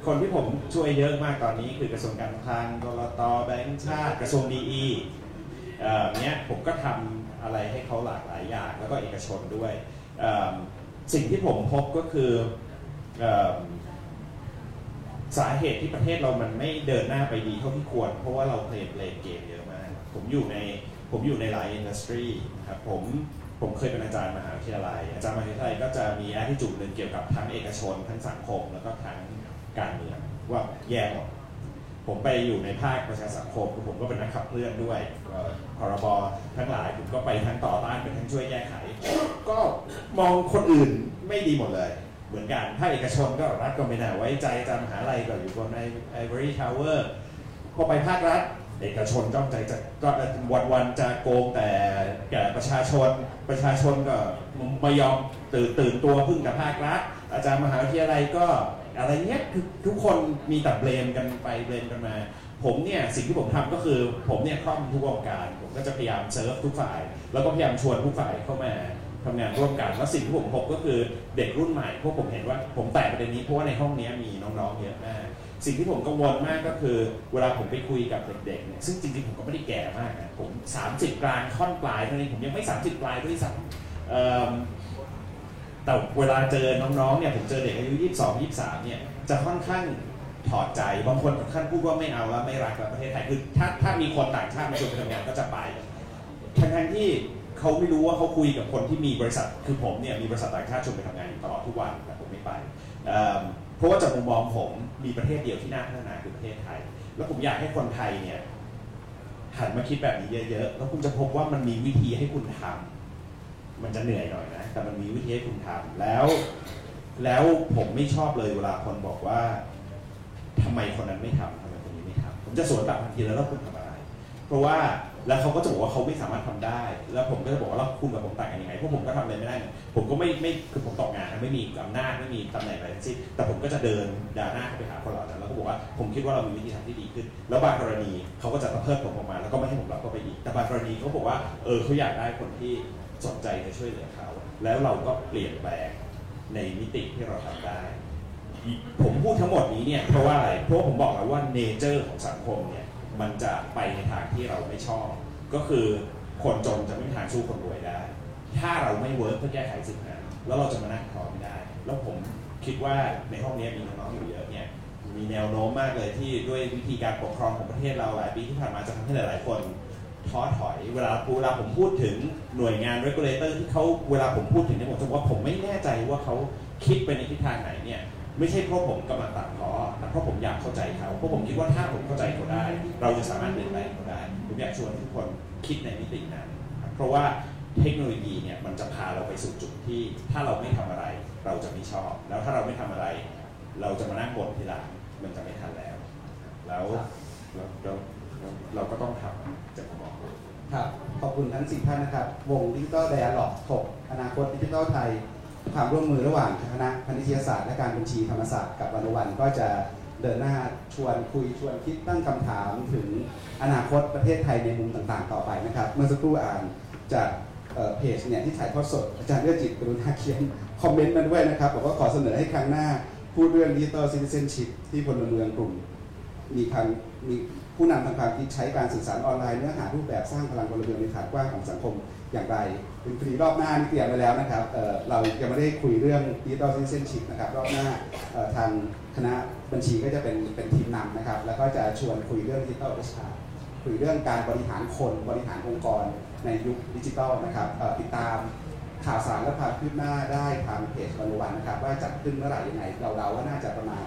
คนที่ผมช่วยเยอะมากตอนนี้คือกระทรวงการคลังกรตแบงก์ชาติกระทรวงดีอี เอ่อเนี้ยผมก็ทำอะไรให้เขาหลากหลายอย่างแล้วก็เอกชนด้วยเอิ่มสิ่งที่ผมพบก็คือเอิ่มสาเหตุที่ประเทศเรามันไม่เดินหน้าไปดีเท่าที่ควร เพราะว่าเรา play play game เยอะมาก ผมอยู่ในผมอยู่ในหลาย industry ครับผมผมเคยเป็นอาจารย์มหาวิทยาลัย อาจารย์มหาวิทยาลัยก็จะมีแอ t ิจูดหนึ่งเกี่ยวกับทั้งเอกชน ทั้งสังคม แล้วก็ทั้งการเมืองว่าแย่หมด ผมไปอยู่ในภาคประชาสังคมคือผมก็เป็นนักขับเคลื่อนด้วยพรบทั้งหลายผมก็ไปทั้งต่อต้านเป็นทั้งช่วยแก้ไข ก็มองคนอื่นไม่ดีหมดเลย เหมือนกันถ้าเอกชนก็รัฐก็ไม่น่าไว้ใจอาจารย์มหาลัยก็อยู่บนในไอ o r y Tower พอไปภาครัฐ เอกชนจ้องใจจะก็วันวันๆจะโกงแต่แก่ประชาชนประชาชนก็ไม่ยอมตื่นตื่นตัวพึ่งกับภาครัฐอาจารย์มหาวิทยาลัยก็ อะไรเงี้ยคือทุกคนมีแต่เบลมกันไปเบลมกันมา ผมเนี่ยสิ่งที่ผมทำก็คือผมเนี่ยครอบทุกวงการ ผมก็จะพยายามเซิร์ฟทุกฝ่าย แล้วก็พยายามชวนทุกฝ่ายเข้ามาทำงานร่วมกันแล้วสิ่งที่ผมพบก็คือเด็กรุ่นใหม่พวกผมเห็นว่าผมแตะประเด็นนี้เพราะว่าในห้องนี้มีน้องๆเยอะมากสิ่งที่ผมกังวลมากก็คือ เวลาผมไปคุยกับเด็กๆเนี่ยซึ่งจริงๆผมก็ไม่ได้แก่มากนะผม 30 กลางค่อนปลายเท่านี้ผมยังไม่ 30 ปลายด้วยซ้ำ แต่เวลาเจอน้องๆเนี่ยผมเจอเด็กอายุ 22 23เนี่ยจะค่อนข้างถอดใจบางคนถึงขั้นพูดว่าไม่เอาแล้วไม่รักแล้วประเทศไทยคือถ้าถ้ามีคนต่างชาติมาชวนไปทำงานก็จะไปทั้งที่เขาไม่รู้ว่าเขาคุยกับคนที่มีบริษัท คือผมเนี่ยมีบริษัทต่างชาติชวนไปทำงานอยู่ตลอดทุกวันแต่ผมไม่ไปเเพราะว่าจากมุมมองผมมีประเทศเดียวที่น่าพัฒนาคือประเทศไทย แล้วผมอยากให้คนไทยเนี่ยหันมาคิดแบบนี้เยอะๆแล้วคุณจะพบว่ามันมีวิธีให้คุณทำ มันจะเหนื่อยหน่อยนะ แต่มันมีวิธีให้คุณทำแล้ว แล้วผมไม่ชอบเลยเวลาคนบอกว่าทำไมคนนั้นไม่ทำทำไมคนนี้ไม่ทำผมจะสวนกลับทันทีแล้วแล้วคุณทำอะไร เพราะว่าแล้วเขาก็จะบอกว่าเขาไม่สามารถทำได้ แล้วผมก็จะบอกว่าแล้วคุณกับผมต่างกันยังไง เพราะผมก็ทำอะไรไม่ได้ ผมก็ไม่ไม่คือผมตกงานไม่มีอำนาจไม่มีตำแหน่งอะไรทั้งสิ้น แต่ผมก็จะเดินดาหน้าเข้าไปหาคนเหล่านั้นแล้วก็บอกว่าผมคิดว่าเรามีวิธีทำที่ดีขึ้น แล้วบางกรณีเขาก็จะตะเพิดผมออกมา แล้วก็ไม่ให้ผมรับเข้าไปอีก แต่บางกรณีเขาบอกว่า เออเขาอยากได้คนที่ สนใจจะช่วยเหลือเขา แล้วเราก็เปลี่ยนแปลงในมิติที่เราทำได้ ผมพูดทั้งหมดนี้เนี่ยเพราะว่าอะไรเพราะผมบอกแล้วว่า nature ของสังคมเนี่ยมันจะไปในทางที่เราไม่ชอบ ก็คือคนจนจะไม่มีทางสู้คนรวยได้ ถ้าเราไม่ work เพื่อแก้ไขสิ่งนั้นแล้วเราจะมานั่งท้อไม่ได้ แล้วผมคิดว่าในห้องนี้มีน้องๆอยู่เยอะเนี่ยมีแนวโน้มมากเลยที่ด้วยวิธีการปกครองของประเทศเราหลายปีที่ผ่านมาจะทำให้หลายๆคน ท้อถอย เวลาเวลาผมพูดถึงหน่วยงาน regulator ที่เขาเวลาผมพูดถึงเนี่ยผมจะว่าผมไม่แน่ใจว่าเขาคิดไปในทิศทางไหนเนี่ยไม่ใช่เพราะผมกำลังตัดพ้อแต่เพราะผมอยากเข้าใจเขาเพราะผมคิดว่าถ้าผมเข้าใจเขาได้ เราจะสามารถเปลี่ยนแปลงเขาได้ผมอยากชวนทุกคนคิดในมิตินั้น เพราะว่าเทคโนโลยีเนี่ยมันจะพาเราไปสู่จุดที่ ถ้าเราไม่ทำอะไร เราจะไม่ชอบ แล้วถ้าเราไม่ทำอะไร เราจะมานั่งบ่นทีหลังมันจะไม่ทันแล้ว แล้วแล้วแล้วแล้วเราก็ต้องทำ จากมุมมองผมครับขอบคุณทั้งสี่ท่านนะครับ วง Digital Dialogue ถกอนาคตดิจิทัลไทยความร่วมมือระหว่างคณะพาณิชยศาสตร์และการบัญชีธรรมศาสตร์กับวันโอวันก็จะเดินหน้าชวนคุยชวนคิดตั้งคำถามถึงอนาคตประเทศไทยในมุมต่างๆ ต่อไปนะครับ เมื่อสักครู่อ่านจากเพจเนี่ยที่ถ่ายทอดสดอาจารย์เลือจิตกรุณาเขียน comment มาด้วยนะครับบอกว่าขอเสนอให้ครั้งหน้าพูดเรื่องดิจิทัลซิติเซนชิพที่พลเมืองกลุ่ม มีคำมี ผู้นำทางความคิดใช้การสื่อสารออนไลน์เนื้อหารูปแบบสร้างพลังพลเมืองในฐานกว้างของสังคมอย่างไรเป็นฟรีรอบหน้านี่เตรียมไว้แล้วนะครับเเรายังไม่ได้คุยเรื่องดิจิทัลซิ t เซนชิพนะครับรอบหน้าทางคณะบัญชีก็จะเป็นเป็นทีมนำนะครับ แล้วก็จะชวนคุยเรื่องดิจิทัลเอชอาร์คุยเรื่องการบริหารคนบริหารองค์กรในยุคดิจิทัลนะครับติดตามข่าวสารและความคืบหน้าได้ทางเพจ One-On-One นะครับ ว่าจัดขึ้นเมื่อไหร่ยังไงเราเดาว่าน่าจะประมาณ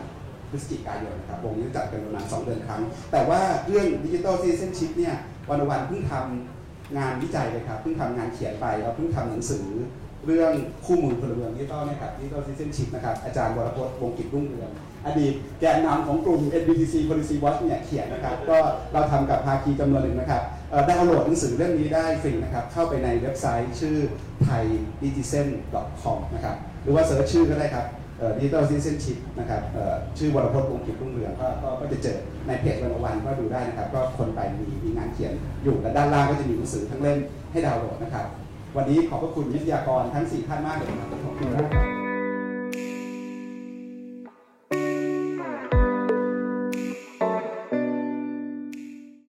พฤศจิกายนนะครับวงนี้จัดเป็นประมาณ2เดือนครั้ง แต่ว่าเรื่อง digital citizenship เนี่ย One-On-One เพิ่งทำงานวิจัยเลยครับเพิ่งทำงานเขียนไปแล้วเพิ่งทำหนังสือเรื่องคู่มือพลเมืองดิจิทัลนี่ยครับ digital citizenship นะครับอาจารย์วรพจน์วงศ์กิจรุ่งเรืองอดีตแกนนำของกลุ่ม NBTC Policy Watch เนี่ยเขียนนะครับ ก็เราทำกับภาคีจำนวนหนึ่งนะครับดาวน์โหลดหนังสือเรื่องนี้ได้ฟรีนะครับ เข้าไปในเว็บไซต์ชื่อ thaidigizen.com นะครับ หรือว่าเสิร์ชชื่อก็ได้ครับ ดิจิตอลซิ t เซนชิพนะครับชื่อวรพจน์วงศ์กิจรุ่งเรืองก็ก็จะเจอในเพจวันวันก็ดูได้นะครับ ก็คนไปมีมีงานเขียนอยู่และด้านล่างก็จะมีหนังสือทั้งเล่มให้ดาวน์โหลดนะครับ วันนี้ขอบพระคุณวิทยากรทั้ง 4 ท่านมากเลยนะครับขอบคุณครับ